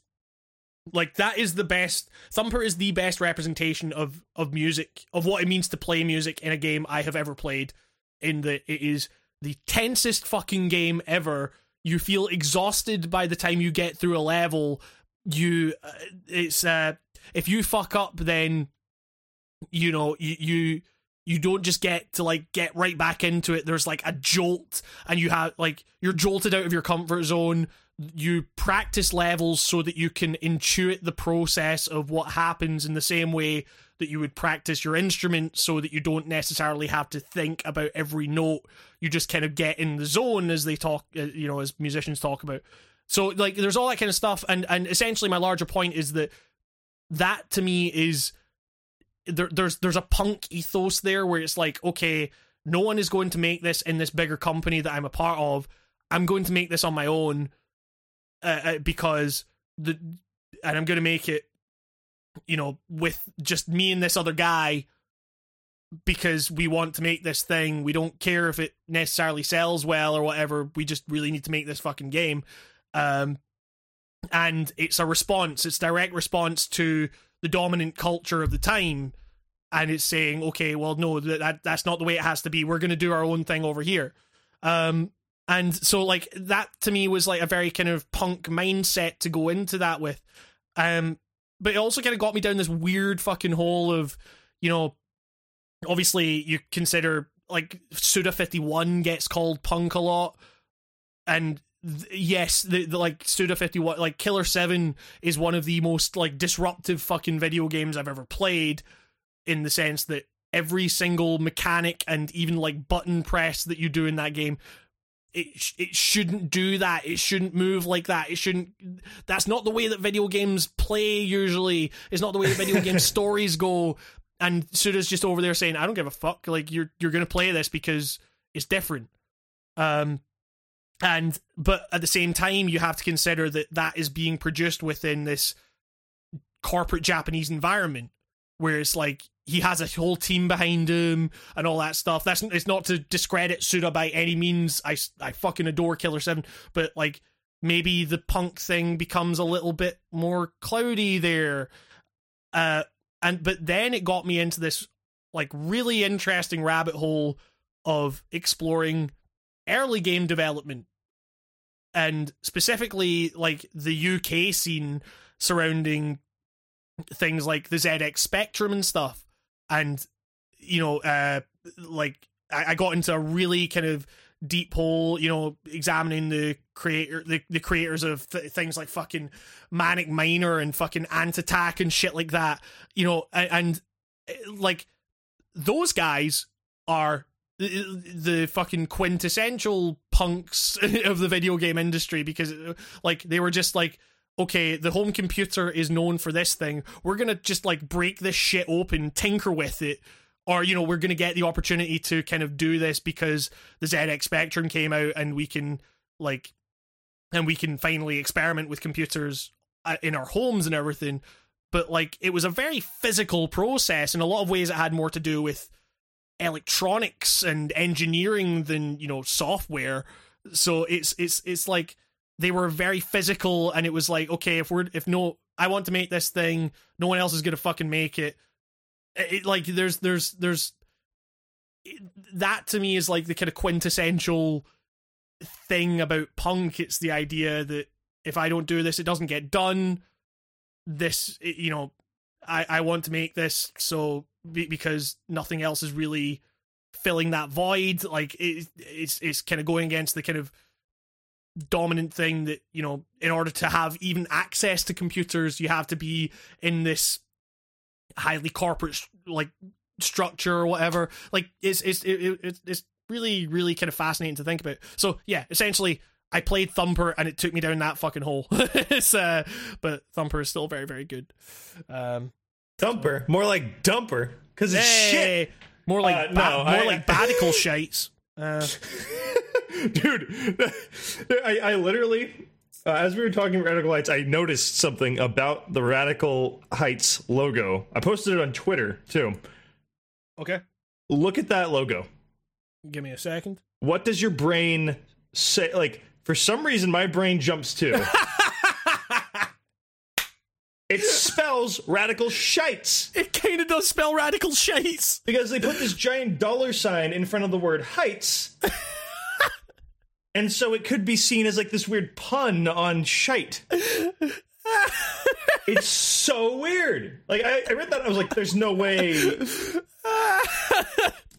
Like that is the best. Thumper is the best representation of of music of what it means to play music in a game I have ever played. In that it is the tensest fucking game ever. You feel exhausted by the time you get through a level. You, uh, it's uh, if you fuck up, then you know you you you don't just get to like get right back into it there's like a jolt and you have like you're jolted out of your comfort zone you practice levels so that you can intuit the process of what happens in the same way that you would practice your instrument so that you don't necessarily have to think about every note. You just kind of get in the zone as they talk uh, you know as musicians talk about. So like there's all that kind of stuff. And and essentially my larger point is that that to me is there, there's there's a punk ethos there where it's like okay no one is going to make this in this bigger company that I'm a part of. I'm going to make this on my own uh, uh because the and I'm going to make it you know with just me and this other guy because we want to make this thing. We don't care if it necessarily sells well or whatever. We just really need to make this fucking game. Um and it's a response. It's direct response to the dominant culture of the time. And it's saying okay well no that that's not the way it has to be. We're going to do our own thing over here. Um and so like that to me was like a very kind of punk mindset to go into that with. Um but it also kind of got me down this weird fucking hole of you know obviously you consider like suda 51 gets called punk a lot. And yes, the, the like Suda fifty one, like Killer Seven is one of the most like disruptive fucking video games I've ever played, in the sense that every single mechanic and even like button press that you do in that game it it shouldn't do that. It shouldn't move like that. It shouldn't. That's not the way that video games play. Usually, it's not the way that video game stories go. And Suda's just over there saying, "I don't give a fuck. Like you're you're gonna play this because it's different." Um, and but at the same time you have to consider that that is being produced within this corporate japanese environment where it's like he has a whole team behind him and all that stuff. That's it's not to discredit suda by any means. I i fucking adore killer 7 but like maybe the punk thing becomes a little bit more cloudy there. Uh and but then it got me into this like really interesting rabbit hole of exploring early game development. And specifically like the UK scene surrounding things like the ZX Spectrum and stuff. And you know, uh like I, I got into a really kind of deep hole, you know, examining the creator, the, the creators of th- things like fucking Manic Miner and fucking Ant Attack and shit like that, you know, and, and like those guys are eh, eh, the, fucking quintessential punks of the video game industry because like they were just like okay, the home computer is known for this thing. We're going to just like break this shit open, tinker with it. Or, you know, we're going to get the opportunity to kind of do this because the ZX Spectrum came out and we can, like, and we can finally experiment with computers uh, in our homes and everything. But, like, it was a very physical process. In a lot of ways, it had more to do with electronics and engineering than you know software so it's it's it's like they were very physical and it was like okay if we're if no i want to make this thing no one else is gonna fucking make it, it like there's there's there's that to me is like the kind of quintessential thing about punk. It's the idea that if i don't do this it doesn't get done. This you know i i want to make this so because nothing else is really filling that void. Like it, it's it's kind of going against the kind of dominant thing that you know in order to have even access to computers you have to be in this highly corporate like structure or whatever like it's it's it, it, it's really really kind of fascinating to think about so yeah essentially i played thumper and it took me down that fucking hole it's uh but thumper is still very very good um Thumper, more like dumper, because it's hey, shit. More like uh, ba- no, more I, like badical shites. Uh. Dude, I, I literally Uh, as we were talking Radical Heights, I noticed something about the Radical Heights logo. I posted it on Twitter too. Okay. Look at that logo. Give me a second. What does your brain say? Like, for some reason, my brain jumps to. it spells radical shites It kind of does spell radical shites. because they put this giant dollar sign in front of the word heights. and so it could be seen as like this weird pun on shite. it's so weird. Like I, I read that, I was like, "There's no way."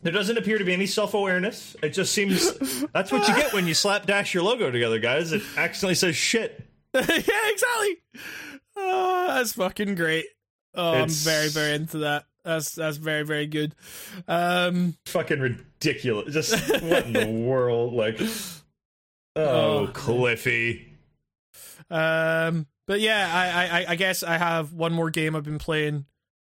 There doesn't appear to be any self-awareness. It just seems that's what you get when you slapdash your logo together, guys. It accidentally says shit. yeah, exactly. Oh, that's fucking great. Oh, I'm very, very into that. That's that's very, very good. Um, Fucking ridiculous. Just what in the world? Like, oh, Oh. Cliffy. um, but yeah, I, I, I guess I have one more game I've been playing,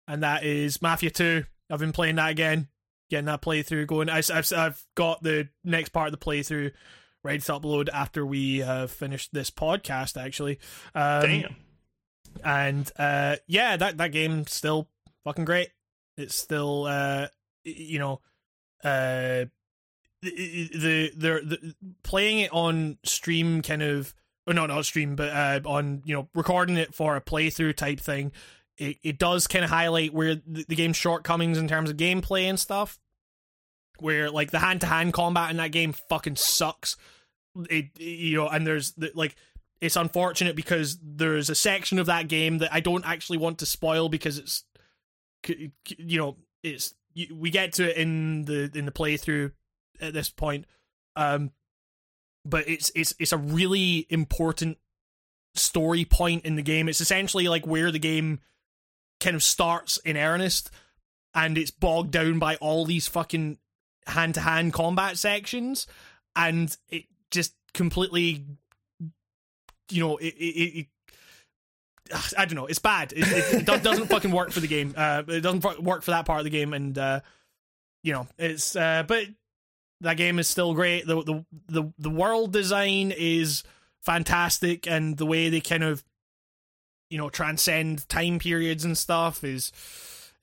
and that is Mafia Two. I've been playing that again, getting that playthrough going. I, have I've got the next part of the playthrough ready to upload after we have finished this podcast. Actually, um, Damn. and uh yeah that that game's still fucking great it's still uh you know uh the the, the, playing it on stream kind of oh no not stream but uh on you know recording it for a playthrough type thing it, it does kind of highlight where the, the game's shortcomings in terms of gameplay and stuff where like the hand-to-hand combat in that game fucking sucks. It you know and there's the, like it's unfortunate because there's a section of that game that I don't actually want to spoil because it's you know it's we get to it in the in the playthrough at this point um but it's it's it's a really important story point in the game it's essentially like where the game kind of starts in earnest and it's bogged down by all these fucking hand-to-hand combat sections and it just completely you know, it, it, it I don't know. It's bad. It, it, it doesn't fucking work for the game. Uh, it doesn't work for that part of the game, and uh, you know, it's. Uh, but that game is still great. The the the the world design is fantastic, and the way they kind of, you know, transcend time periods and stuff is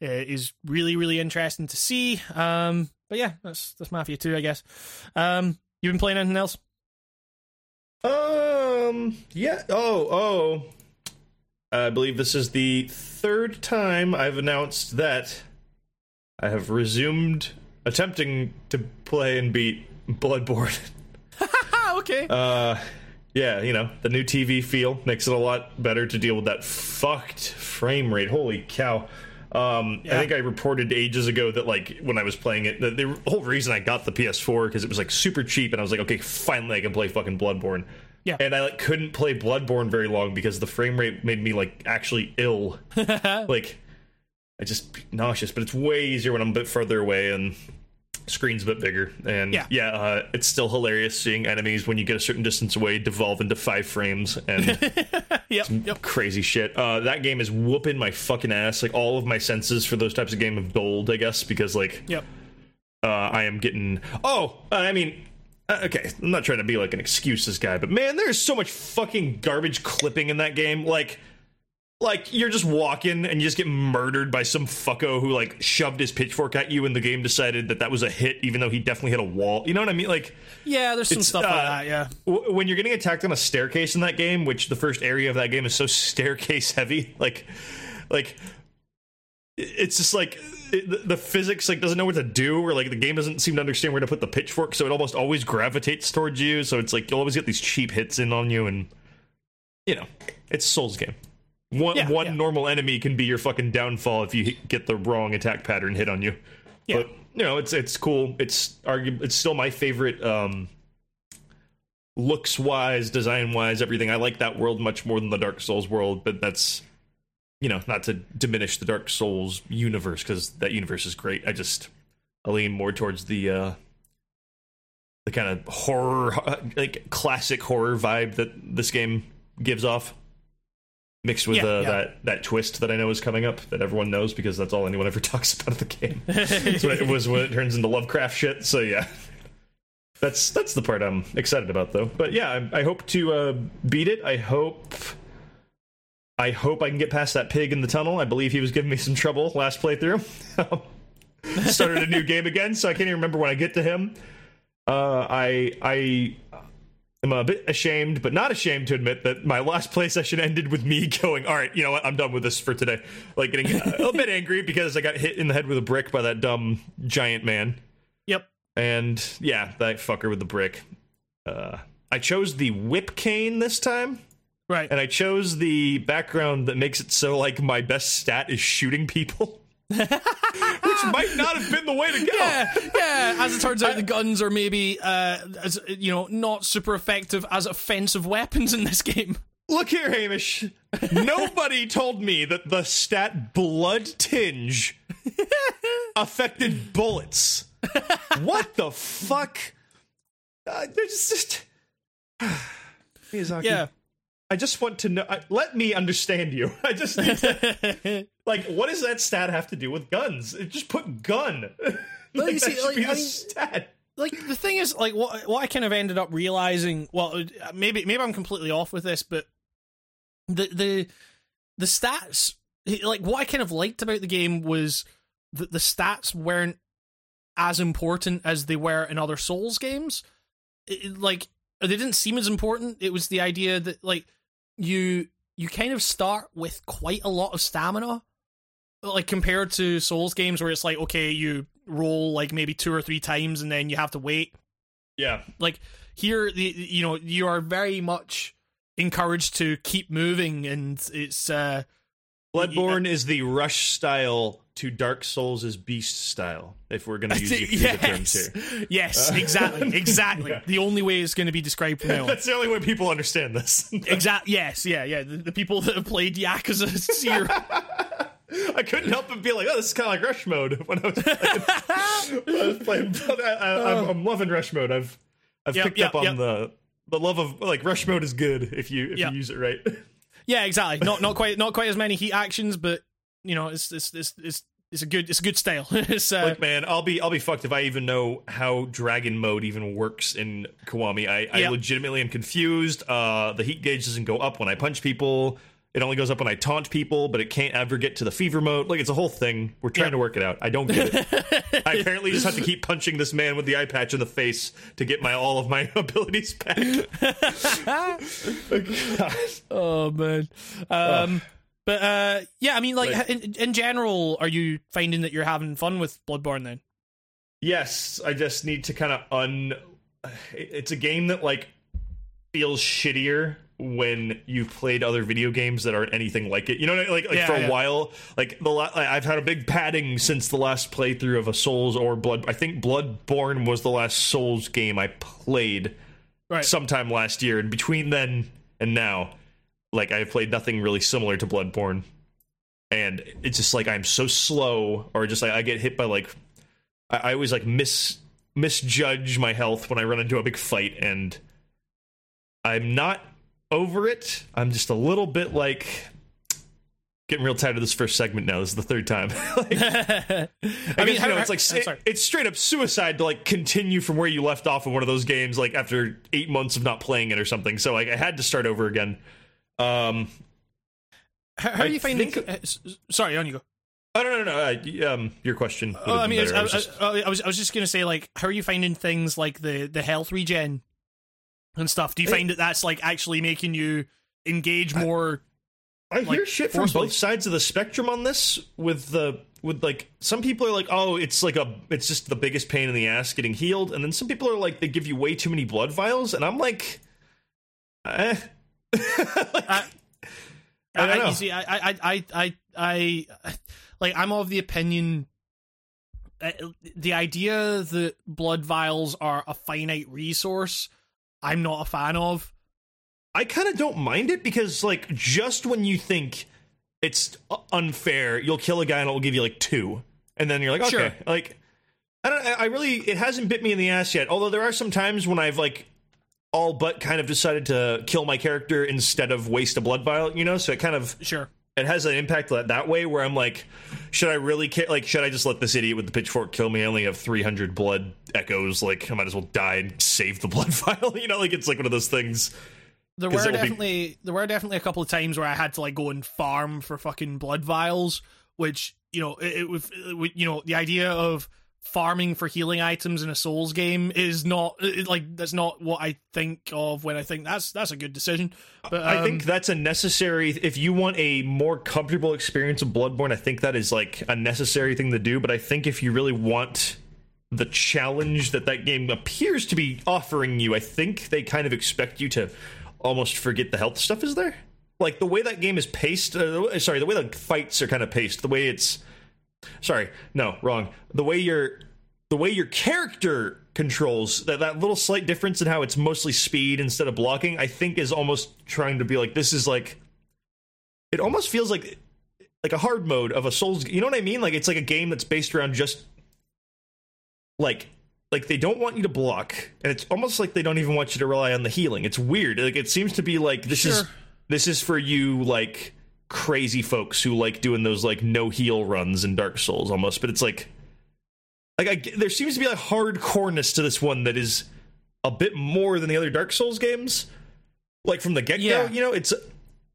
uh, is really really interesting to see. Um, but yeah, that's that's Mafia Two, I guess. Um, you been playing anything else? Um. Yeah. Oh. Oh. I believe this is the third time I've announced that I have resumed attempting to play and beat Bloodborne. Okay. Uh. Yeah, you know, the new TV feel makes it a lot better to deal with that fucked frame rate. Holy cow. Um, Yeah. I think I reported ages ago that like when I was playing it, the, the whole reason I got the PS4 because it was like super cheap, and I was like, okay, finally I can play fucking Bloodborne. Yeah. And I like couldn't play Bloodborne very long because the frame rate made me like actually ill. like I just nauseous, but it's way easier when I'm a bit further away and screen's a bit bigger. And Yeah. yeah, uh, it's still hilarious seeing enemies when you get a certain distance away devolve into five frames and yep. Yep. crazy shit. Uh, that game is whooping my fucking ass. Like all of my senses for those types of game have dulled, I guess, because like Yep. uh, I am getting. Oh, uh, I mean, uh, okay, I'm not trying to be like an excuses guy, but man, there's so much fucking garbage clipping in that game. Like, like you're just walking and you just get murdered by some fucko who like shoved his pitchfork at you, and the game decided that that was a hit, even though he definitely hit a wall. You know what I mean? Like, Yeah, there's some stuff like uh, that. Yeah. w- when you're getting attacked on a staircase in that game, which the first area of that game is so staircase heavy, like, like it's just like it, the, the physics like doesn't know what to do, or like the game doesn't seem to understand where to put the pitchfork, so it almost always gravitates towards you. So it's like you'll always get these cheap hits in on you, and you know, it's a Souls game. One Yeah, one yeah. normal enemy can be your fucking downfall if you hit- get the wrong attack pattern hit on you. Yeah. But you know, it's it's cool. It's argu- it's still my favorite um looks wise, design wise, everything. I like that world much more than the Dark Souls world, but that's you know, not to diminish the Dark Souls universe because that universe is great. I just I lean more towards the uh the kind of horror like classic horror vibe that this game gives off mixed with Yeah, uh, yeah. that that twist that I know is coming up that everyone knows because that's all anyone ever talks about in the game. That's what it was when it turns into Lovecraft shit. So yeah, That's that's the part I'm excited about, though. But yeah, I, I hope to uh, beat it. I hope. I hope I can get past that pig in the tunnel. I believe he was giving me some trouble last playthrough. Started a new game again, so I can't even remember when I get to him. Uh, I I am a bit ashamed, but not ashamed to admit that my last play session ended with me going, "All right, you know what? I'm done with this for today." Like getting a little bit angry because I got hit in the head with a brick by that dumb giant man. Yep. And yeah, that fucker with the brick. Uh, I chose the whip cane this time, Right. and I chose the background that makes it so like my best stat is shooting people, which might not have been the way to go. yeah, yeah. As it turns out, the guns are maybe, uh, as, you know, not super effective as offensive weapons in this game. Look here, Hamish. Nobody told me that the stat blood tinge affected bullets. What the fuck? Uh, there's just. Miyazaki, Yeah. I just want to know. I, let me understand you. I just need to. like, what does that stat have to do with guns? It just put gun. like, you that see, should like, be I the mean- stat. like the thing is like what what I kind of ended up realizing well uh, maybe maybe I'm completely off with this but the the the stats like what I kind of liked about the game was that the stats weren't as important as they were in other Souls games it, like they didn't seem as important it was the idea that like you you kind of start with quite a lot of stamina like compared to Souls games where it's like okay you roll like maybe two or three times and then you have to wait Yeah. like here the you know you are very much encouraged to keep moving and it's uh Bloodborne is the rush style to Dark Souls is beast style. If we're going to use terms yes here, Uh, yes exactly exactly Yeah. the only way it's going to be described from now that's the only way people understand this. exactly. yes yeah yeah the, the people that have played Yakuza here I couldn't help but be like, "Oh, this is kind of like Rush mode." When I was playing, I was playing but I, I'm, I'm loving Rush mode. I've I've Yep, picked yep, up on yep. the the love of like Rush mode is good if you if you use it right. yeah exactly not not quite not quite as many heat actions but you know it's it's it's it's, it's a good it's a good style it's uh, Like man, I'll be I'll be fucked if I even know how dragon mode even works in Kiwami. I, I legitimately am confused. Uh, the heat gauge doesn't go up when I punch people. It only goes up when I taunt people, but it can't ever get to the fever mode. Like it's a whole thing. We're trying to work it out. I don't get it. I apparently just have to keep punching this man with the eye patch in the face to get my all of my abilities back. Oh man. Um but uh yeah, I mean like Like- in, in general are you finding that you're having fun with Bloodborne then? Yes, I just need to kind of un. It's a game that like feels shittier when you've played other video games that aren't anything like it. You know, what I- like like Yeah, for a yeah. while, like the la- I've had a big padding since the last playthrough of a Souls or Blood. I think Bloodborne was the last Souls game I played Right. sometime last year, and between then and now, like I've played nothing really similar to Bloodborne, and it's just like I'm so slow, or just like I get hit by like I, I always like mis misjudge my health when I run into a big fight, and I'm not over it. I'm just a little bit like getting real tired of this first segment now. This is the third time. like, I, I guess, you know, it's like it- it's straight up suicide to like continue from where you left off in one of those games, like after eight months of not playing it or something. So like I had to start over again. Um, how, how you finding think- uh, sorry, on you go. oh no no no. Uh, um, your question. Oh, I mean, I was. I, was, just- I was I was just gonna say like, how are you finding things like the the health regen and stuff? Do you It- find that that's like actually making you engage more? I like, hear shit from both sides of the spectrum on this. With the with like some people are like, oh, it's like a it's just the biggest pain in the ass getting healed, and then some people are like, they give you way too many blood vials, and I'm like, eh. I, I don't know. You see, I, I, I, I, I, like, I'm of the opinion. Uh, the idea that blood vials are a finite resource, I'm not a fan of. I kind of don't mind it because like just when you think it's unfair, you'll kill a guy and it'll give you like two, and then you're like, okay, Sure. like I don't. I I really it hasn't bit me in the ass yet. Although there are some times when I've like all but kind of decided to kill my character instead of waste a blood vial, you know. So it kind of Sure. It has an impact that, that way where I'm like, should I really care? Like, should I just let this idiot with the pitchfork kill me? I only have 300 blood echoes. Like, I might as well die and save the blood vial. you know, like it's like one of those things. There were it'll be- definitely there were definitely a couple of times where I had to like go and farm for fucking blood vials, which you know it, it, was- you know the idea of farming for healing items in a Souls game is not it, like that's not what I think of when I think that's that's a good decision. But I um, think that's a necessary. If you want a more comfortable experience of Bloodborne, I think that is like a necessary thing to do. But I think if you really want the challenge that that game appears to be offering you, I think they kind of expect you to almost forget the health stuff is there. Like the way that game is paced. Uh, sorry, the way the fights are kind of paced. The way it's. Sorry, no, wrong. The way your the way your character controls that that little slight difference in how it's mostly speed instead of blocking, I think is almost trying to be like this is like it almost feels like like a hard mode of a Souls. You know what I mean? Like it's like a game that's based around just like like they don't want you to block, and it's almost like they don't even want you to rely on the healing. It's weird. Like it seems to be like this is this is for you like crazy folks who like doing those like no heal runs in Dark Souls almost. But it's like like I, there seems to be a hardcoreness to this one that is a bit more than the other Dark Souls games. Like from the get go, Yeah. you know, it's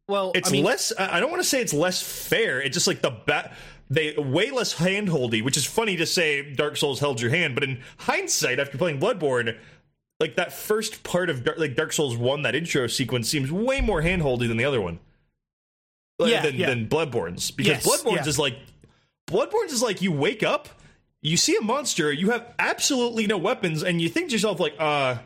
well it's I mean, less. I I don't want to say it's less fair. It's just like the bat. They way less handholdy, which is funny to say. Dark Souls held your hand, but in hindsight, after playing Bloodborne, like that first part of Dark, like Dark Souls One, that intro sequence seems way more handholdy than the other one. Yeah, than, yeah. than Bloodborne's because Yes, Bloodborne's yeah. is like Bloodborne's is like you wake up, you see a monster, you have absolutely no weapons, and you think to yourself like, uh,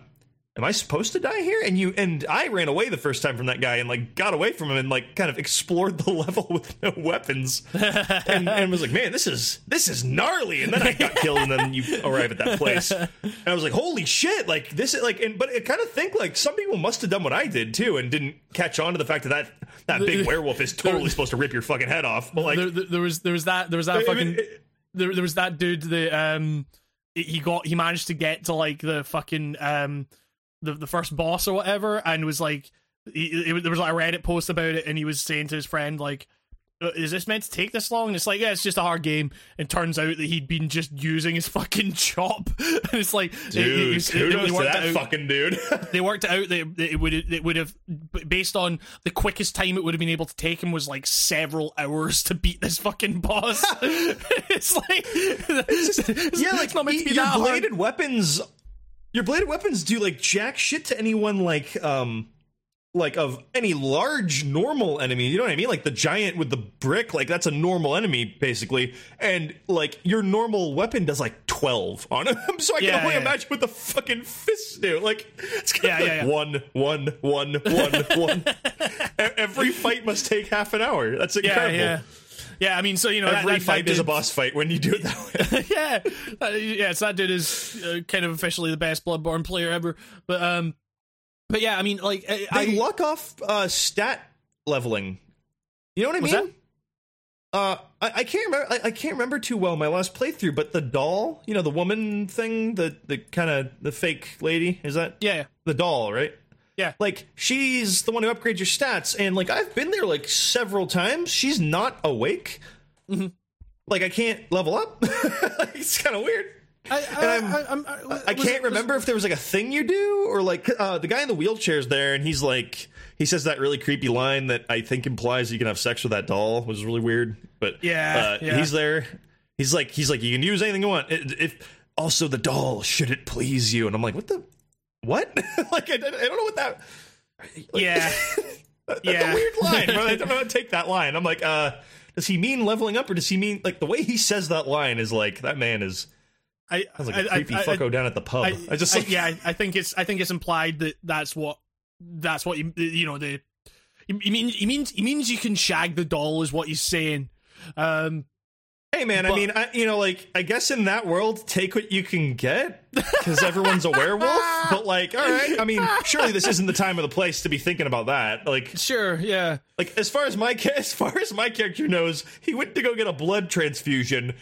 am I supposed to die here? And you and I ran away the first time from that guy and like got away from him and like kind of explored the level with no weapons and, and was like, man, this is this is gnarly. And then I got killed, and then you arrive at that place, and I was like, holy shit, like this is like, and but I kind of think like some people must have done what I did too and didn't catch on to the fact that that that big werewolf is totally supposed to rip your fucking head off. But like, there, there, there was there was that there was that I fucking mean, it- there, there was that dude that um he got he managed to get to like the fucking um the the first boss or whatever and was like he, it, there was like a reddit post about it and he was saying to his friend like "Uh, is this meant to take this long? And it's like, yeah, it's just a hard game. And turns out that he'd been just using his fucking chop. and it's like, it- it dude, it- kudos they worked that out- fucking dude. they worked it out that it would it would have based on the quickest time it would have been able to take him was like several hours to beat this fucking boss. it's like it's, yeah, like it's not meant to be your that hard. bladed weapons. Your bladed weapons do like jack shit to anyone like um like of any large normal enemy. You know what I mean? Like the giant with the brick, like that's a normal enemy basically, and like your normal weapon does like twelve on him. So I Yeah, can only yeah. imagine what the fucking fists do. Like it's gonna Yeah, be yeah, like yeah. one, one, one, one, one. Every fight must take half an hour. That's yeah, incredible. Yeah. I mean, so you know, that- Every that, fight that is a boss fight when you do it that way. yeah, Uh, yeah. So that dude is uh, kind of officially the best Bloodborne player ever. But um, but yeah, I mean, like, I, I they luck off uh, stat leveling. You know what I mean? Uh, I, I can't remember. I, I can't remember too well my last playthrough, but the doll, you know, the woman thing, the the kind of the fake lady, is that yeah, the doll, right? Yeah. Like she's the one who upgrades your stats, and like I've been there like several times. She's not awake. Mm-hmm. Like I can't level up. it's kind of weird. I, I, I'm- I, I'm- I, I can't was- remember if there was like a thing you do or like uh, the guy in the wheelchair's there and he's like he says that really creepy line that I think implies you can have sex with that doll was really weird. But Yeah, uh, yeah. he's there. He's like he's like you can use anything you want. It- If also the doll should it please you and I'm like what the what like I, I don't know what that Yeah, that's Yeah. a weird line. bro. I don't know how to take that line. I'm like uh does he mean leveling up or does he mean like the way he says that line is like that man is I, was like I, a creepy I, I, fucko down at the pub. I, I, just I- like yeah, I- I think it's I think it's implied that that's what that's what you you know the he mean he means he means you can shag the doll is what he's saying. Um, Hey man, I mean, I, you know, like I guess in that world, take what you can get because everyone's a werewolf. But like, all right, I mean, surely this isn't the time or the place to be thinking about that. Like, sure, yeah, like as far as my as far as my character knows, he went to go get a blood transfusion,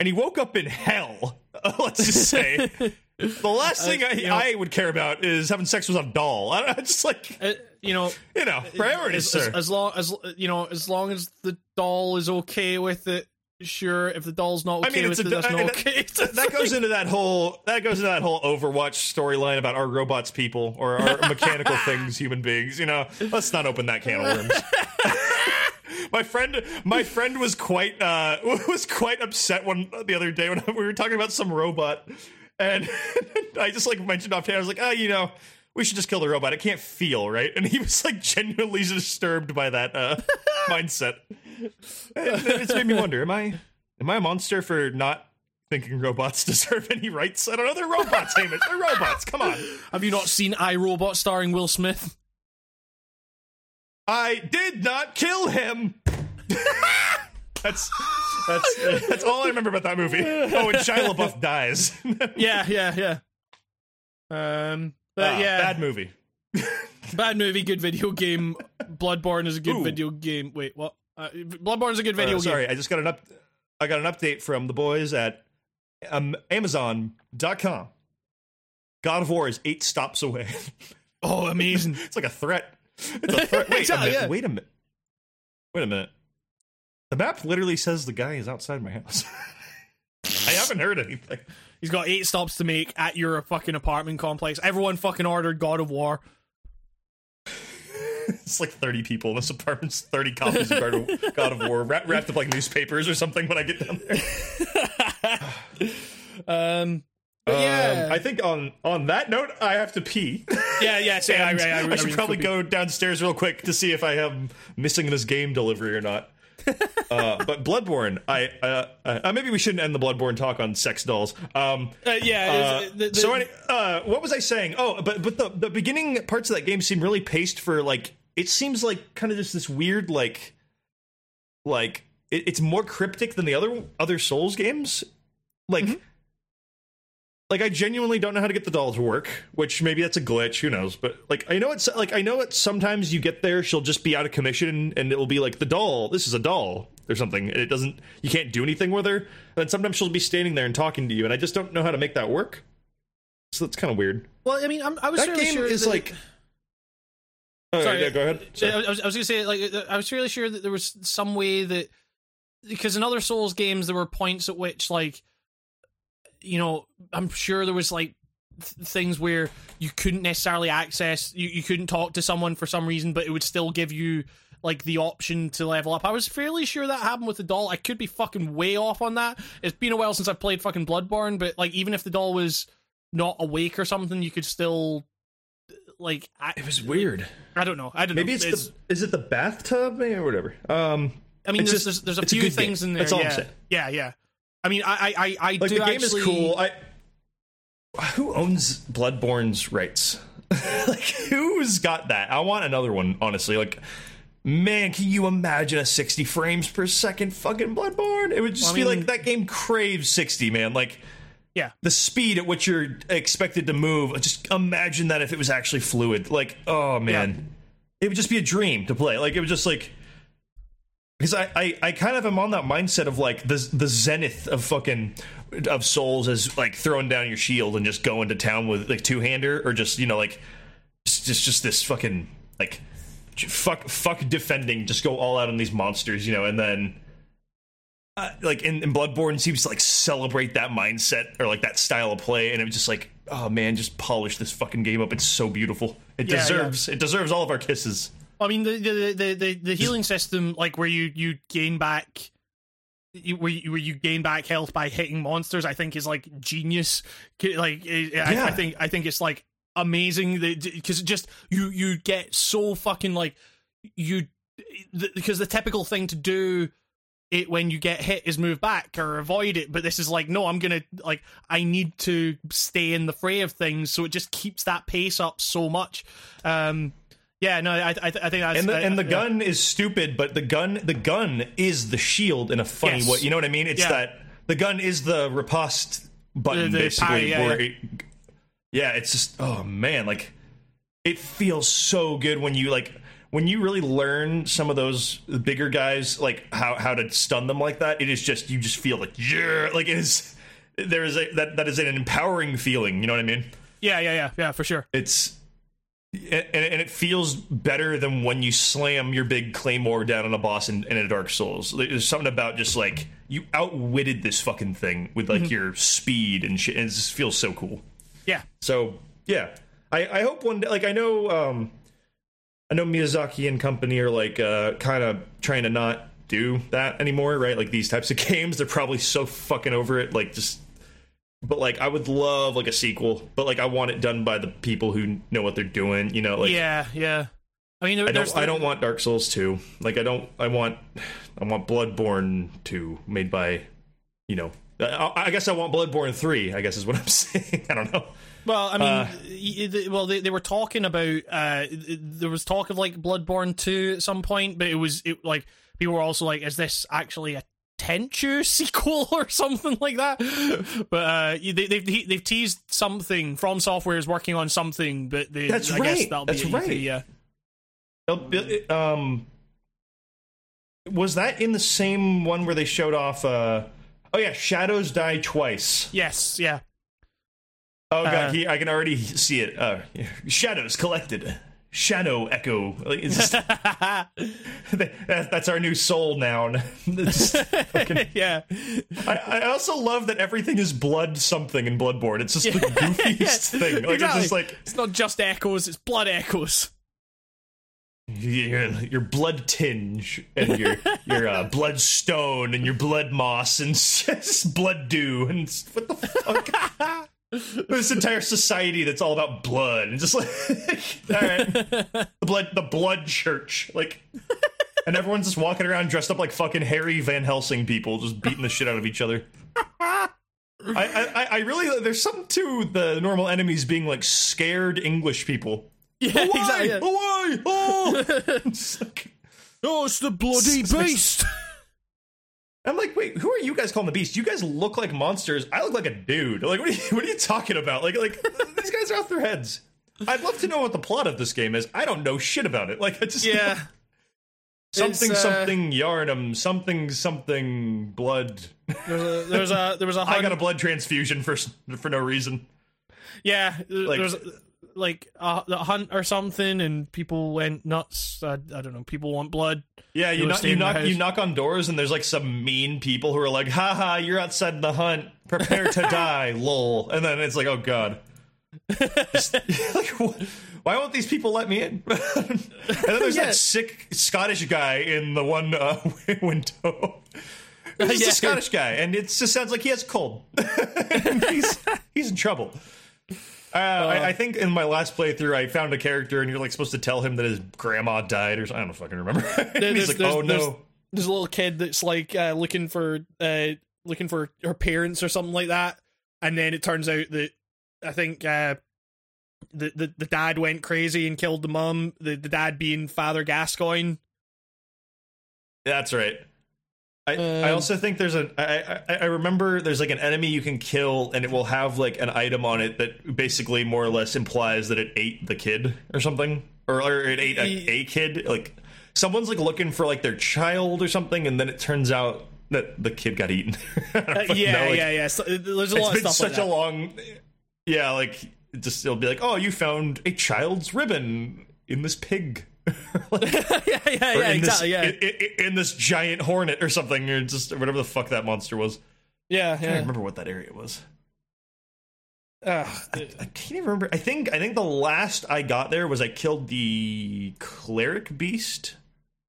and he woke up in hell. Let's just say, The last thing I, know- I would care about is having sex with a doll. I, I just like Uh, you know, you know priorities, as, as, sir. as long as you know, as long as the doll is okay with it. Sure, if the doll's not I okay mean, it's with a it, that's not that- okay. that goes into that whole that goes into that whole Overwatch storyline about are robots people or are mechanical things human beings? You know, let's not open that can of worms. my friend, my friend was quite uh, was quite upset one the other day when we were talking about some robot, and I just like mentioned offhand, I was like, oh, you know. We should just kill the robot. It can't feel, right? And he was like genuinely disturbed by that uh, mindset. And it's made me wonder: Am I am I a monster for not thinking robots deserve any rights? I don't know. They're robots, Hamish. They're robots. Come on. Have you not seen I iRobot starring Will Smith? I did not kill him. that's that's that's all I remember about that movie. Oh, and Shia LaBeouf dies. yeah, yeah, yeah. Um, but Ah, yeah, bad movie. Bad movie, good video game. Bloodborne is a good Ooh. video game. Wait, what? Uh, Bloodborne is a good video Uh, game. sorry, I just got an up. I got an update from the boys at um, Amazon.com. God of War is eight stops away. Oh, amazing! it's like a threat. It's a threat. Wait Exactly, a minute. yeah. Wait a minute. Wait a minute. The map literally says the guy is outside my house. I haven't heard anything. He's got eight stops to make at your fucking apartment complex. Everyone fucking ordered God of War. It's like 30 people in this apartment, 30 copies of God of, God of War wrapped, wrapped up like newspapers or something when I get down there. Um, but yeah, Um, I think on on that note, I have to pee. yeah, yeah. So I, I, I, I, should probably go downstairs real quick to see if I am missing this game delivery or not. Uh, but Bloodborne, I uh, uh, maybe we shouldn't end the Bloodborne talk on sex dolls. Um, Uh, yeah. uh, the- the- so any, uh, what was I saying? Oh, but but the the beginning parts of that game seem really paced for like it seems like kind of just this weird like like it, it's more cryptic than the other other Souls games. Like Mm-hmm. Like I genuinely don't know how to get the doll to work, which maybe that's a glitch. Who knows? But like I know it's like I know it. Sometimes you get there, she'll just be out of commission, and it will be like the doll. This is a doll or something. And it doesn't. You can't do anything with her. And then sometimes she'll be standing there and talking to you, and I just don't know how to make that work. So that's kind of weird. well, I mean, I'm, I was That game sure is that- like. Oh, Sorry, yeah, go ahead. Sorry. I was, I was gonna say like uh, I was fairly sure that there was some way that because in other Souls games there were points at which like you know I'm sure there was like th- things where you couldn't necessarily access you, you couldn't talk to someone for some reason but it would still give you like the option to level up. I was fairly sure that happened with the doll. I could be fucking way off on that. It's been a while since I've played fucking Bloodborne, but like even if the doll was not awake or something, you could still like I, It was weird. I don't know. I don't Maybe know. it's, the is it the bathtub or whatever. Um, I mean, there's, just- there's there's a it's a few game. things in there. That's all I'm saying. Yeah, yeah. I mean, I I I, I like do the game actually, is cool. I who owns Bloodborne's rights? like who's got that? I want another one. Honestly, like. Man, can you imagine a 60 frames per second fucking Bloodborne? It would just Well, I be mean- like that game craves 60, man. Like Yeah. the speed at which you're expected to move. Just imagine that if it was actually fluid. Like, oh man, it would just be a dream to play. Like it was just like because I, I I kind of am on that mindset of like the the zenith of fucking of souls is like throwing down your shield and just going to town with like two hander or just you know like just just, just this fucking like fuck fuck defending just go all out on these monsters you know and then uh, like in, in Bloodborne seems to like celebrate that mindset or like that style of play, and it was just like, oh man, just polish this fucking game up. It's so beautiful. It Yeah, deserves it deserves all of our kisses. I mean, the the the the, the healing system, like where you you gain back. Where, you, where you gain back health by hitting monsters, I think is like genius. Like, I, I- Yeah. I think I think it's like amazing because just you you get so fucking like you because the typical thing to do it when you get hit is move back or avoid it but this is like no i'm gonna like i need to stay in the fray of things so it just keeps that pace up so much um yeah no i i, I think that's And the I- and the yeah. gun is stupid, but the gun the gun is the shield in a funny Yes. way. You know what I mean? It's Yeah. that the gun is the riposte button The- the basically. where yeah. It, yeah, it's just oh man, like it feels so good when you like when you really learn some of those bigger guys like how how to stun them like that. It is just you just feel like yeah, like it is. there is a that that is an empowering feeling. You know what I mean? Yeah, yeah, yeah, yeah, for sure. It's and, and it feels better than when you slam your big claymore down on a boss in, in a Dark Souls. There's something about just like you outwitted this fucking thing with like your speed and shit. And it just feels so cool. Yeah, So yeah, I, I hope one day. Like I know, um, I know Miyazaki and company are like uh, kind of trying to not do that anymore, right? Like these types of games, they're probably so fucking over it. Like just, but like I would love like a sequel, but like I want it done by the people who know what they're doing. You know, like yeah, yeah. I mean, there, I don't. I don't want Dark Souls two. Like I don't. I want. I want Bloodborne two made by, you know. I, I guess I want Bloodborne three. I guess is what I'm saying. I don't know. Well, I mean, Uh, well, they, they were talking about. Uh, there was talk of like Bloodborne two at some point, but it was it like people were also like, "Is this actually a Tenchu sequel or something like that?" But uh, they, they've they've teased something. From Software is working on something, but they, That's I guess right. that'll That's be at E3, right. Yeah, Um, was that in the same one where they showed off? Uh, oh yeah, Shadows Die Twice. yes, yeah. Oh god, Uh, he, I can already see it. Uh, shadows collected. Shadow echo. Like, it's just, that, that's our new soul noun. Fucking- yeah, I, I also love that everything is blood something in Bloodborne. It's just the goofiest thing. Like exactly. it's just like it's not just echoes; it's blood echoes. your, your Bloodtinge and your your uh, blood stone and your blood moss and blood dew and what the fuck. This entire society that's all about blood and just like all right the blood the blood church like and everyone's just walking around dressed up like fucking Harry Van Helsing people just beating the shit out of each other I, I, I really there's something to the normal enemies being like scared English people Yeah, Away! exactly. yeah. Away! Oh! It's like- Oh, it's the bloody beast. I'm like, wait, who are you guys calling the beast? You guys look like monsters. I look like a dude. Like, what are you, what are you talking about? Like, like these guys are off their heads. I'd love to know what the plot of this game is. I don't know shit about it. Like, I just yeah. something uh, something Yharnam something something blood. There's a there was a there was a I hunt, got a blood transfusion for for no reason. yeah like- there was like a, a hunt or something and people went nuts. I, I don't know. People want blood. Yeah, you knock you knock you knock on doors and there's like some mean people who are like, "Ha ha, you're outside the hunt. Prepare to die, lol. And then it's like, oh god. Just- like, wh- why won't these people let me in? and then there's Yeah. that sick Scottish guy in the one uh, window. He's just Yeah. a Scottish guy, and it just sounds like he has a cold. he's he's in trouble. Uh, I, I think in my last playthrough, I found a character, and you're like supposed to tell him that his grandma died, or something. I don't fucking remember. There- he's like, "Oh there's- no." There's a little kid that's like uh, looking for uh, looking for her parents or something like that, and then it turns out that I think uh, the, the the dad went crazy and killed the mum. The the dad being Father Gascoigne. That's right. I, I Um, also think there's a I, I I remember there's like an enemy you can kill and it will have like an item on it that basically more or less implies that it ate the kid or something or, or it ate a, a kid like someone's like looking for like their child or something and then it turns out that the kid got eaten. I Uh, yeah, know, like, yeah, yeah. So, there's a It's lot of been stuff such like a long yeah like it just it'll be like oh you found a child's ribbon in this pig. Like, yeah, yeah, yeah, in exactly. This, yeah, in, in- this giant hornet or something, or just whatever the fuck that monster was. yeah, yeah. I can't remember what that area was. Ugh. I can't even remember. I think I think the last I got there was I killed the cleric beast.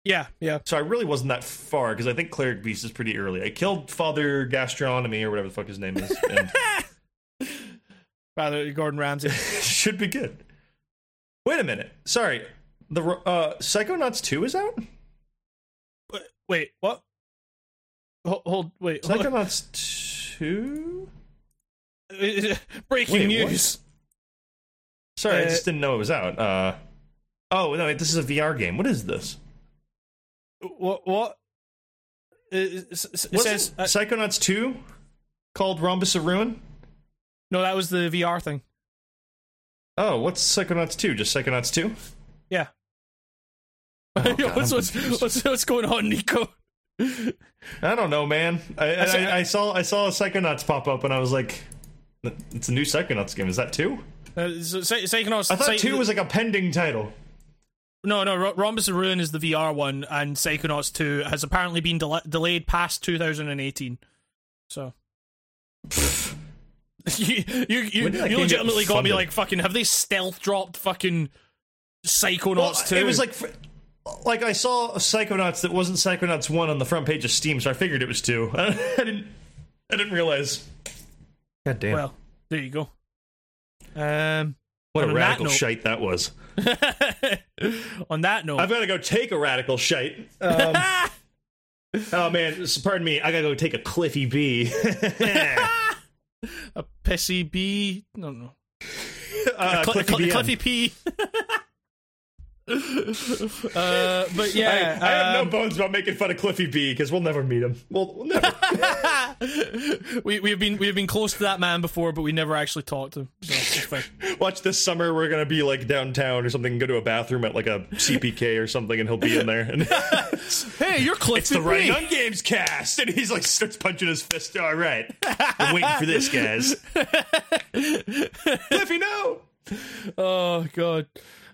yeah, yeah. So I really wasn't that far because I think cleric beast is pretty early. I killed Father Gastronomy or whatever the fuck his name is, and Father Gordon Ramsay. should be good. Wait a minute. Sorry. The uh, Psychonauts two is out. Wait, what? Hold, hold wait. hold- Psychonauts two. Breaking Wait, news. Sorry, I Uh, just didn't know it was out. Uh, oh no, wait, this is a VR game. What is this? What? What? It, it, it says uh, Psychonauts 2 called Rhombus of Ruin? no. That was the VR thing. Oh, what's Psychonauts 2? Just Psychonauts 2? Oh, God, what's, what's, what's what's going on, Nico? I don't know, man. I, I, I, I saw I saw a Psychonauts pop up, and I was like, "It's a new Psychonauts game. Is that two? Uh, so, Psy- Psychonauts. I thought Psy- two was like a pending title. No, no, Ro- Rhombus of Ruin is the VR one, and Psychonauts 2 has apparently been del- delayed past 2018. So. you you, you, When did that you legitimately got me like fucking have they stealth dropped fucking Psychonauts 2? it was like, fr- like I saw Psychonauts that wasn't Psychonauts one on the front page of Steam, so I figured it was two. I, didn't, I didn't realize. God damn! well, there you go. Um what a on that radical note- shite that was. on that note, I've got to go take a radical shite. Um, oh man, pardon me. I gotta go take a Cliffy B. a pissy bee. No, no. uh, Cl- Cliffy Cl- Cliffy P. uh, but I, yeah, I have no um, bones about making fun of Cliffy B because we'll never meet him. We'll, we'll never. we we've been we've been close to that man before, but we never actually talked to him. So. Watch this summer. We're gonna be like downtown or something. and Go to a bathroom at like a CPK or something, and he'll be in there. And hey, you're Cliffy it's the right Gun Games cast, and he's like starts punching his fist. All right, I'm waiting for this, guys. Cliffy, no. Oh god,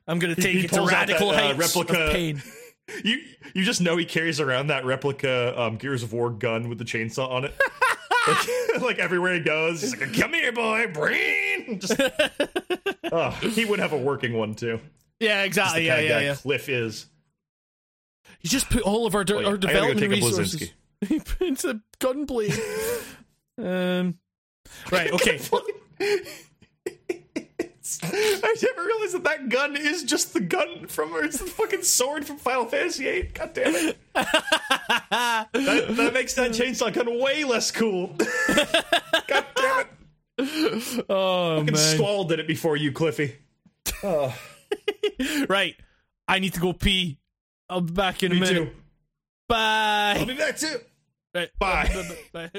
I'm gonna take he it to radical that, uh, heights replica- of pain. You you just know he carries around that replica um, Gears of War gun with the chainsaw on it. like, like everywhere he goes, he's like, "Come here, boy, brain." Just, oh, he would have a working one too. Yeah, exactly. Yeah, yeah, yeah. Cliff is. You just put all of our de- Oh, yeah. our gotta go development take a resources into the gunblade. um, right. Okay. I never realized that that gun is just the gun from, or it's the fucking sword from Final Fantasy VIII. God damn it! that, that makes that chainsaw gun way less cool. God damn it! Oh Fucking man. Squall did it before you, Cliffy. Right. I need to go pee. I'll be back in a minute. too. Bye. I'll be back too. Right. Bye. Bye.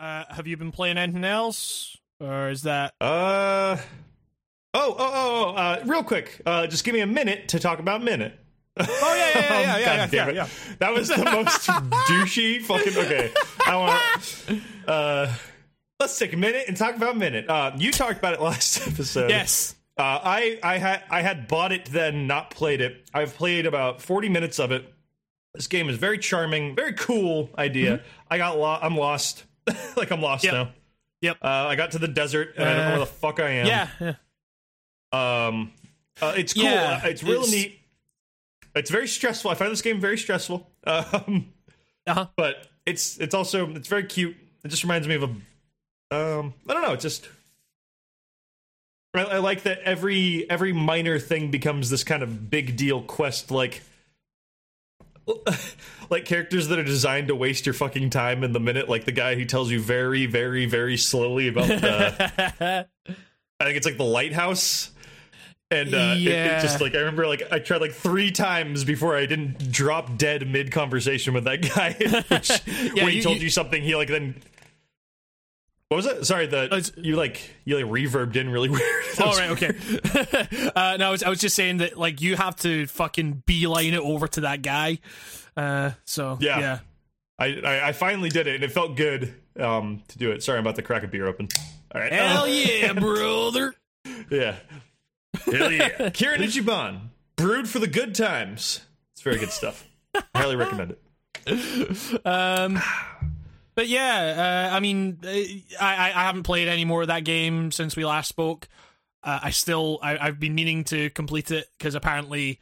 Uh, have you been playing anything else, or is that? Uh. Oh, oh, oh, oh, uh, real quick. Uh, just give me a minute to talk about Minute. Oh yeah, yeah, yeah, yeah, yeah, God yeah, damn yeah, it. That was the most douchey fucking. Okay, I want. Uh, let's take a minute and talk about Minute. Uh, you talked about it last episode. Yes. Uh, I I had I had bought it then, not played it. I've played about forty minutes of it. This game is very charming, very cool idea. I got lo- I'm lost, like I'm lost Yep. now. Yep. Uh, I got to the desert and I don't know Uh, where the fuck I am. Yeah. yeah. Um, uh, it's cool. Yeah, Uh, it's real it's- neat. It's very stressful. I find this game very stressful. Um, Uh huh. but it's it's also it's very cute. It just reminds me of a um I don't know. It's just I, I like that every every minor thing becomes this kind of big deal quest. Like like characters that are designed to waste your fucking time in the minute. Like the guy who tells you very very very slowly about the I think it's like the lighthouse. And uh, it- it, just like I remember, like I tried like three times before I didn't drop dead mid conversation with that guy. Which, when he you- told you- you, something, he like then. What was it? Sorry, the it's- you like you like reverbed in really weird. All right, okay. uh, no, I was, I was just saying that like you have to fucking beeline it over to that guy. Uh, so Yeah. yeah. I, I I finally did it, and it felt good um to do it. Sorry, I'm about to crack a beer open. All right, Hell yeah, brother. yeah, hell yeah. Kirin Ichiban, brewed for the good times. It's very good stuff. I highly recommend it. Um, but yeah, uh, I mean, uh, I, I I haven't played any more of that game since we last spoke. Uh, I still I, I've been meaning to complete it because apparently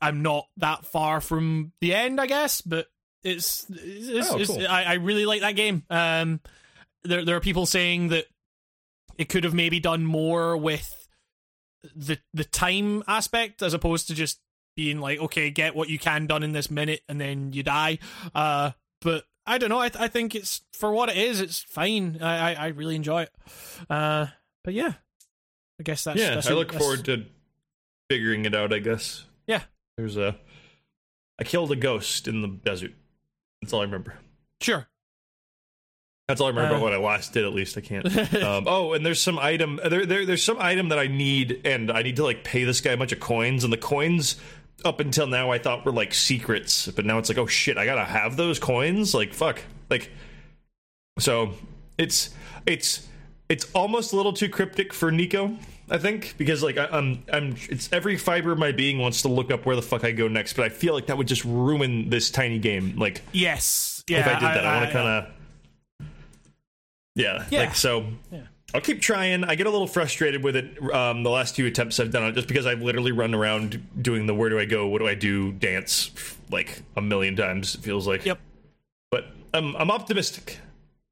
I'm not that far from the end, I guess. But it's, it's, Oh, it's cool. I, I really like that game. Um, there there are people saying that it could have maybe done more with the the time aspect as opposed to just being like, okay, get what you can done in this minute and then you die. Uh, but I don't know. I I think it's for what it is. It's fine. I I, I really enjoy it. Uh, but yeah, I guess that's yeah, that's I look That's- forward to figuring it out. I guess. Yeah. There's a. I killed a ghost in the desert. That's all I remember. Sure. That's all I remember Uh. about what I last did. At least I can't. um, oh, and there's some item. There, there, there's some item that I need, and I need to like pay this guy a bunch of coins, and the coins up until now I thought were like secrets, but now it's like, oh shit, I gotta have those coins. Like fuck, like so it's it's it's almost a little too cryptic for Nico. I think because like I, I'm I'm it's every fiber of my being wants to look up where the fuck I go next, but I feel like that would just ruin this tiny game. Like Yes. Yeah. if I did that, I, want I- to kind of yeah, Yeah. like so. I'll keep trying. I get a little frustrated with it. Um, the last two attempts I've done it, just because I've literally run around doing the "Where do I go? What do I do?" dance like a million times. It feels like. Yep. But I'm I'm optimistic.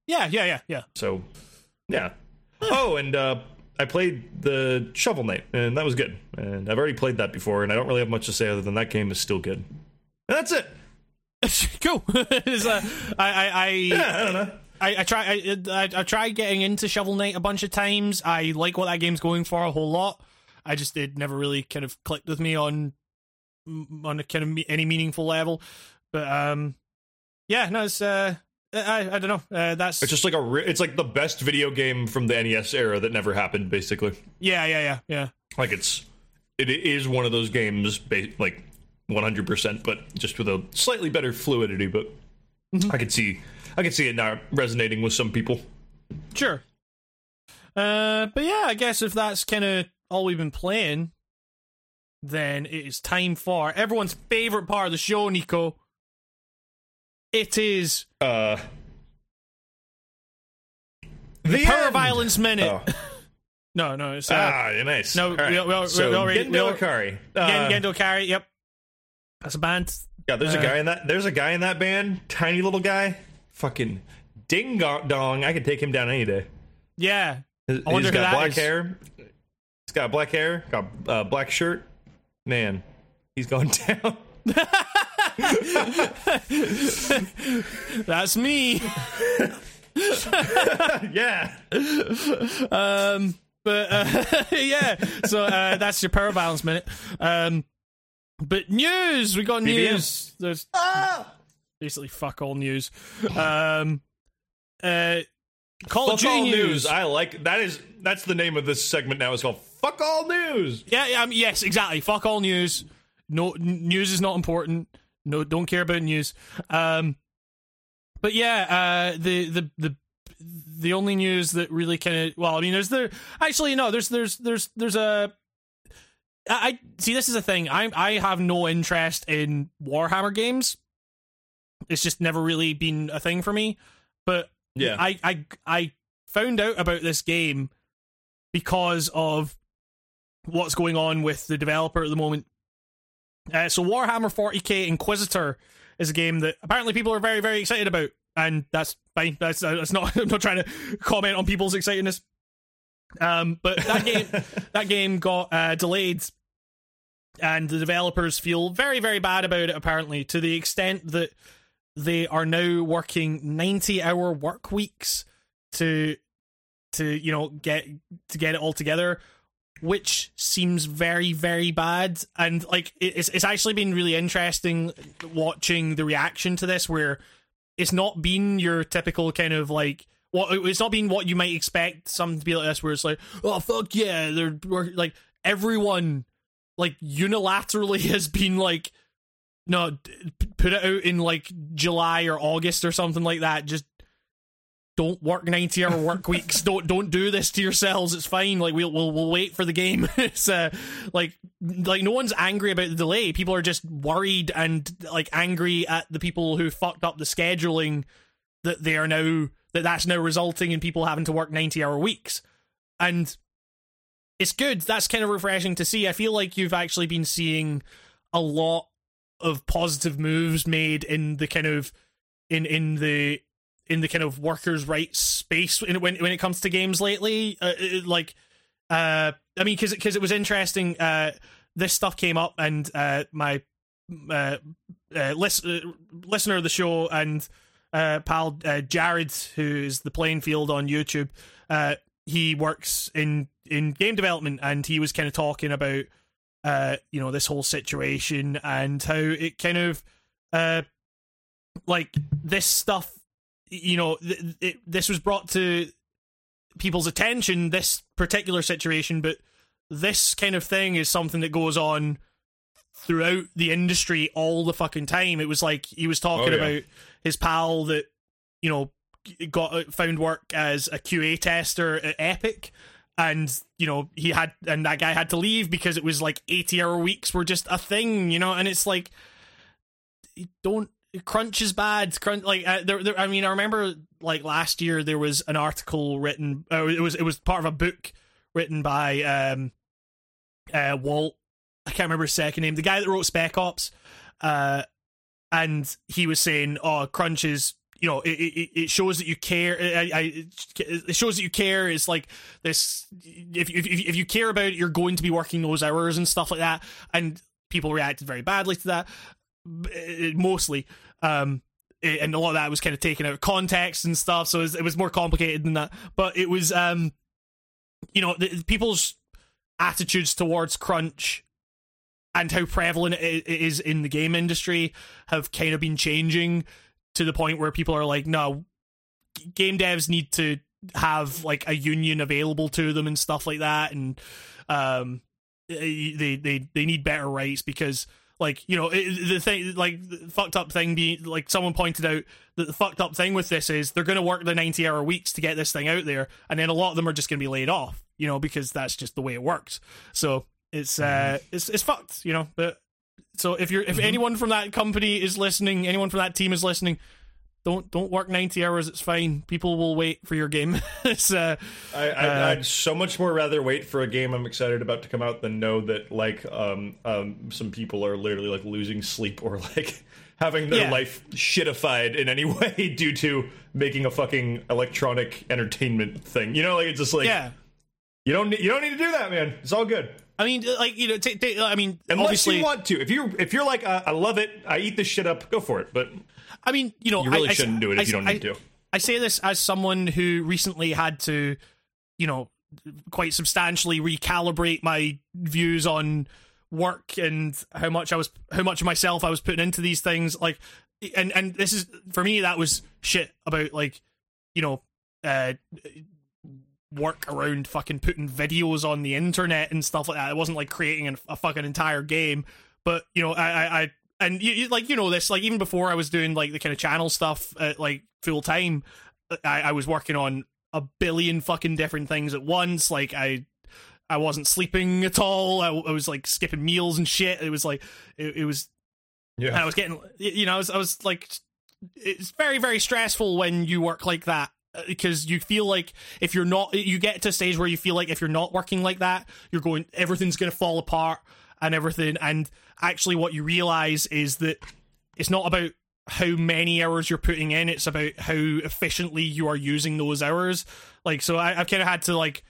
Yeah. Yeah. Yeah. Yeah. So, yeah. Oh, and uh, I played the Shovel Knight, and that was good. And I've already played that before, and I don't really have much to say other than that game is still good. And that's it. cool. Uh, I, I, I, Yeah, I don't know. I, I try. I, I, I tried getting into Shovel Knight a bunch of times. I like what that game's going for a whole lot. I just it never really kind of clicked with me on on a kind of me- any meaningful level. But um, yeah, no, it's uh, I I don't know. Uh, that's It's just like a. Re- it's like the best video game from the NES era that never happened. Basically, yeah, yeah, yeah, yeah. like it's it is one of those games, ba- like 100, percent but just with a slightly better fluidity. But I could see, I could see it now resonating with some people. Sure. Uh, but yeah, I guess if that's kind of all we've been playing, then it is time for everyone's favorite part of the show, Nico. It is Uh, the Power end! Violence Minute. Oh. No, no, it's uh, ah, nice. no, right. we- we- we- so we already- Gendo Ikari. Uh, Gendo Carry. Yep, that's a band. Yeah, there's Uh, a guy in that. There's a guy in that band. Tiny little guy. Fucking ding dong. I could take him down any day. Yeah, He's I wonder he's who got black is. hair. He's got black hair. Got uh, black shirt. Man, he's going down. that's me. yeah. Um, but uh, yeah, so uh, that's your Power balance Minute. Um, but news, we got BBM. news. There's basically fuck all news. Um, uh, Call of Duty all news. news. I like that. Is that's the name of this segment now? It's called Fuck All News. Yeah, yeah, um, yes, exactly. Fuck all news. No n- news is not important. No, don't care about news. Um, but yeah, uh, the the the the only news that really kind of well, I mean, there's there actually no, there's there's there's there's a. I I- see. This is a thing. I I have no interest in Warhammer games. It's just never really been a thing for me. But Yeah. I, I I found out about this game because of what's going on with the developer at the moment. Uh, so Warhammer 40k Inquisitor is a game that apparently people are very very excited about, and that's fine. That's uh, that's not. I'm not trying to comment on people's excitedness. Um, but that game that game got uh, delayed, and the developers feel very very bad about it. Apparently, to the extent that they are now working 90 hour work weeks to to you know get to get it all together which seems very very bad. And like it's it's actually been really interesting watching the reaction to this where it's not been your typical kind of like well it's not been what you might expect something to be like this where it's like oh fuck yeah they're like everyone like unilaterally has been like no d- put it out in like July or August or something like that. Just don't work 90 hour work weeks. Don't don't do this to yourselves. It's fine. Like we'll we'll, we'll wait for the game. It's uh like like no one's angry about the delay. People are just worried and like angry at the people who fucked up the scheduling that they are now that that's now resulting in people having to work 90 hour weeks. And it's good. That's kind of refreshing to see. I feel like you've actually been seeing a lot of positive moves made in the kind of in in the in the kind of workers' rights space when when it comes to games lately. Uh, it- like, uh, I mean, because because it was interesting. Uh, this stuff came up, and uh, my uh, uh, lis- uh, listener of the show and uh, pal uh, Jared, who is the playing field on YouTube, uh, he works in in game development, and he was kind of talking about uh, you know this whole situation and how it kind of uh, like this stuff you know th- it, this was brought to people's attention this particular situation but this kind of thing is something that goes on throughout the industry all the fucking time. It was like he was talking Oh, yeah. about his pal that you know got found work as a QA tester at Epic. And you know he had, and that guy had to leave because it was like eighty-hour weeks were just a thing, you know. And it's like, don't crunch is bad. Crunch, like uh, there, there, I mean, I remember like last year there was an article written. Uh, it was it was part of a book written by um, uh, Walt. I can't remember his second name. The guy that wrote Spec Ops, uh, and he was saying, "Oh, crunch is." You know, it, it, it shows that you care. I, I, it shows that you care. It's like this. If, if if you care about it, you're going to be working those hours and stuff like that. And people reacted very badly to that uh, mostly um and a lot of that was kind of taken out of context and stuff so it was, it was more complicated than that but it was um you know the, people's attitudes towards crunch and how prevalent it is in the game industry have kind of been changing to the point where people are like no game devs need to have like a union available to them and stuff like that. And um they they they need better rights because like you know it, the thing like the fucked up thing being like someone pointed out that the fucked up thing with this is they're going to work the 90 hour weeks to get this thing out there and then a lot of them are just going to be laid off you know because that's just the way it works. So it's uh it's it's fucked you know but so if you're if anyone from that company is listening anyone from that team is listening don't don't work 90 hours it's fine people will wait for your game it's uh I, I, Uh, I'd so much more rather wait for a game I'm excited about to come out than know that like um, um, some people are literally like losing sleep or like having their Yeah. life shitified in any way due to making a fucking electronic entertainment thing. You know, like it's just like yeah you don't you don't need to do that, man. It's all good. I mean like you know t- t- i mean Unless obviously you want to. If you if you're like uh, I love it, I eat this shit up, go for it. But I mean, you know, You really I, I- shouldn't do it if I- you don't I- need to. I say this as someone who recently had to, you know, quite substantially recalibrate my views on work and how much I was, how much of myself I was putting into these things. Like, and and this is for me that was shit about like, you know, uh, work around fucking putting videos on the internet and stuff like that. It wasn't like creating an, a fucking entire game, but you know, I, I, I and you, you like you know this like even before I was doing like the kind of channel stuff at like full time, I, I was working on a billion fucking different things at once. Like I. I wasn't sleeping at all. I, I was like skipping meals and shit. It was like it, it was and I was getting, you know, I was, I was like, it's very, very stressful when you work like that uh, because you feel like if you're not, you get to a stage where you feel like if you're not working like that, you're going, everything's going to fall apart and everything. And actually, what you realize is that it's not about how many hours you're putting in, it's about how efficiently you are using those hours. Like, so I, I've kind of had to like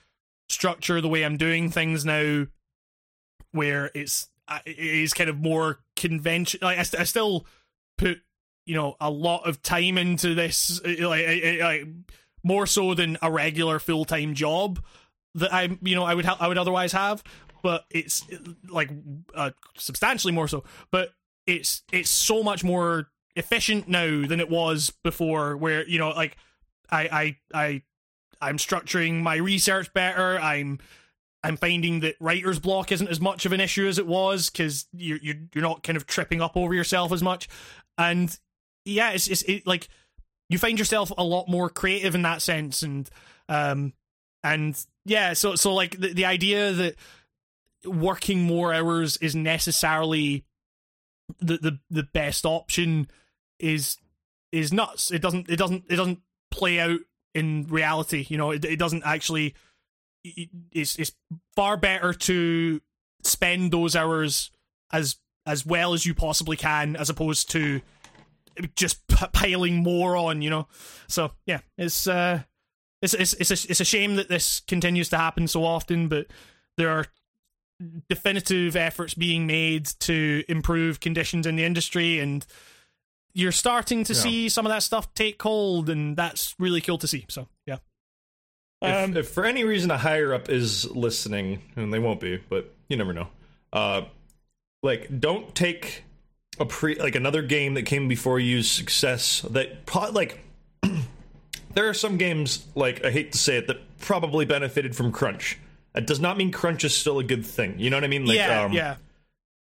structure the way I'm doing things now where it's uh, it is kind of more convention. Like I, I still put you know a lot of time into this, uh, like, I- I- like more so than a regular full time job that I you know I would ha- I would otherwise have. But it's like uh, substantially more so. But it's it's so much more efficient now than it was before. Where you know like I I I I'm structuring my research better. I'm I'm finding that writer's block isn't as much of an issue as it was because you're, you're you're not kind of tripping up over yourself as much, and yeah, it's it's it, like you find yourself a lot more creative in that sense, and um and yeah, so so like the the idea that working more hours is necessarily the the the best option is is nuts. It doesn't it doesn't it doesn't play out in reality. You know, it, it doesn't actually. it- It's it's far better to spend those hours as as well as you possibly can, as opposed to just p- piling more on. You know, so yeah, it's uh, it's it's it's a, it's a shame that this continues to happen so often, but there are definitive efforts being made to improve conditions in the industry and you're starting to Yeah. see some of that stuff take hold and that's really cool to see so yeah if, Um, if for any reason a higher up is listening, and they won't be, but you never know. Uh, like, don't take a pre like another game that came before you's success that pro- like. there are some games like I hate to say it that probably benefited from crunch. That does not mean crunch is still a good thing. You know what I mean? Like, yeah um, yeah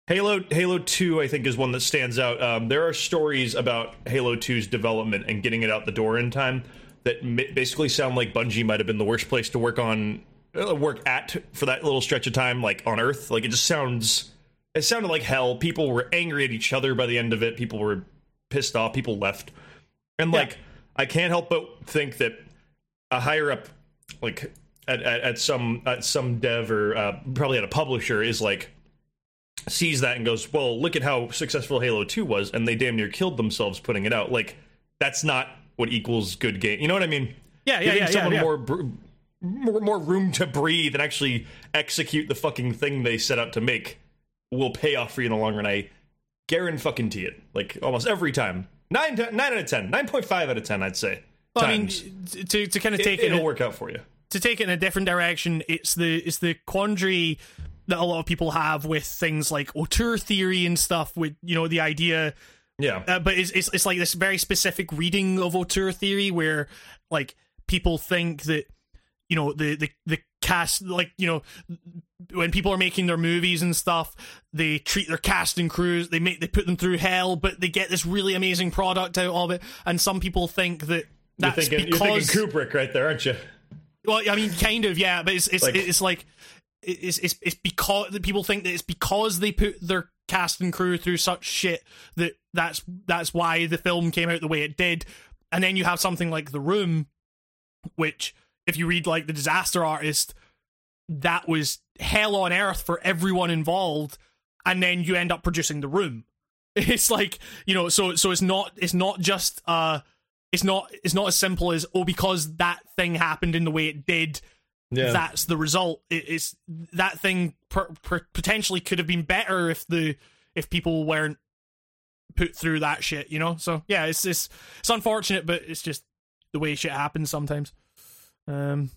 Halo Halo 2 I think is one that stands out. Um, there are stories about Halo 2's development and getting it out the door in time that basically sound like Bungie might have been the worst place to work on uh, work at for that little stretch of time like on Earth. Like it just sounds it sounded like hell. People were angry at each other by the end of it. People were pissed off. People left. And like yeah. I can't help but think that a higher up like at, at, at some at some dev or uh, probably at a publisher is like sees that and goes, "Well, look at how successful Halo 2 was and they damn near killed themselves putting it out." Like that's not what equals good game. You know what I mean? Yeah, yeah, Giving yeah. Someone yeah, yeah. more more more room to breathe and actually execute the fucking thing they set out to make will pay off for you in the long run. I guarantee it. Like almost every time. Nine, nine out of ten. Nine point five out of ten, I'd say. Well, I mean, to to kind of take it, it, will work out for you. To take it in a different direction, it's the it's the quandary that a lot of people have with things like auteur theory and stuff. With you know the idea, yeah. Uh, but it's, it's it's like this very specific reading of auteur theory where like people think that you know the the the cast like you know when people are making their movies and stuff they treat their cast and crews they make they put them through hell but they get this really amazing product out of it. And some people think that that's you're thinking, because you're thinking Kubrick right there aren't you? Well I mean kind of yeah but it's it's like, it's like it's, it's it's because people think that it's because they put their cast and crew through such shit that that's that's why the film came out the way it did. And then you have something like the room which if you read like the disaster artist that was hell on earth for everyone involved and then you end up producing the room it's like you know so so it's not it's not just uh it's not it's not as simple as oh because that thing happened in the way it did yeah. that's the result it, it's that thing per, per, potentially could have been better if the if people weren't put through that shit you know so yeah it's it's it's unfortunate but it's just the way shit happens sometimes um,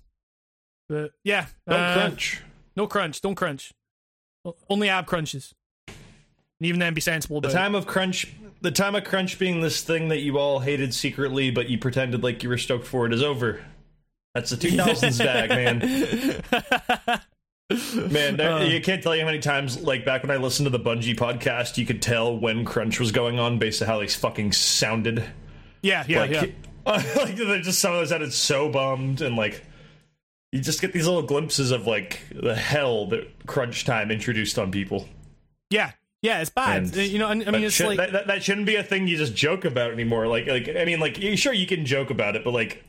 but yeah, don't uh, crunch. No crunch. Don't crunch. Only ab crunches. And even then, be sensible. the time it. of crunch, the time of crunch being this thing that you all hated secretly, but you pretended like you were stoked for it, is over. That's the 2000s bag, man. Man, uh, you can't tell you how many times, like back when I listened to the Bungie podcast, you could tell when crunch was going on based on how they fucking sounded. Yeah, yeah, like, yeah. like just some of us sounded so bummed and like you just get these little glimpses of like the hell that crunch time introduced on people yeah yeah it's bad and uh, you know i, mean it's should, like that, that, that, shouldn't be a thing you just joke about anymore like like i mean like sure you can joke about it but like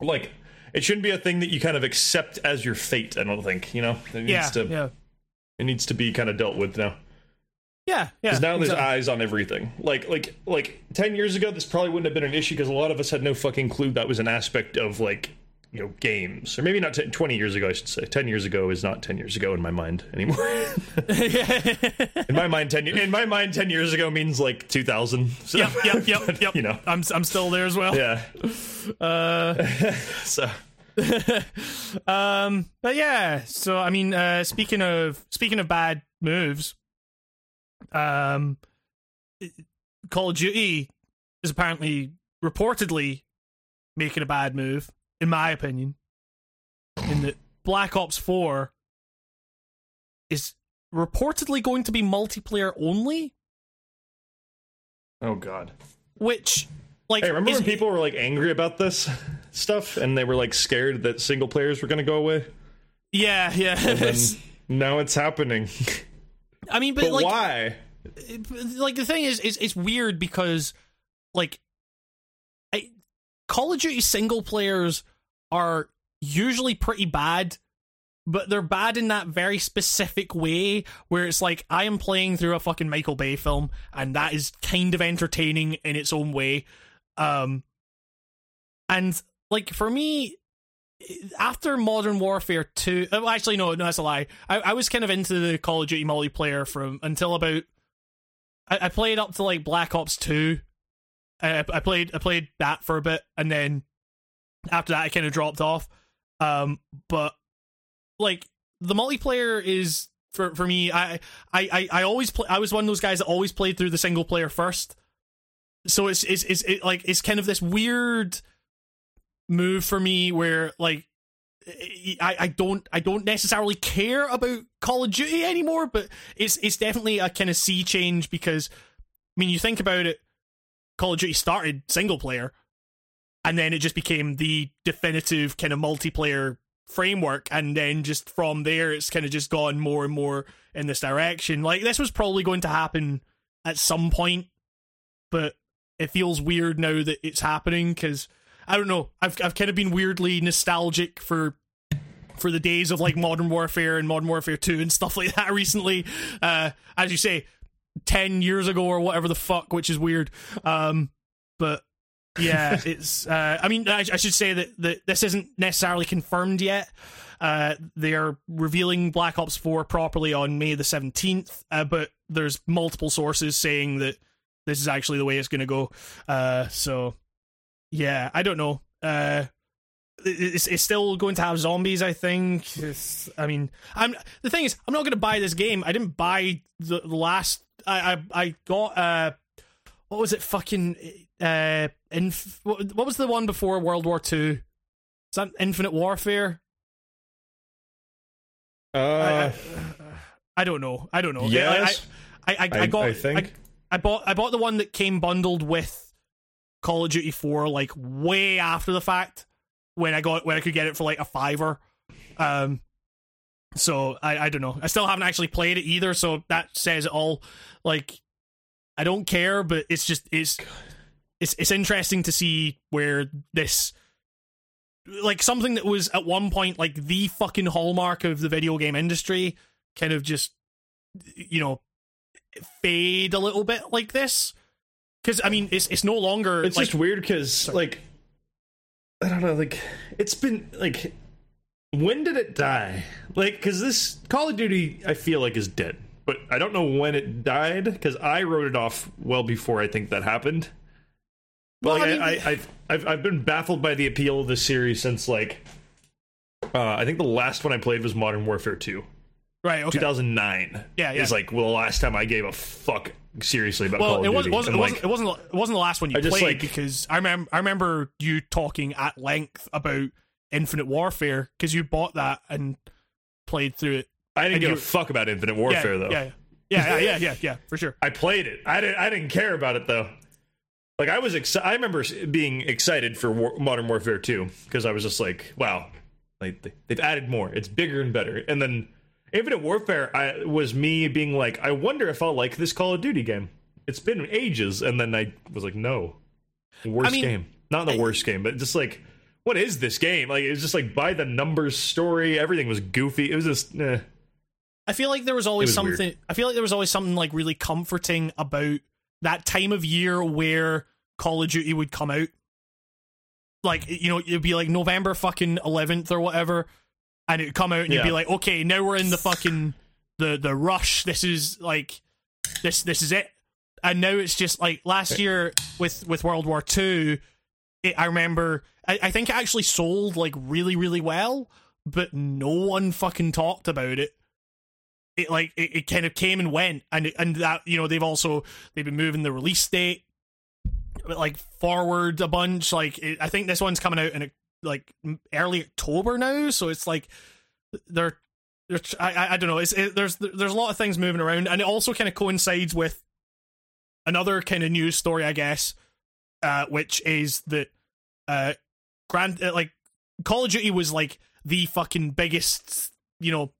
like it shouldn't be a thing that you kind of accept as your fate i don't think you know it needs yeah, to yeah. it needs to be kind of dealt with now yeah, yeah. Because now exactly. there's eyes on everything. Like, like, like ten years ago, this probably wouldn't have been an issue because a lot of us had no fucking clue that was an aspect of like, you know, games. Or maybe not 10, twenty years ago. I should say ten years ago is not ten years ago in my mind anymore. in my mind, ten in my mind, ten years ago means like two thousand. So, yep, yep, yep, but, yep. You know, I'm I'm still there as well. Yeah. Uh, so. um, but yeah. So I mean, uh, speaking of speaking of bad moves um, Call of Duty is apparently reportedly making a bad move, in my opinion. In that Black Ops 4 is reportedly going to be multiplayer only. Oh god. Which like hey, remember is, when people were like angry about this stuff and they were like scared that single players were going to go away? Yeah, yeah. now it's happening. I mean, but, but like, why? Like the thing is, is it's weird because like I, Call of Duty single players are usually pretty bad, but they're bad in that very specific way where it's like I am playing through a fucking Michael Bay film, and that is kind of entertaining in its own way. Um, and like for me, after Modern Warfare 2, well, actually, no, no, that's a lie. I, I was kind of into the Call of Duty multiplayer from until about. I, I played up to like Black Ops 2. I, I played I played that for a bit, and then after that, I kind of dropped off. Um, but like the multiplayer is for for me. I I I, always play. I was one of those guys that always played through the single player first. So it's it's it's it, like it's kind of this weird move for me where like I, I don't I don't necessarily care about Call of Duty anymore, but it's it's definitely a kind of sea change because I mean you think about it, Call of Duty started single player, and then it just became the definitive kind of multiplayer framework, and then just from there it's kind of just gone more and more in this direction. Like this was probably going to happen at some point, but it feels weird now that it's happening because I don't know. I've I've kind of been weirdly nostalgic for for the days of like Modern Warfare and Modern Warfare 2 and stuff like that recently. Uh as you say, 10 years ago or whatever the fuck, which is weird. Um but yeah, it's uh I mean I, I should say that, that this isn't necessarily confirmed yet. Uh, they are revealing Black Ops 4 properly on May the 17th, uh, but there's multiple sources saying that this is actually the way it's going to go. Uh, so yeah, I don't know. Uh, it's, it's still going to have zombies. I think. It's, I mean, I'm the thing is, I'm not going to buy this game. I didn't buy the, the last. I, I I got uh, what was it? Fucking uh, inf- what, was the one before World War Two? Is that Infinite Warfare? Uh, I, I, I don't know. I don't know. yes, I I, I, I I, got I think. I bought I bought the one that came bundled with Call of Duty 4 like way after the fact when I got when I could get it for like a fiver. Um so I I don't know. I still haven't actually played it either, so that says it all. Like I don't care, but it's just it's it's it's interesting to see where this like something that was at one point like the fucking hallmark of the video game industry kind of just you know fade a little bit like this. Because i mean it's it's no longer it's like just weird because like i don't know like it's been like when did it die? Like because this call of duty i feel like is dead but i don't know when it died because i wrote it off well before i think that happened Well, like, I I, mean- I, I've, I've I've been baffled by the appeal of this series since like uh, I think the last one I played was Modern Warfare 2. right okay 2009 Yeah, yeah. is like well, the last time I gave a fuck seriously about Call well of it Duty. wasn't, it, like, wasn't, it wasn't it wasn't the last one you I just, played like- because i remember i remember you talking at length about infinite warfare because you bought that and played through it I didn't give you- a fuck about Infinite yeah, Warfare though. yeah yeah yeah yeah yeah yeah for sure I played it. I didn't. I didn't care about it though. Like I was. Exci- I remember being excited for War- Modern Warfare 2 because I was just like, wow, like they- they've added more. It's bigger and better. And then Infinite Warfare I, was me being like, I wonder if I'll like this Call of Duty game. It's been ages, and then I was like, no, worst I mean, game. Not the worst game, but just like. What is this game? Like it was just like by the numbers story. Everything was goofy. It was just eh. I feel like there was always was weird. something. I feel like there was always something like really comforting about that time of year where Call of Duty would come out. Like you know, it'd be like November fucking eleventh or whatever, and it'd come out and you'd be like, okay, now we're in the fucking the the rush. This is like this this is it. And now it's just like last year with with World War Two. I remember. I, I think it actually sold like really really well, but no one fucking talked about it it like it, it kind of came and went and and that you know they've also they've been moving the release date like forward a bunch like it, i think this one's coming out in a, like early october now so it's like they're, I- I don't know it's it, there's there's a lot of things moving around and it also kind of coincides with another kind of news story i guess uh which is that uh grand uh, like call of duty was like the fucking biggest you know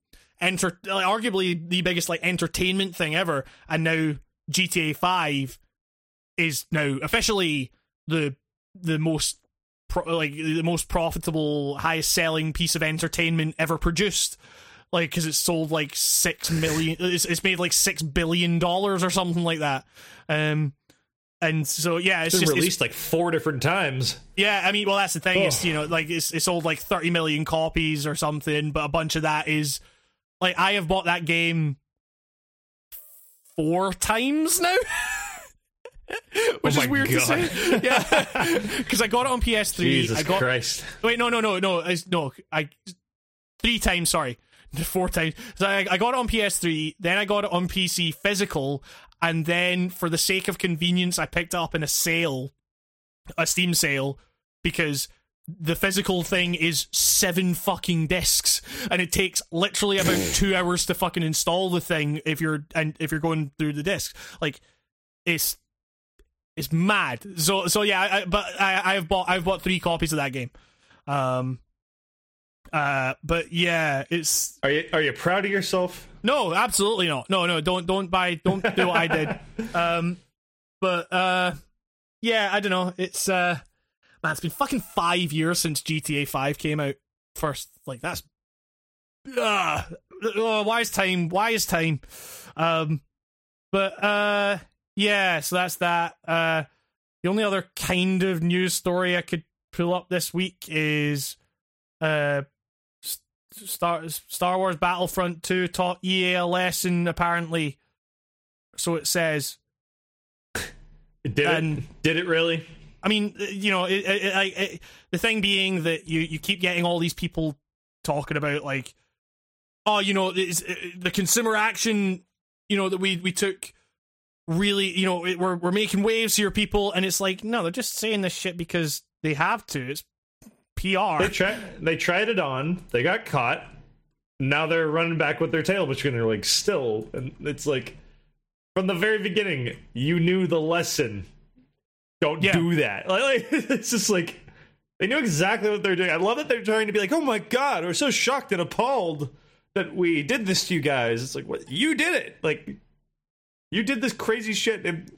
enter like, arguably the biggest like entertainment thing ever and now GTA 5 is now officially the the most pro- like the most profitable highest selling piece of entertainment ever produced like cuz it's sold like 6 million it's, it's made like 6 billion dollars or something like that um and so yeah it's It's been just it's- released like four different times. yeah, I mean, well, that's the thing. It's Oh. you know, like it's it sold like thirty million copies or something, but a bunch of that is like I have bought that game four times now. Which Oh is weird to say, yeah, because I got it on PS3. Jesus I got Christ! wait, no, no, no, no, it's, no, I three times. Sorry, four times. So I, I got it on PS3, then I got it on PC physical, and then for the sake of convenience, I picked it up in a sale, a Steam sale, because the physical thing is seven fucking discs, and it takes literally about two hours to fucking install the thing if you're and if you're going through the discs. Like, it's it's mad. So so yeah, I, but I I've bought I've bought three copies of that game. Um. Uh. But yeah, it's Are you are you proud of yourself? no, absolutely not. No, no, don't don't buy don't do what I did. Um but uh yeah, I don't know. It's uh man, it's been fucking 5 years since GTA 5 came out first. Like that's uh, oh, why is time? Why is time? Um but uh yeah, so that's that. Uh the only other kind of news story I could pull up this week is uh Star Star Wars Battlefront 2 taught EA a lesson apparently. So it says. Did And- it? Did it really? I mean, uh, you know, it, it, it, the thing being that you you keep getting all these people talking about like, oh, you know, it, the consumer action, you know, that we we took really, you know, we're we're making waves here, people, and it's like, no, they're just saying this shit because they have to. It's PR. They tried. They tried it on. They got caught. Now they're running back with their tail between their legs still, and it's like from the very beginning, you knew the lesson. Don't Yeah. do that. Like, like, it's just like they knew exactly what they're doing. I love that they're trying to be like, "Oh my god, we're so shocked and appalled that we did this to you guys." It's like, what you did it. Like you did this crazy shit. And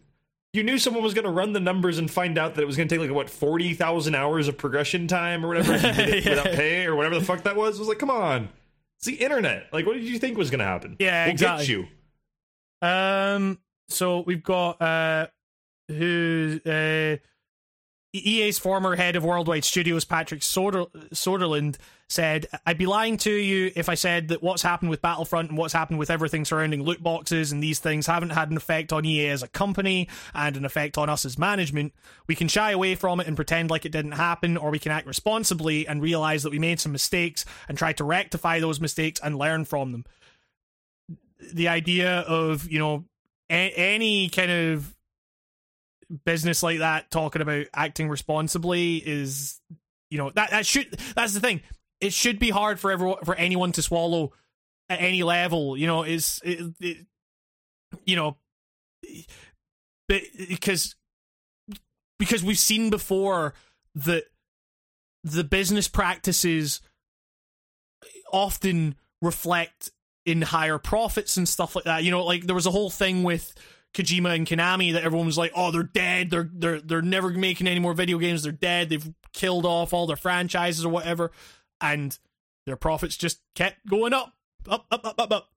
you knew someone was going to run the numbers and find out that it was going to take like what forty thousand hours of progression time or whatever if you did it Yeah. without pay or whatever the fuck that was. It was like, come on, it's the internet. Like, what did you think was going to happen? Yeah, we'll exactly. Get you. Um, so we've got uh, who uh, EA's former head of worldwide studios, Patrick Soder- Soderlund, said, "I'd be lying to you if I said that what's happened with Battlefront and what's happened with everything surrounding loot boxes and these things haven't had an effect on EA as a company and an effect on us as management. We can shy away from it and pretend like it didn't happen, or we can act responsibly and realize that we made some mistakes and try to rectify those mistakes and learn from them." the idea of you know a- any kind of business like that talking about acting responsibly is you know that that should that's the thing it should be hard for everyone for anyone to swallow at any level you know is it, it, you know because because we've seen before that the business practices often reflect in higher profits and stuff like that. You know, like there was a whole thing with Kojima and Konami that everyone was like, "Oh, they're dead. They're they're they're never making any more video games. They're dead. They've killed off all their franchises or whatever." And their profits just kept going up, up, up, up, up, up.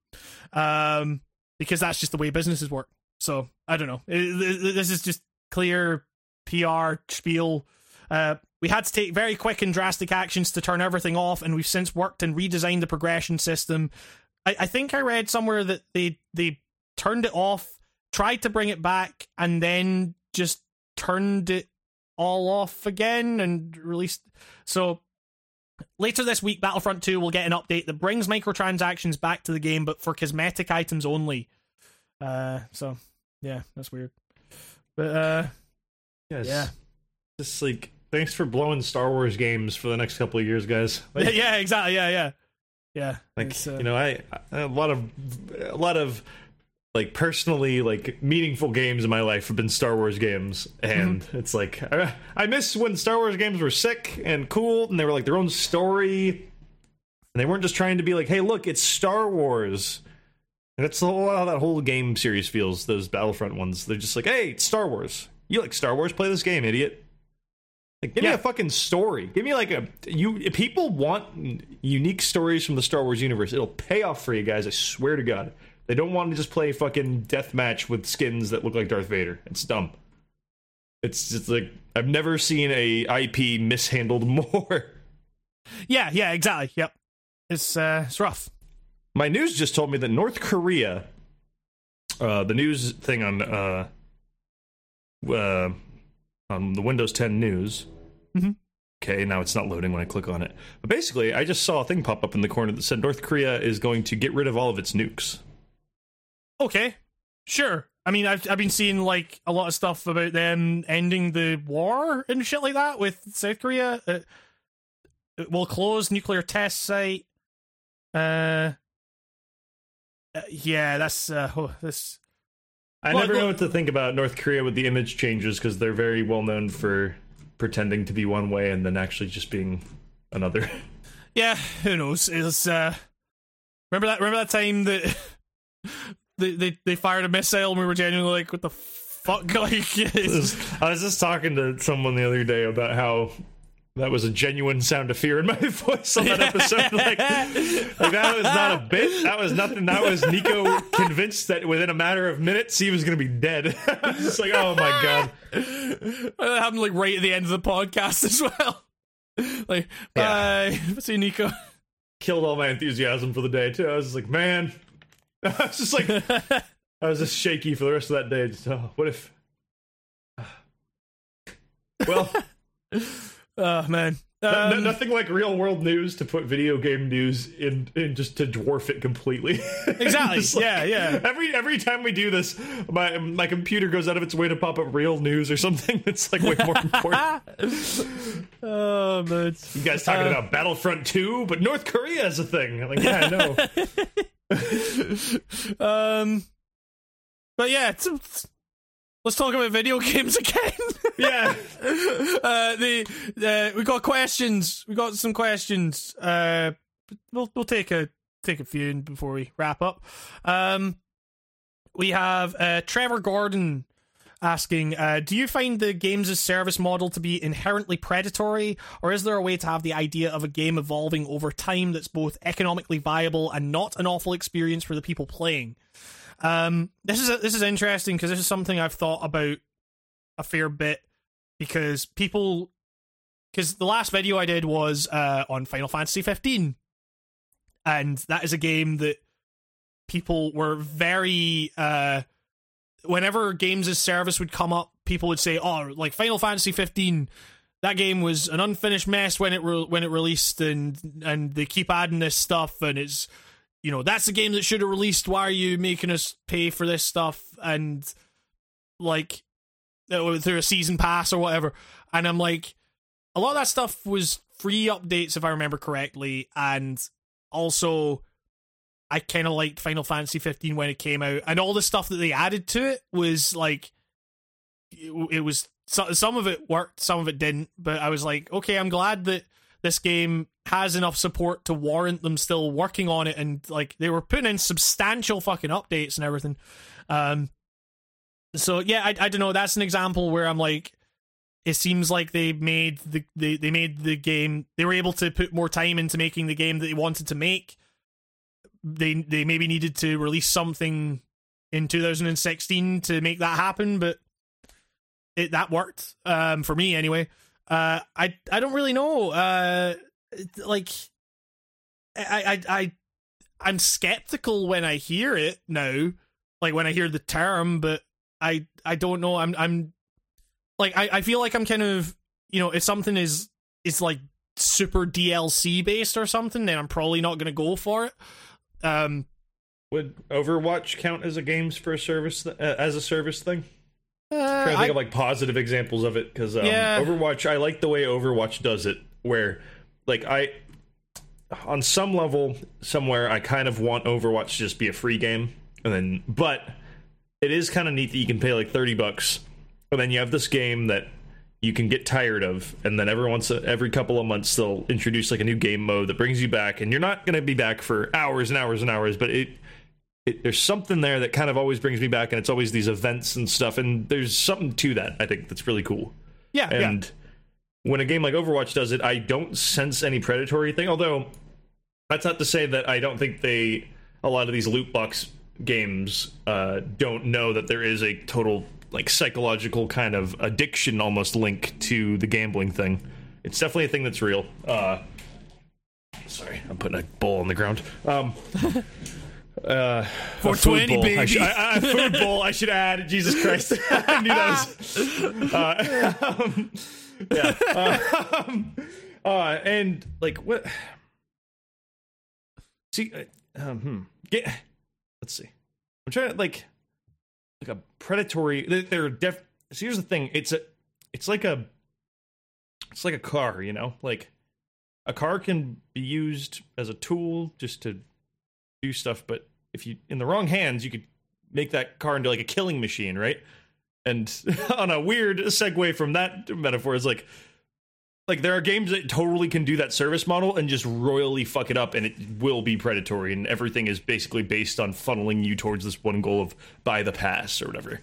Um, because that's just the way businesses work. So I don't know. This is just clear PR spiel. Uh, we had to take very quick and drastic actions to turn everything off, and we've since worked and redesigned the progression system. I, I think I read somewhere that they they turned it off, tried to bring it back, and then just turned it all off again and released. So later this week, Battlefront 2 will get an update that brings microtransactions back to the game, but for cosmetic items only. Uh, so yeah, that's weird. But uh, Yes. Yeah. Just like thanks for blowing Star Wars games for the next couple of years, guys. Like, yeah, exactly, yeah, yeah, yeah. like uh, you know, I, I a lot of a lot of like personally like meaningful games in my life have been Star Wars games, and Mm-hmm. it's like I, I miss when Star Wars games were sick and cool, and they were like their own story, and they weren't just trying to be like, hey, look, it's Star Wars. And that's how that whole game series feels. Those Battlefront ones, they're just like, hey, it's Star Wars. You like Star Wars? Play this game, idiot. Like, give me a fucking story. Give me like a you. If people want unique stories from the Star Wars universe, it'll pay off for you guys. I swear to God. They don't want to just play fucking deathmatch with skins that look like Darth Vader. It's dumb. It's just like I've never seen a IP mishandled more. yeah, yeah, exactly. Yep, it's uh, it's rough. My news just told me that North Korea, uh, the news thing on uh, uh, on the Windows 10 news. Mhm. Okay, now it's not loading when I click on it. But basically, I just saw a thing pop up in the corner that said North Korea is going to get rid of all of its nukes. Okay, sure. I mean, I've I've been seeing like a lot of stuff about them ending the war and shit like that with South Korea. Uh, will close nuclear test site. Uh, uh, yeah, that's uh, oh, this. I Well, never well- know what to think about North Korea with the image changes because they're very well known for pretending to be one way and then actually just being another. Yeah, who knows? It's uh, remember that? Remember that time that they they, they fired a missile and we were genuinely like, "What the fuck?" Like, it's- I was just talking to someone the other day about how that was a genuine sound of fear in my voice on that episode. Like, like that was not a bit. That was nothing. That was Nico convinced that within a matter of minutes he was going to be dead. I was just like, oh my god. that happened like right at the end of the podcast as well. Like, Yeah. bye. See you, Nico. Killed all my enthusiasm for the day too. I was just like, man. I was just like, I was just shaky for the rest of that day. Just, oh, what if? Well, Oh man. no- Um, nothing like real world news to put video game news in, in just to dwarf it completely. Exactly. Like- Yeah, yeah. Every every time we do this, my my computer goes out of its way to pop up real news or something that's like way more important. oh man. You guys talking Uh, about Battlefront 2, but North Korea is a thing. I'm like, yeah, I know. um, but yeah, it's, it's- let's talk about video games again. yeah. uh, the uh, we got questions. We got some questions. Uh, we'll we'll take a take a few before we wrap up. Um, we have uh, Trevor Gordon asking, uh, "Do you find the games as service model to be inherently predatory, or is there a way to have the idea of a game evolving over time that's both economically viable and not an awful experience for the people playing?" Um, this is a, this is interesting because this is something I've thought about a fair bit because people because the last video I did was uh, on Final Fantasy 15, and that is a game that people were very uh, whenever games as service would come up, people would say, "Oh, like Final Fantasy 15." That game was an unfinished mess when it re- when it released, and and they keep adding this stuff, and it's you know that's the game that should have released. Why are you making us pay for this stuff? And like uh, through a season pass or whatever. And I'm like, a lot of that stuff was free updates, if I remember correctly. And also, I kind of liked Final Fantasy 15 when it came out. And all the stuff that they added to it was like, it, it was so, some of it worked, some of it didn't. But I was like, okay, I'm glad that this game has enough support to warrant them still working on it. And like, they were putting in substantial fucking updates and everything. Um, so yeah, I, I don't know. That's an example where I'm like, it seems like they made the they, they made the game. They were able to put more time into making the game that they wanted to make. They they maybe needed to release something in 2016 to make that happen, but it that worked um, for me anyway. Uh, I I don't really know. Uh, like I I I I'm skeptical when I hear it now, like when I hear the term, but I I don't know. I'm I'm like I, I feel like I'm kind of you know if something is is like super DLC based or something, then I'm probably not gonna go for it. Um, Would Overwatch count as a games for a service th- uh, as a service thing? uh, trying to think I- of like positive examples of it because um, Yeah. Overwatch. I like the way Overwatch does it, where like I, on some level, somewhere I kind of want Overwatch to just be a free game, and then but it is kind of neat that you can pay like thirty bucks, and then you have this game that you can get tired of, and then every once every couple of months they'll introduce like a new game mode that brings you back, and you're not going to be back for hours and hours and hours, but it it, there's something there that kind of always brings me back, and it's always these events and stuff. And there's something to that I think that's really cool. yeah, yeah. And when a game like Overwatch does it, I don't sense any predatory thing. Although that's not to say that I don't think they a lot of these loot box games uh, don't know that there is a total like psychological kind of addiction almost link to the gambling thing. It's definitely a thing that's real. Uh, sorry, I'm putting a bowl on the ground. Um, uh, For food 20, bowl. I baby. should- I- I- food bowl. I should add. Jesus Christ! I knew that was. Uh, um, yeah. Um, uh, and like what? See, uh, um, hmm. Let's see. I'm trying to like, like a predatory. they- They're def. So here's the thing. It's a. It's like a. It's like a car, you know. Like, a car can be used as a tool just to do stuff, but if you in the wrong hands, you could make that car into like a killing machine, right? And on a weird segue from that metaphor is like like there are games that totally can do that service model and just royally fuck it up and it will be predatory and everything is basically based on funneling you towards this one goal of buy the pass or whatever.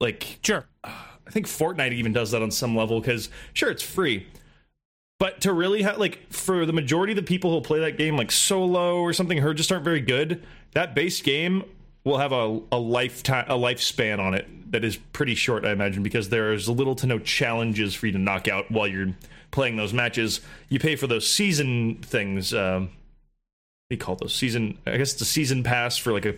Like Sure. I think Fortnite even does that on some level because sure it's free, but to really have like for the majority of the people who play that game like solo or something who just aren't very good, that base game will have a, a lifetime a lifespan on it that is pretty short, I imagine, because there's little to no challenges for you to knock out while you're playing those matches. You pay for those season things. Um, what do you call those season? I guess it's a season pass for like a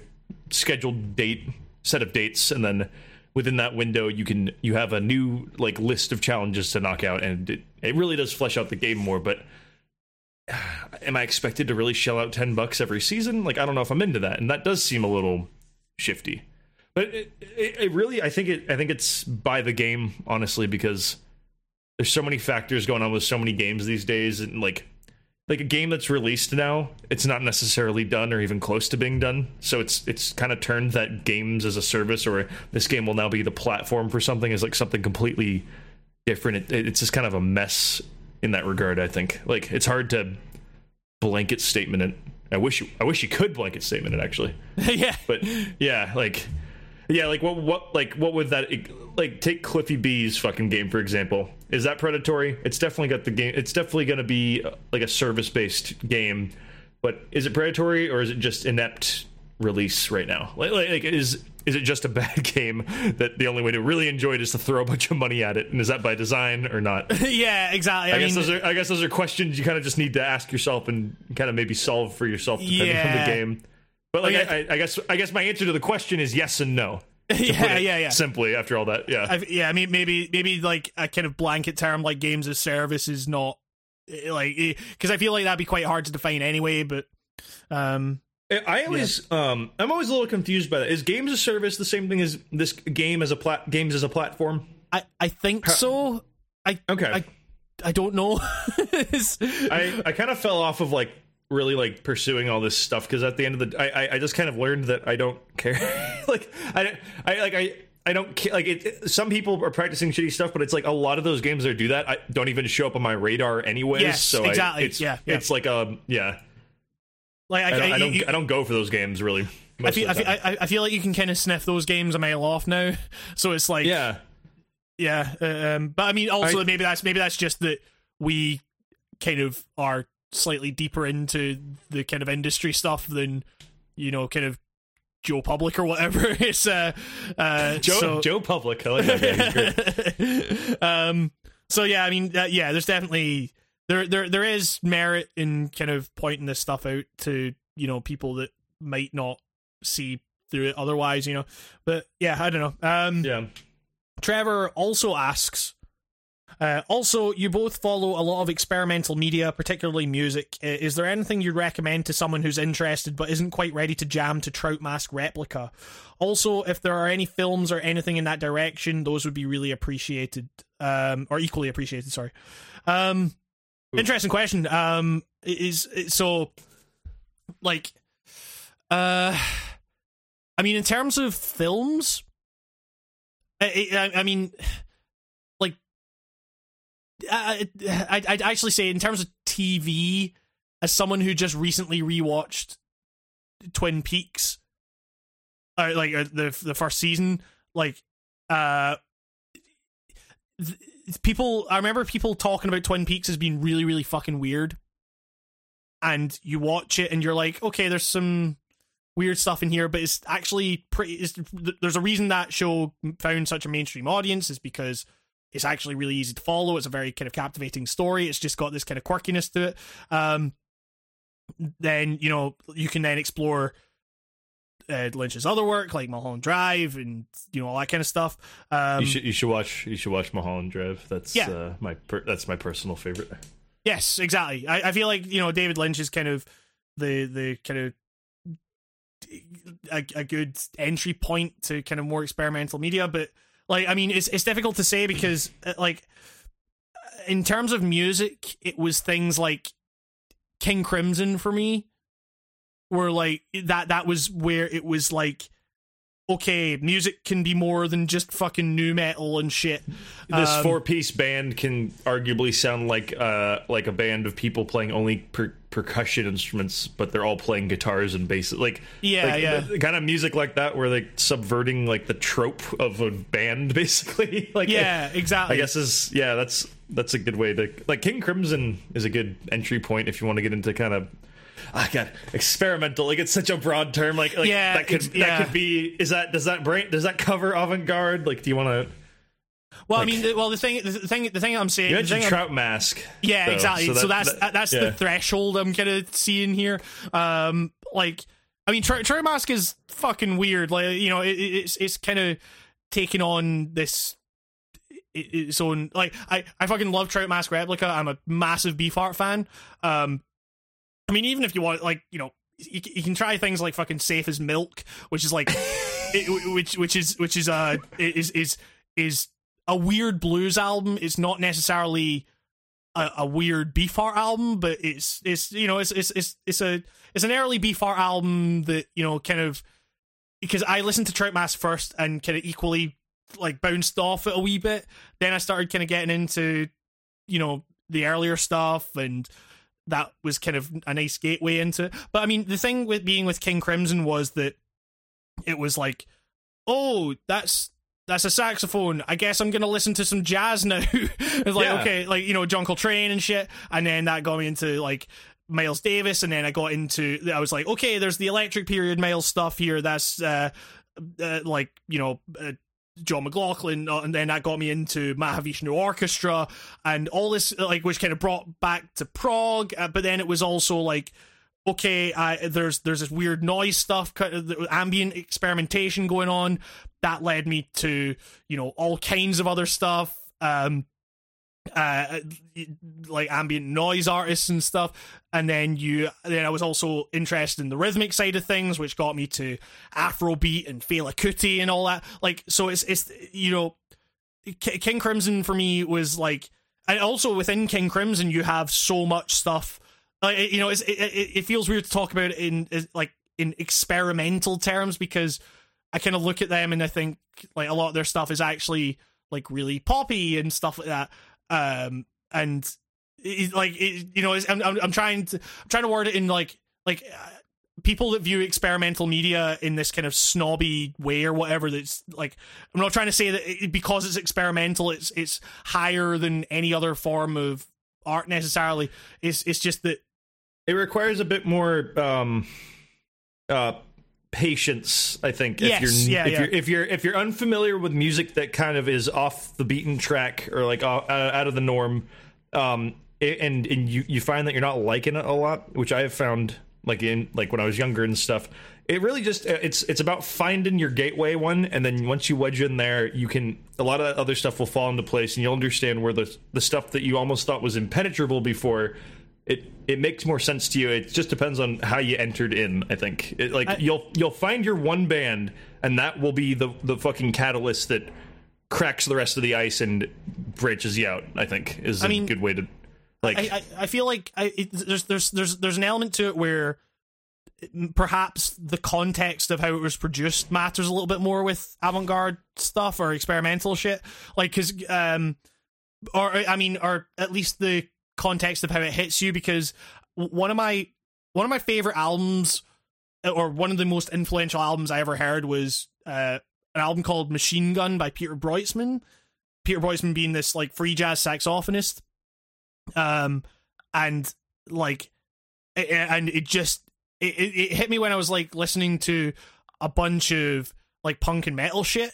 scheduled date set of dates, and then within that window you can you have a new like list of challenges to knock out, and it, it really does flesh out the game more. But am I expected to really shell out ten bucks every season? Like I don't know if I'm into that, and that does seem a little shifty. But it, it, it really, I think it, I think it's by the game, honestly, because there's so many factors going on with so many games these days, and like, like a game that's released now, it's not necessarily done or even close to being done. So it's it's kind of turned that games as a service, or this game will now be the platform for something, is like something completely different. It, it's just kind of a mess in that regard. I think like it's hard to blanket statement it. I wish you, I wish you could blanket statement it actually yeah. but yeah, like yeah, like what what like what would that like take Cliffy B's fucking game for example? Is that predatory? It's definitely got the game. It's definitely going to be uh, like a service based game, but is it predatory or is it just inept release right now? Like, like, like is is it just a bad game that the only way to really enjoy it is to throw a bunch of money at it? And is that by design or not? yeah, exactly. I, I, guess those are I guess those are questions you kind of just need to ask yourself and kind of maybe solve for yourself depending on the game. But like Okay. I, I guess I guess my answer to the question is yes and no. yeah, yeah, yeah. Simply after all that, yeah. I, yeah, I mean, maybe, maybe like a kind of blanket term like games as service is not eh, like because I feel like that'd be quite hard to define anyway. But um, I- I always um I'm always a little confused by that. Is games as service the same thing as this game as a plat games as a platform? I, I think so. I, Okay. I, I don't know. I, I kind of fell off of like really like pursuing all this stuff because at the end of the I, I I just kind of learned that I don't care like I I like I I don't care like it, some people are practicing shitty stuff but it's like a lot of those games that do that I don't even show up on my radar anyways Yes, so I- exactly. it's Yeah, yeah. it's like a yeah like I don't I, don't, you- I don't go for those games really I feel, I feel. I, I feel like you can kind of sniff those games a mile off now. So it's like, yeah yeah. Um, but I mean, also I- maybe that's maybe that's just that we kind of are slightly deeper into the kind of industry stuff than you know, kind of Joe Public or whatever. It's uh, uh, Joe so- Joe Public I like that guy. He's great. um so yeah i mean uh, yeah there's definitely there there there is merit in kind of pointing this stuff out to you know people that might not see through it otherwise you know but yeah i don't know um yeah Trevor also asks. Uh, also, you both follow a lot of experimental media, particularly music. Uh, is there anything you'd recommend to someone who's interested but isn't quite ready to jam to Trout Mask Replica? Also, if there are any films or anything in that direction, those would be really appreciated, um, or equally appreciated. Sorry. Um, interesting question. Um, is so like, uh, I mean, in terms of films, I, I, I mean, like, I, I, I'd actually say in terms of TV, as someone who just recently rewatched Twin Peaks, uh, like uh, the the first season, like, uh, th- people. I remember people talking about Twin Peaks as being really, really fucking weird, and you watch it and you're like, okay, there's some weird stuff in here, but it's actually pretty. It's, there's a reason that show found such a mainstream audience is because it's actually really easy to follow. It's a very kind of captivating story. It's just got this kind of quirkiness to it. Um, then you know you can then explore uh, Lynch's other work like Mulholland Drive and you know all that kind of stuff. Um, you should you should watch you should watch Mulholland Drive. That's Yeah. uh, my per, that's my personal favorite. Yes, exactly. I, I feel like you know David Lynch is kind of the the kind of a, a good entry point to kind of more experimental media, but like I mean, it's it's difficult to say because uh, like in terms of music, it was things like King Crimson for me, where like that that was where it was like okay, music can be more than just fucking nu metal and shit. This Um, four piece band can arguably sound like uh like a band of people playing only per- percussion instruments, but they're all playing guitars and basses. Like Yeah, like, yeah. the kind of music like that where they subverting like the trope of a band, basically. like Yeah, exactly. I guess is yeah, that's that's a good way to like King Crimson is a good entry point if you want to get into kind of I got experimental. Like it's such a broad term. Like, like Yeah, that could yeah. that could be. Is that does that brain does that cover avant garde? Like, do you want to? Well, like- I mean, the, well, the thing, the thing, the thing I'm saying, You the mentioned thing I'm- Trout Mask. Yeah, though, exactly. So, that- that's that- that, that's yeah. the threshold I'm kind of seeing here. Um, like, I mean, Trout Trout Mask is fucking weird. Like, you know, it, it- it's it's kind of taking on this its own. Like, I I fucking love Trout Mask Replica. I'm a massive Beefheart fan. Um, I mean, even if you want, like, you know, you, you can try things like fucking Safe as Milk, which is like, it, which which is which is uh is is is a weird blues album. It's not necessarily a, a weird Beefheart album, but it's it's you know it's it's it's it's a it's an early Beefheart album that you know kind of because I listened to Trout Mask first and kind of equally like bounced off it a wee bit. Then I started kind of getting into you know the earlier stuff and that was kind of a nice gateway into it. But I mean the thing with being with King Crimson was that it was like oh that's that's a saxophone. I guess I'm gonna listen to some jazz now. it's like Yeah. okay, like you know John Coltrane and shit, and then that got me into like Miles Davis, and then I got into I was like okay, there's the electric period Miles stuff here. That's uh, uh like you know. Uh, John McLaughlin, uh, and then that got me into Mahavishnu Orchestra and all this, like, which kind of brought back to prog. Uh, but then it was also like, okay, I, there's there's this weird noise stuff, of ambient experimentation going on. That led me to you know all kinds of other stuff, um, uh, like ambient noise artists and stuff. And then you, then I was also interested in the rhythmic side of things, which got me to Afrobeat and Fela Kuti and all that. Like, so it's it's you know, King Crimson for me was like, and also within King Crimson you have so much stuff. You know, it, it it feels weird to talk about it in like in experimental terms because I kind of look at them and I think like a lot of their stuff is actually like really poppy and stuff like that. Um, and it, like it, you know, I'm I'm trying to I'm trying to word it in like like uh, people that view experimental media in this kind of snobby way or whatever. That's like I'm not trying to say that it, because it's experimental, it's it's higher than any other form of art necessarily. It's it's just that It requires a bit more um, uh, patience, I think. Yes, if you're yeah, if yeah. you're if you're if you're unfamiliar with music that kind of is off the beaten track or like uh, out of the norm, um, and and you you find that you're not liking it a lot, which I have found like in like when I was younger and stuff. It really just it's it's about finding your gateway one, and then once you wedge in there, you can a lot of that other stuff will fall into place, and you'll understand where the the stuff that you almost thought was impenetrable before it it makes more sense to you. It just depends on how you entered in. I think it, like I- you'll you'll find your one band, and that will be the the fucking catalyst that cracks the rest of the ice and branches you out. I think is a mean, good way to like. I, I, I feel like I, it, there's there's there's there's an element to it where perhaps the context of how it was produced matters a little bit more with avant-garde stuff or experimental shit like because um or i mean or at least the context of how it hits you because one of my one of my favorite albums or one of the most influential albums i ever heard was uh an album called machine gun by peter Brötzmann. Peter Brötzmann being this like free jazz saxophonist. Um and like a- and it just it, it, it hit me when i was like listening to a bunch of like punk and metal shit.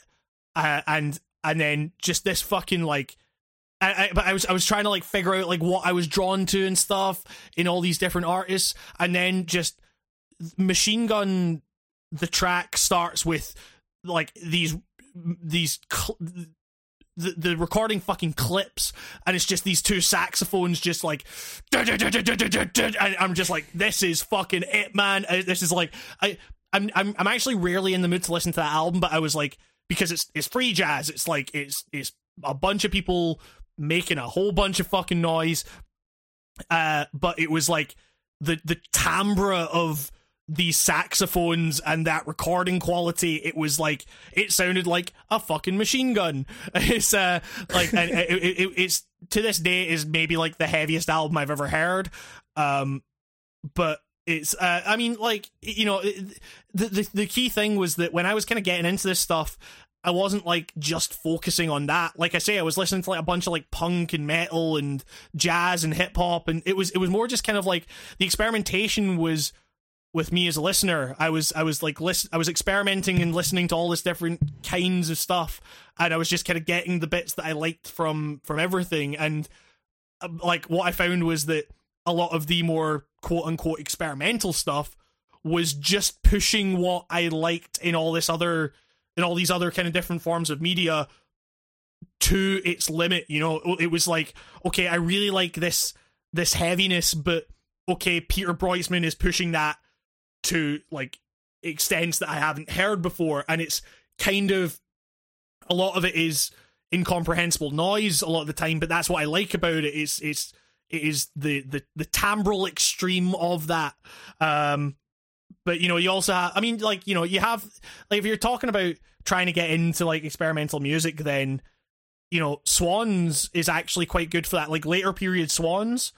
Uh, and and then just this fucking like I, I, but I was I was trying to like figure out like what I was drawn to and stuff in all these different artists, and then just Machine Gun. The track starts with like these these cl- the, the recording fucking clips. And it's just these two saxophones just like and I'm just like this is fucking it man. This is like I I'm I'm I'm actually rarely in the mood to listen to that album but I was like because it's it's free jazz. It's like it's it's a bunch of people making a whole bunch of fucking noise. Uh, but it was like the the timbre of these saxophones and that recording quality it was like it sounded like a fucking machine gun it's uh like and it, it, it's to this day is maybe like the heaviest album i've ever heard um but it's uh i mean like you know the the, the key thing was that when i was kind of getting into this stuff I wasn't like just focusing on that. Like I say, I was listening to like a bunch of like punk and metal and jazz and hip hop, and it was it was more just kind of like the experimentation was with me as a listener. I was I was like listen, I was experimenting and listening to all this different kinds of stuff, and I was just kind of getting the bits that I liked from from everything. And uh, like what I found was that a lot of the more quote unquote experimental stuff was just pushing what I liked in all this other in all these other kind of different forms of media to its limit you know? It was like okay i really like this this heaviness but okay peter Brötzmann is pushing that to like extents that i haven't heard before and it's kind of a lot of it is incomprehensible noise a lot of the time but that's what i like about it it's it's it is the the the timbral extreme of that. Um but you know you also have i mean like you know you have like if you're talking about trying to get into like experimental music then you know swans is actually quite good for that. Like later period swans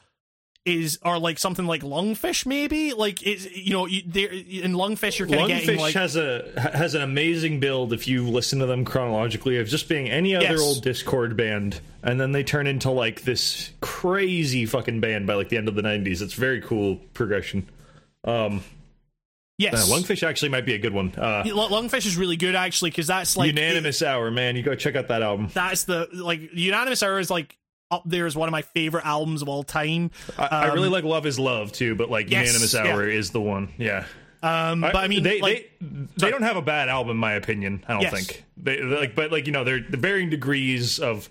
is are like something like lungfish maybe? Like it's you know you, in lungfish you're kind of getting like has a has an amazing build if you listen to them chronologically of just being any other yes. old Dischord band and then they turn into like this crazy fucking band by like the end of the 90s it's very cool progression. Um Yes, uh, Lungfish actually might be a good one. Uh, Lungfish is really good actually because that's like Unanimous it, Hour, man. You go check out that album. That's the like Unanimous Hour is like up there as one of my favorite albums of all time. I, um, I really um, like Love Is Love too, but like yes, Unanimous Hour yeah. is the one. Yeah. Um, but I mean, they like, they, they don't have a bad album, in my opinion. I don't yes. think they like, but like you know, they're the varying degrees of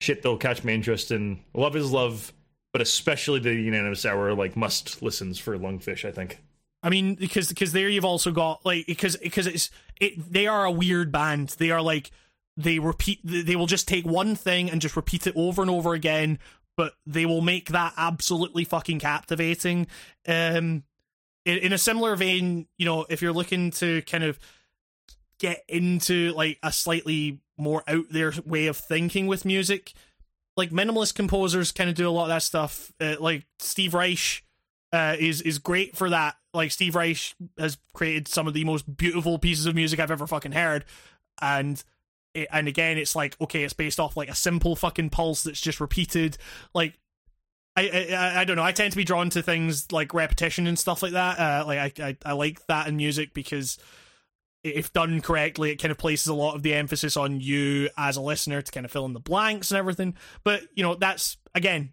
shit. They'll catch my interest in Love Is Love, but especially the Unanimous Hour, like must listens for Lungfish. I think. I mean, because because there you've also got like because because it's it they are a weird band. They are like they repeat they will just take one thing and just repeat it over and over again, but they will make that absolutely fucking captivating. Um, in, in a similar vein, you know, if you're looking to kind of get into like a slightly more out there way of thinking with music, like minimalist composers kind of do a lot of that stuff. Uh, like Steve Reich uh, is is great for that. Like Steve Reich has created some of the most beautiful pieces of music I've ever fucking heard, and it, and again, it's like okay, it's based off like a simple fucking pulse that's just repeated. Like I, I I don't know. I tend to be drawn to things like repetition and stuff like that. Uh, like I, I I like that in music because if done correctly, it kind of places a lot of the emphasis on you as a listener to kind of fill in the blanks and everything. But you know, that's again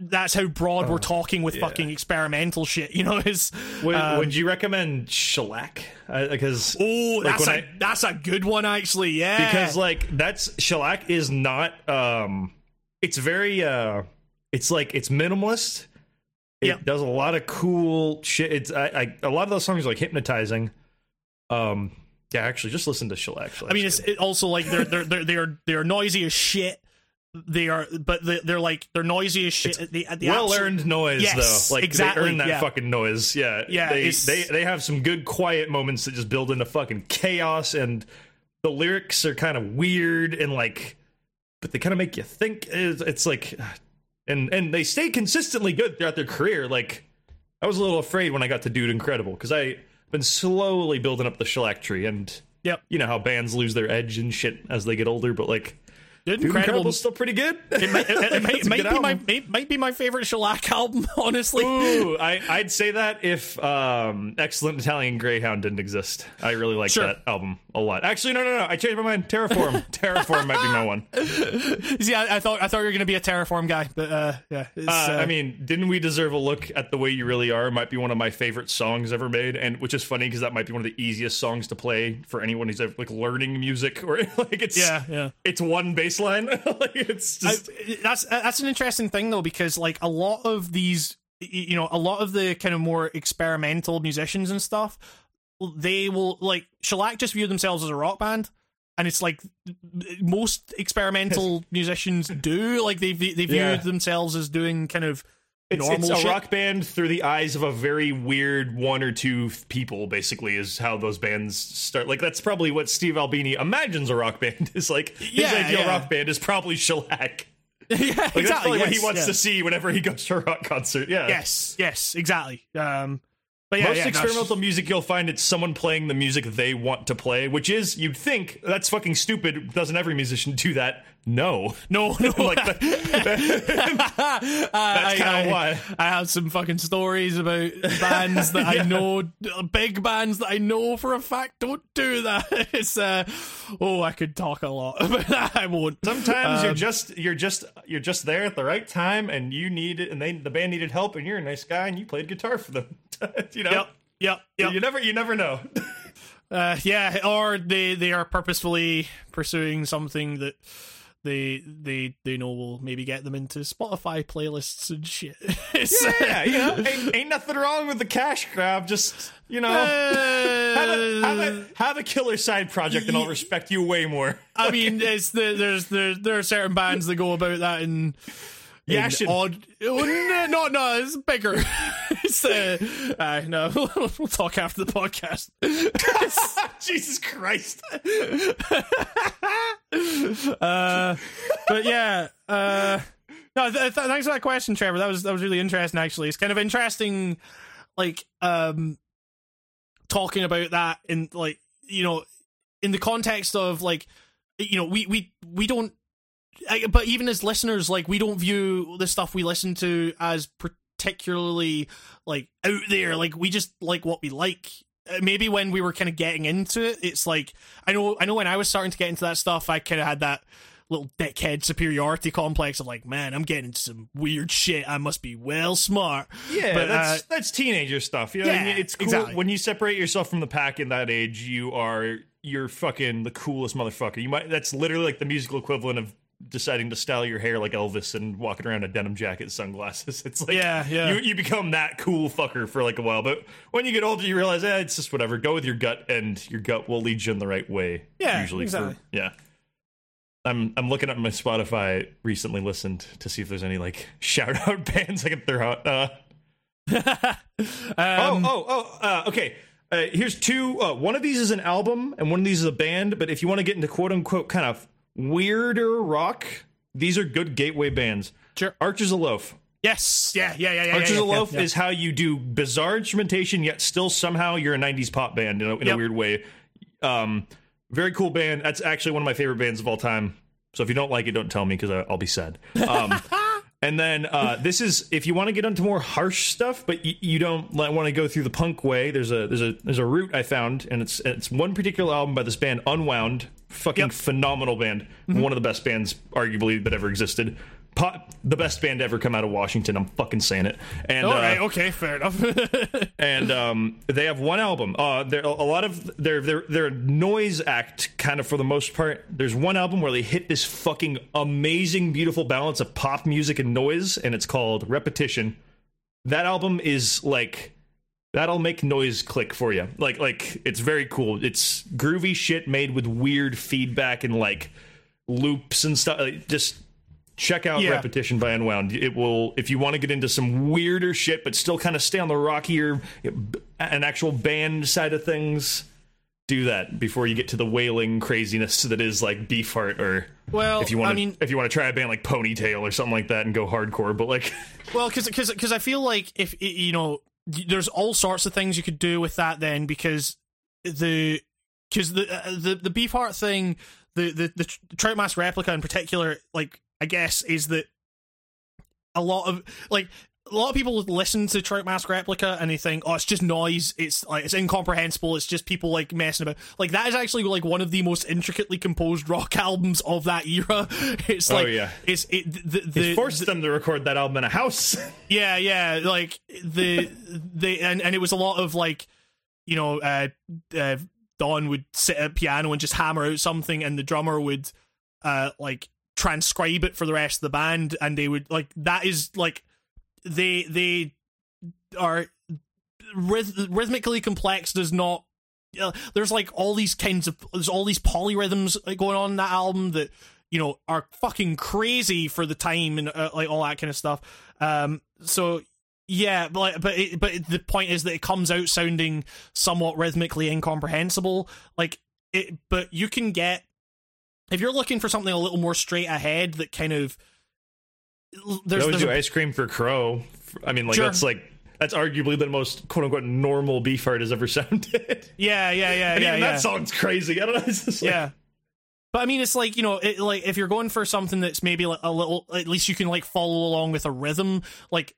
that's how broad we're oh, talking with yeah. fucking experimental shit. You know, is would, um, would you recommend Shellac? Because oh, like that's a I, that's a good one actually. Yeah, because like that's Shellac is not. um It's very. uh It's like it's minimalist. It yep. does a lot of cool shit. It's I, I a lot of those songs are like hypnotizing. Um. Yeah, actually, just listen to Shellac. Actually, I mean, it's it also like they're they're they're they're they're noisy as shit they are but they're like they're noisy as shit. The, the well earned noise yes, though. Like exactly, they earn that yeah. fucking noise. Yeah yeah they, they they have some good quiet moments that just build into fucking chaos and the lyrics are kind of weird and like but they kind of make you think. It's, it's like and and they stay consistently good throughout their career. Like i was a little afraid when i got to dude incredible because i've been slowly building up the shellac tree and yep. you know how bands lose their edge and shit as they get older but like Dude, Incredible. still pretty good. It might, it, it might, might be my might be my favorite shellac album, honestly. Ooh, I, would say that if um, Excellent Italian Greyhound didn't exist. I really like sure. that album a lot. Actually, no, no, no. I changed my mind. Terraform. Terraform might be my one. See, I, I, thought I thought you were gonna be a Terraform guy, but uh, yeah. Uh, uh, I mean, didn't we deserve a look at the way you really are? Might be one of my favorite songs ever made, and which is funny because that might be one of the easiest songs to play for anyone who's ever like learning music or like it's yeah yeah it's one baseline. like, it's just I, that's that's an interesting thing though because like a lot of these you know a lot of the kind of more experimental musicians and stuff they will like shellac just view themselves as a rock band and it's like most experimental musicians do. Like they they view Yeah. themselves as doing kind of It's, normal it's a shit. rock band through the eyes of a very weird one or two people. Basically, is how those bands start. Like that's probably what Steve Albini imagines a rock band is like. His Yeah, ideal yeah. rock band is probably shellac. yeah, Like that's exactly. probably what he wants yeah. to see whenever he goes to a rock concert. Yeah. Yes, yes, exactly. Um, but yeah, Most yeah, no, experimental music, you'll find it's someone playing the music they want to play, which is you'd think that's fucking stupid. Doesn't every musician do that? No, No, no. like that, that's that's kinda why. I have some fucking stories about bands that I know, big bands that I know for a fact don't do that. It's uh, oh, I could talk a lot, but I won't. Sometimes you're Um, just you're just you're just there at the right time, and you need it, and they the band needed help, and you're a nice guy, and you played guitar for them. you know, Yep, yep, yep. you never you never know. Uh, yeah, or they they are purposefully pursuing something that they they they know we'll maybe get them into Spotify playlists and shit. It's, yeah, you know, ain't, ain't nothing wrong with the cash grab. Just you know, uh, have, a, have, a, have a killer side project, and I'll respect you way more. I mean, it's the, there's there there are certain bands that go about that in. In Yashin. odd. Oh, no, no, no, it's bigger. it's uh, uh, no. we'll talk after the podcast. Jesus Christ! uh, but yeah, uh, no. Th- th- thanks for that question, Trevor. That was that was really interesting. Actually, it's kind of interesting, like um, talking about that in like you know, in the context of like you know, we we we don't. I- But even as listeners, like we don't view the stuff we listen to as particularly like out there. Like we just like what we like. Uh, Maybe when we were kind of getting into it, it's like I know I know when I was starting to get into that stuff, I kind of had that little dickhead superiority complex of like, man, I'm getting into some weird shit. I must be well smart. Yeah, But, that's uh, that's teenager stuff. You know, yeah, it's cool exactly. when you separate yourself from the pack in that age. You are you're fucking the coolest motherfucker. You might that's literally like the musical equivalent of deciding to style your hair like Elvis and walking around in a denim jacket, sunglasses. It's like Yeah, yeah. you you become that cool fucker for like a while. But when you get older, you realize, eh, it's just whatever. Go with your gut, and your gut will lead you in the right way. Yeah, usually. for- exactly. yeah. I'm I'm looking at my Spotify recently listened to see if there's any like shout out bands I can throw out. Uh, um, oh, oh, oh. Uh, okay. Uh, here's two. Uh, one of these is an album, and one of these is a band. But if you want to get into quote unquote kind of weirder rock, these are good gateway bands. Sure. Archers of Loaf. Yes. Yeah. Yeah. Yeah. Yeah. Archers yeah, Loaf yeah. is how you do bizarre instrumentation, yet still somehow you're a '90s pop band in a, in Yep. a weird way. Um, very cool band. That's actually one of my favorite bands of all time. So if you don't like it, don't tell me because I'll be sad. Um, and then uh, this is if you want to get into more harsh stuff, but you, you don't want to go through the punk way. There's a there's a there's a route I found, and it's it's one particular album by this band Unwound. Fucking Yep. phenomenal band. One of the best bands, arguably, that ever existed. Pop, the best band ever come out of Washington. I'm fucking saying it. And All uh. Okay. Fair enough. and um, they have one album. Uh, they're a lot of they're they're they're a noise act kind of for the most part. There's one album where they hit this fucking amazing, beautiful balance of pop music and noise, and it's called Repetition. That album is like that'll make noise click for you. Like like it's very cool. It's groovy shit made with weird feedback and like loops and stuff. Like, Just check out Yeah. repetition by unwound it will if you want to get into some weirder shit but still kind of stay on the rockier an actual band side of things do that before you get to the wailing craziness that is like beefheart or Well, if you want I to mean- if you want to try a band like ponytail or something like that and go hardcore but like Well, because because I feel like if you know, there's all sorts of things you could do with that then because the because the uh, the the Beefheart thing, the the the Trout Mask replica in particular, like I guess is that a lot of like. A lot of people listen to Trout Mask Replica and they think, "Oh, it's just noise. It's like it's incomprehensible. It's just people like messing about." Like that is actually like one of the most intricately composed rock albums of that era. It's Oh, like yeah. it's it the, the, it forced them to record that album in a house yeah, yeah, like the the and and it was a lot of like, you know, uh, uh Don would sit at piano and just hammer out something, and the drummer would, uh, like transcribe it for the rest of the band, and they would like that is like they they are rhythmically complex does not uh, there's like all these kinds of there's all these polyrhythms going on in that album that you know are fucking crazy for the time and uh, like all that kind of stuff. Um, so yeah, but but it, but the point is that it comes out sounding somewhat rhythmically incomprehensible. Like it, but you can get if you're looking for something a little more straight ahead that kind of There's, there's, always do a- ice cream for crow. I mean, like Sure. that's like that's arguably the most quote unquote normal Beefheart has ever sounded. yeah yeah yeah and yeah even yeah. that sounds crazy. I don't know. It's just like, yeah but i mean it's like you know it, like if you're going for something that's maybe like a little at least you can like follow along with a rhythm like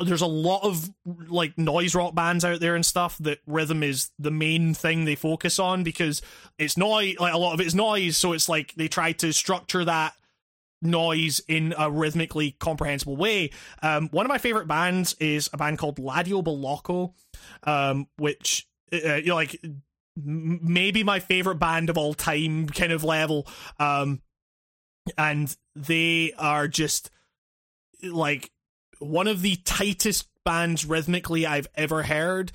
there's a lot of like noise rock bands out there and stuff that rhythm is the main thing they focus on because it's noise like a lot of it is noise so it's like they try to structure that noise in a rhythmically comprehensible way. Um one of my favorite bands is a band called ladio Bolocco, um which uh, you know like m- maybe my favorite band of all time kind of level. Um and they are just like one of the tightest bands rhythmically I've ever heard.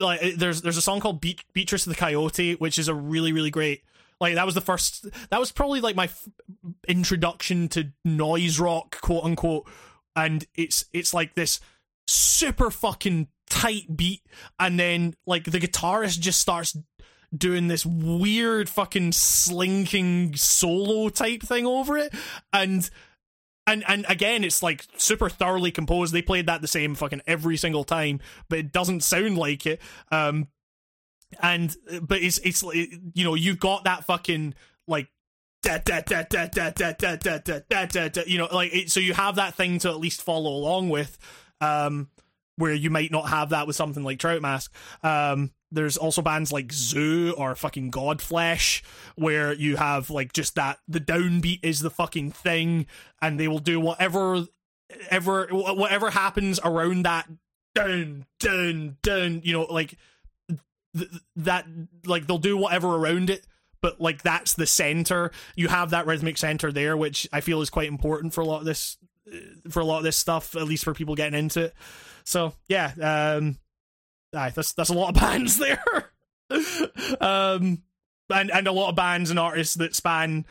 Like there's there's a song called Beat- Beatrice the Coyote which is a really really great like that was the first that was probably like my f- introduction to noise rock quote unquote. And it's it's like this super fucking tight beat. And then like the guitarist just starts doing this weird fucking slinking solo type thing over it. And and and again it's like super thoroughly composed. They played that the same fucking every single time but it doesn't sound like it. Um and but it's it's you know you've got that fucking like da da da da da da da da da da da you know like so you have that thing to at least follow along with um where you might not have that with something like Trout Mask. Um, there's also bands like Zoo or fucking Godflesh where you have like just that the downbeat is the fucking thing, and they will do whatever, ever whatever happens around that down down down. You know, like th- that like they'll do whatever around it. But like that's the center. You have that rhythmic center there, which I feel is quite important for a lot of this, for a lot of this stuff. At least for people getting into it. So yeah, um, aye, that's that's a lot of bands there, um, and and a lot of bands and artists that span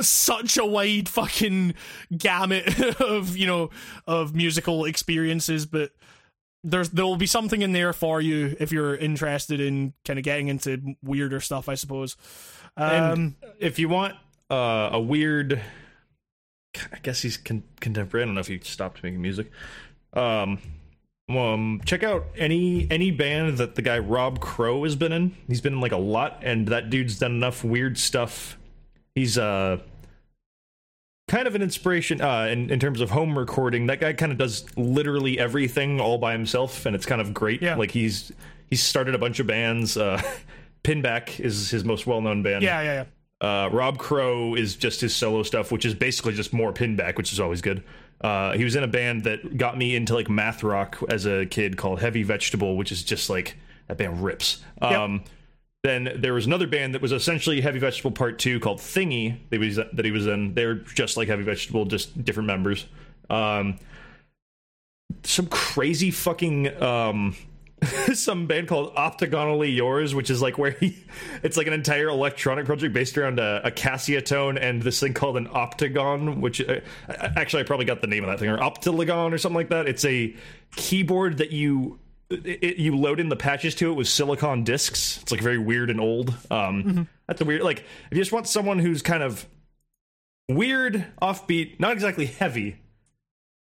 such a wide fucking gamut of you know of musical experiences, but there's there will be something in there for you if you're interested in kind of getting into weirder stuff, I suppose. Um, And if you want uh, a weird, I guess he's con- contemporary. I don't know if he stopped making music. Um, um, check out any any band that the guy Rob Crow has been in. He's been in like a lot, and that dude's done enough weird stuff. He's uh kind of an inspiration uh in, in terms of home recording. That guy kind of does literally everything all by himself, and it's kind of great. Yeah. Like he's he's started a bunch of bands. Uh, Pinback is his most well known band. yeah, yeah, yeah. Uh, Rob Crow is just his solo stuff, which is basically just more pinback, which is always good. Uh, he was in a band that got me into like math rock as a kid called Heavy Vegetable, which is just like that band rips. Um, Then there was another band that was essentially Heavy Vegetable Part Two called Thingy that he was that he was in. They were just like Heavy Vegetable, just different members. Um, some crazy fucking um, some band called Optiganally Yours, which is like where he, it's like an entire electronic project based around a, a Casiotone and this thing called an Optigan, which uh, actually I probably got the name of that thing or Optilagon or something like that. It's a keyboard that you it, it- you load in the patches to it with silicon discs. It's like very weird and old. Um, That's a weird. Like if you just want someone who's kind of weird, offbeat, not exactly heavy,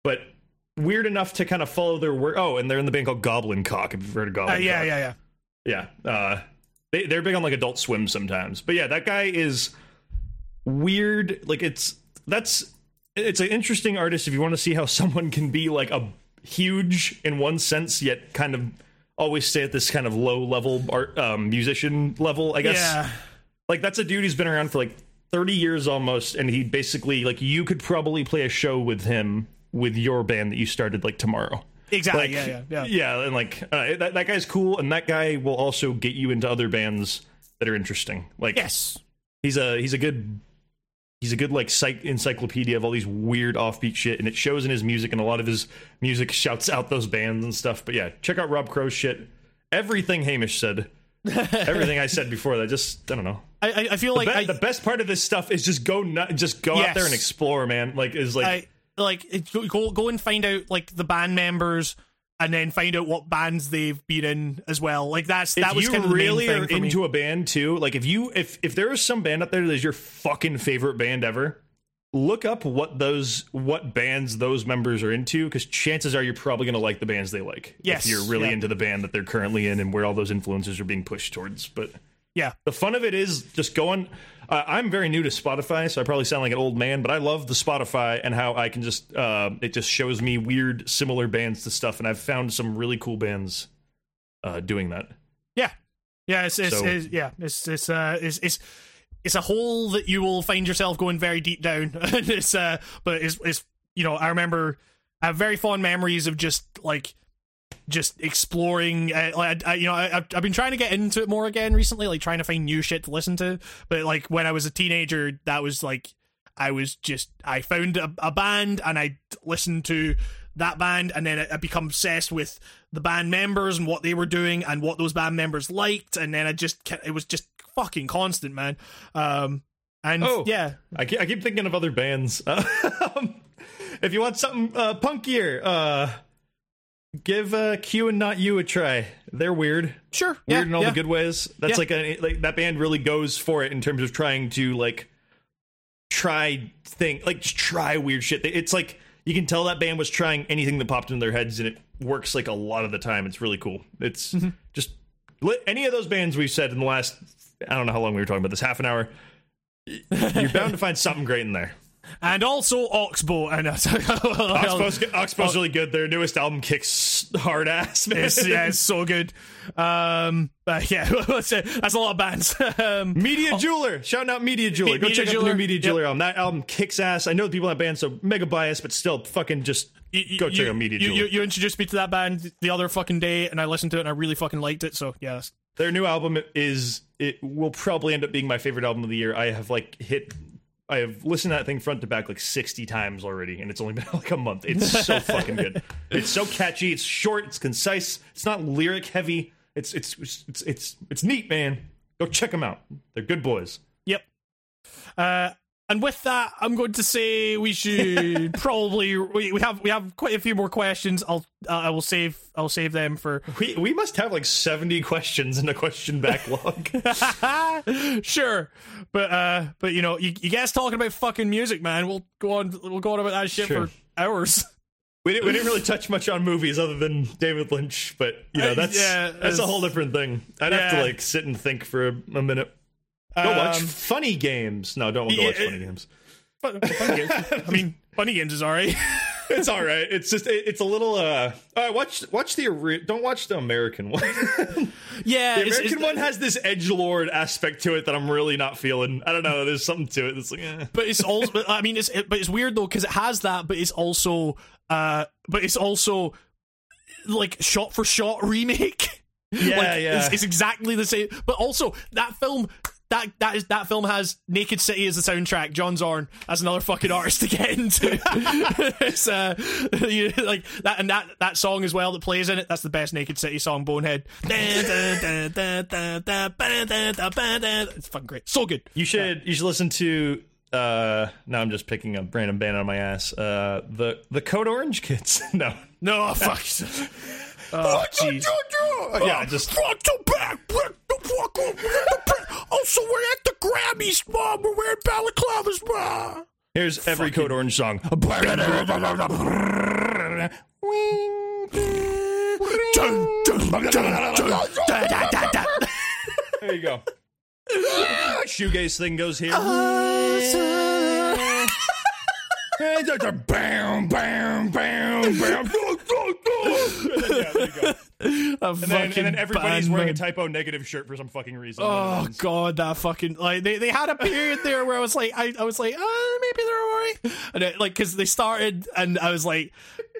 but weird enough to kind of follow their work. Oh, and they're in the band called Goblin Cock. If you've heard of Uh, Goblin yeah, Cock. yeah, yeah. yeah. Uh, they they're big on like Adult Swim sometimes, but yeah, that guy is weird. Like it's that's it's an interesting artist if you want to see how someone can be like a huge in one sense, yet kind of always stay at this kind of low level art um, musician level. I guess Yeah. like that's a dude who's been around for like 30 years almost and he basically like you could probably play a show with him with your band that you started like tomorrow Exactly. like yeah, yeah, yeah. and like uh, that, that guy's cool and that guy will also get you into other bands that are interesting like Yes. he's a he's a good he's a good like psych encyclopedia of all these weird offbeat shit and it shows in his music and a lot of his music shouts out those bands and stuff but yeah check out rob crow's shit everything hamish said everything I said before that. Just I don't know. I, I- feel The, like be- I, the best part of this stuff is just go nut, just go out there and explore, man. Like is like I like go- go go and find out like the band members and then find out what bands they've been in as well. Like that's if that was kind of the main really thing are for me. into a band too, like if you if if there is some band out there that is your fucking favorite band ever, look up what those what bands those members are into because chances are you're probably gonna like the bands they like. Yes, if you're really yeah. into the band that they're currently in and where all those influences are being pushed towards. But yeah, the fun of it is just going. Uh, I'm very new to Spotify, so I probably sound like an old man, but I love the Spotify and how I can just uh, it just shows me weird similar bands to stuff, and I've found some really cool bands uh, doing that. yeah, yeah. It's, it's, So- it's yeah. It's it's uh it's it's. It's a hole that you will find yourself going very deep down, it's uh, but it's it's you know I remember I have very fond memories of just like just exploring. Uh, like I, you know, I, I've I've been trying to get into it more again recently, like trying to find new shit to listen to. But like when I was a teenager, that was like I was just I found a, a band and I listened to that band, and then I, I become obsessed with the band members and what they were doing and what those band members liked, and then I just it was just fucking constant, man. Um, and Oh. yeah, I keep, I keep thinking of other bands. Um, if you want something uh, punkier, uh, give uh, Q and Not U a try. They're weird, sure, weird yeah, in all yeah. the good ways. That's Yeah. like a like that band really goes for it in terms of trying to like try thing like just try weird shit. It's like you can tell that band was trying anything that popped into their heads, and it works like a lot of the time. It's really cool. It's Mm-hmm. just any of those bands we've said in the last I don't know how long we were talking about this half an hour. You're bound to find something great in there. And also Oxbow and Oxbow's, Oxbow's really good. Their newest album kicks hard ass, man. It's, yeah, it's so good. Um, but yeah, that's a, that's a lot of bands. um, Media Jeweler, shouting out Media Jeweler. Me- Go Media check out the new Media yep. Jeweler album. That album kicks ass. I know the people in that band, so mega biased, but still, fucking just you, go you, check out Media you, Jeweler. you, you introduced me to that band the other fucking day, and I listened to it, and I really fucking liked it. So yeah, Their new album is it will probably end up being my favorite album of the year. I have like hit. I have listened to that thing front to back like 60 times already, and it's only been like a month. It's so fucking good. It's so catchy. It's short. It's concise. It's not lyric heavy. It's it's it's it's it's neat, man. Go check them out. They're good boys. yep. Uh, and with that, I'm going to say we should probably we, we have we have quite a few more questions. I'll uh, I will save I'll save them for We we must have like 70 questions in a question backlog. sure, but uh, but you know, you, you guys talking about fucking music, man. We'll go on. We'll go on about that shit Sure. for hours. we didn't we didn't really touch much on movies other than David Lynch, but you know Uh, that's yeah, that's a whole different thing. I'd have to like sit and think for a, a minute. Go watch Um, funny games. No, don't go yeah, watch funny games. fun, funny games. I mean, funny games is alright. It's all right. It's just it, it's a little. uh uh, Watch watch the don't watch the American one. yeah, the American it's- one has this edge lord aspect to it that I'm really not feeling. I don't know. There's something to it that's like. Eh. but it's also. I mean, it's it, but it's weird though because it has that, but it's also. uh But it's also like shot for shot remake. Yeah, like, yeah. It's, it's exactly the same. But also that film. That that is that film has Naked City as the soundtrack. John Zorn as another fucking artist to get into. it's uh, you, like that and that that song as well that plays in it. That's the best Naked City song. Bonehead. It's fucking great. So good. You should you should listen to. uh Now I'm just picking a random band on my ass. Uh The the Code Orange Kids. no. No fuck. Oh jeez. Yeah, just front to back, back the fuck up. Also, we're at the Grammys, mom. We're wearing balaclavas, mom. here's every Code Orange song. There you go. Shoegaze thing goes here. bam, bam, bam, bam. And then, yeah, there you go. And then, and then everybody's wearing a typo negative shirt for some fucking reason. Oh god, that fucking like they, they had a period there where I was like I, I was like oh maybe they're alright and it, like because they started and I was like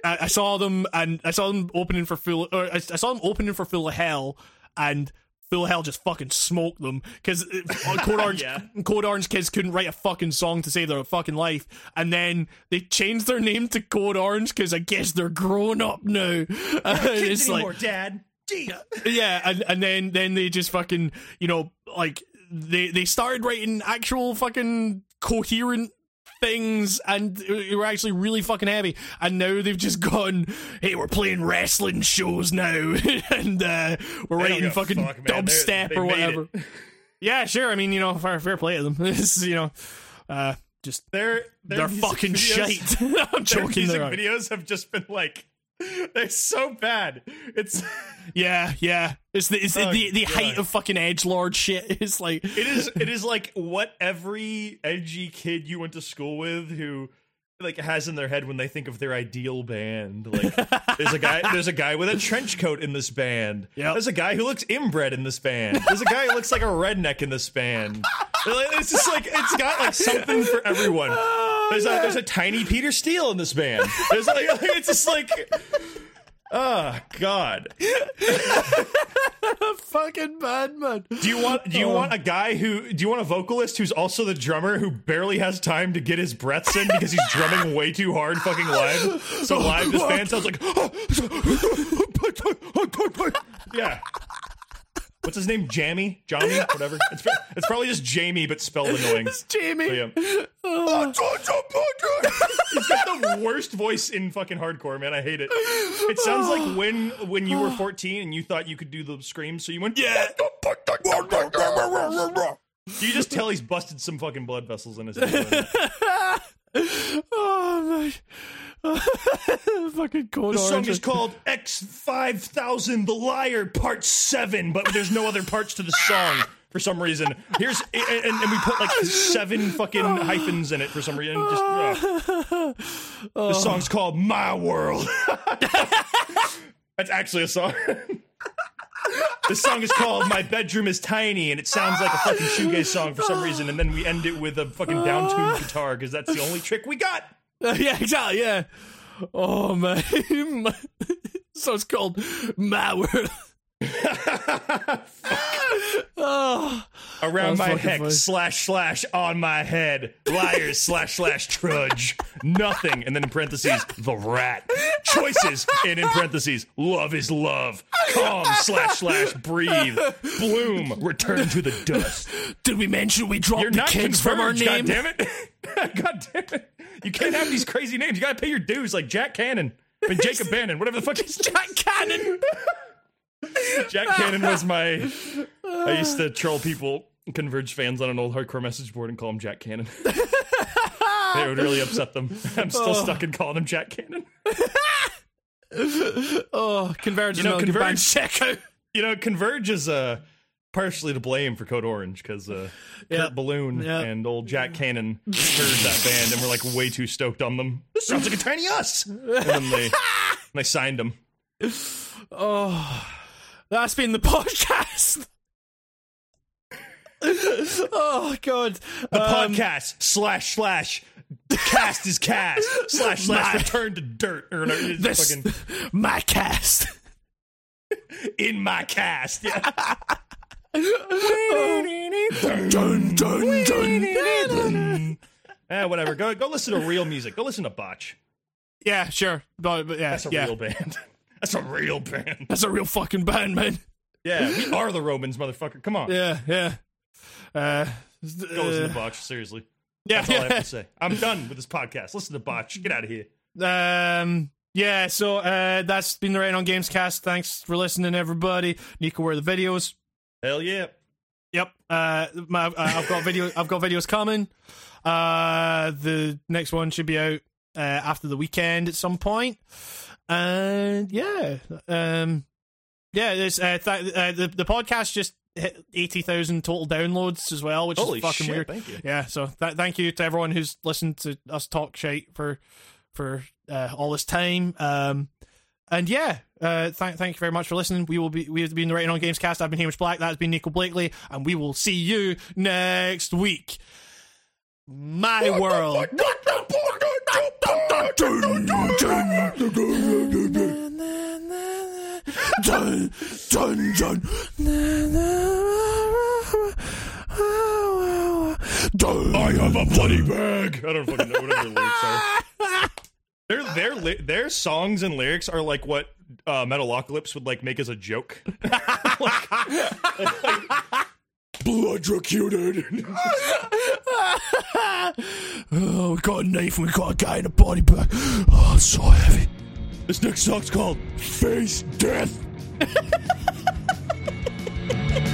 I, I saw them and I saw them opening for full or I, I saw them opening for Full of Hell and Full Hell just fucking smoked them because uh, Code Orange Yeah. Code Orange kids couldn't write a fucking song to save their fucking life and then they changed their name to Code Orange because I guess they're grown up now. And it's like Dad. Jeez. yeah, and and then then they just fucking you know like they they started writing actual fucking coherent things and were actually really fucking heavy. And now they've just gone hey we're playing wrestling shows now. And uh we're writing fucking fuck, dubstep they or whatever. yeah sure. I mean you know fair, fair play to them. It's you know uh just they're music fucking videos- shite. I'm joking music videos have just been like they're so bad. It's yeah yeah. It's the it's Oh, the the height of fucking edge lord shit. It's like it is it is like what every edgy kid you went to school with who like has in their head when they think of their ideal band. Like there's a guy there's a guy with a trench coat in this band. Yep. There's a guy who looks inbred in this band. There's a guy who looks like a redneck in this band. It's just like it's got like something for everyone. There's a there's a tiny Peter Steele in this band. There's like it's just like Oh God! fucking bad man Do you want do you want a guy who do you want a vocalist who's also the drummer who barely has time to get his breaths in because he's drumming way too hard fucking live? So live this band sounds like Yeah. What's his name? Jamie? Jamie? Whatever. It's, it's probably just Jamie but spelled annoying. It's jamie But yeah. Oh. He's got the worst voice in fucking hardcore, man. I hate it. It sounds like oh. when when you were 14 and you thought you could do the screams, so you went Yeah. Do you just tell he's busted some fucking blood vessels in his head. Oh my fucking cold The song is called X5000 The Liar Part 7, but there's no other parts to the song for some reason. Here's and, and we put like seven fucking hyphens in it for some reason. Just ugh. Oh. The song's called My World. That's actually a song. This song is called My Bedroom is Tiny, and it sounds like a fucking shoegaze song for some reason, and then we end it with a fucking down-tuned guitar, because that's the only trick we got. Uh, yeah, exactly. Yeah. Oh man. so it's called My World. Oh, Around my fucking heck, funny. slash slash on my head, liars slash slash trudge, nothing, and then in parentheses, the rat. Choices, and in parentheses, love is love. Calm slash slash breathe. Bloom, return to the dust. did we mention we dropped You're the not kids from our converged, name? God damn it. God damn it. You can't have these crazy names. You gotta pay your dues like Jack Cannon. and Jacob Bannon, whatever the fuck is Jack Cannon. Jack Cannon was my. I used to troll people, Converge fans on an old hardcore message board and call him Jack Cannon. it would really upset them. I'm still stuck in calling him Jack Cannon. Oh, Converge You know, not a good band. Converge- Check. You know, Converge is uh, partially to blame for Code Orange because uh, Yeah. Kurt Ballou Yeah. and old Jack Cannon heard that band and were like way too stoked on them. This sounds like a tiny us. And then they, they signed them. Oh, that's been the podcast. oh God. The Um, podcast slash slash the cast is cast slash slash My- return to dirt or no, This fucking my cast. in my cast. Yeah. dun dun dun. Eh, whatever. Go go listen to real music. Go listen to Botch. Yeah, sure, but yeah, That's a yeah, real band. That's a real band. that's a real fucking band, man. Yeah, we are the Romans, motherfucker. Come on. Yeah, yeah. Uh, Go listen to Botch. Seriously. yeah, That's all I have to say. I'm done with this podcast. Listen to Botch. Get out of here. Um, yeah, so uh, that's been the Rain on Games cast. Thanks for listening, everybody. Nico, where are the videos? Hell yeah. Yep. Uh, my, uh, I've got video. I've got videos coming. Uh, the next one should be out uh, after the weekend at some point. And yeah, um, yeah. There's uh, th- uh, the the podcast just hit eighty thousand total downloads as well, which Holy is fucking shit, weird. thank you. Yeah. So th- thank you to everyone who's listened to us talk shite for for uh, all this time. Um, and yeah, uh, thank thank you very much for listening. We will be we have been the Rating on Games cast. I've been Hamish Black. That's been Nico Blakely, and we will see you next week. My world. Dun, dun, dun. Dun. I have a bloody bag. I don't fucking know what their lyrics are. Their their li- their songs and lyrics are like what uh, Metalocalypse would like make as a joke. bloodrocuted. oh, we caught a knife and we caught a guy in a body bag. Oh, it's so heavy. This next song's called Face Death.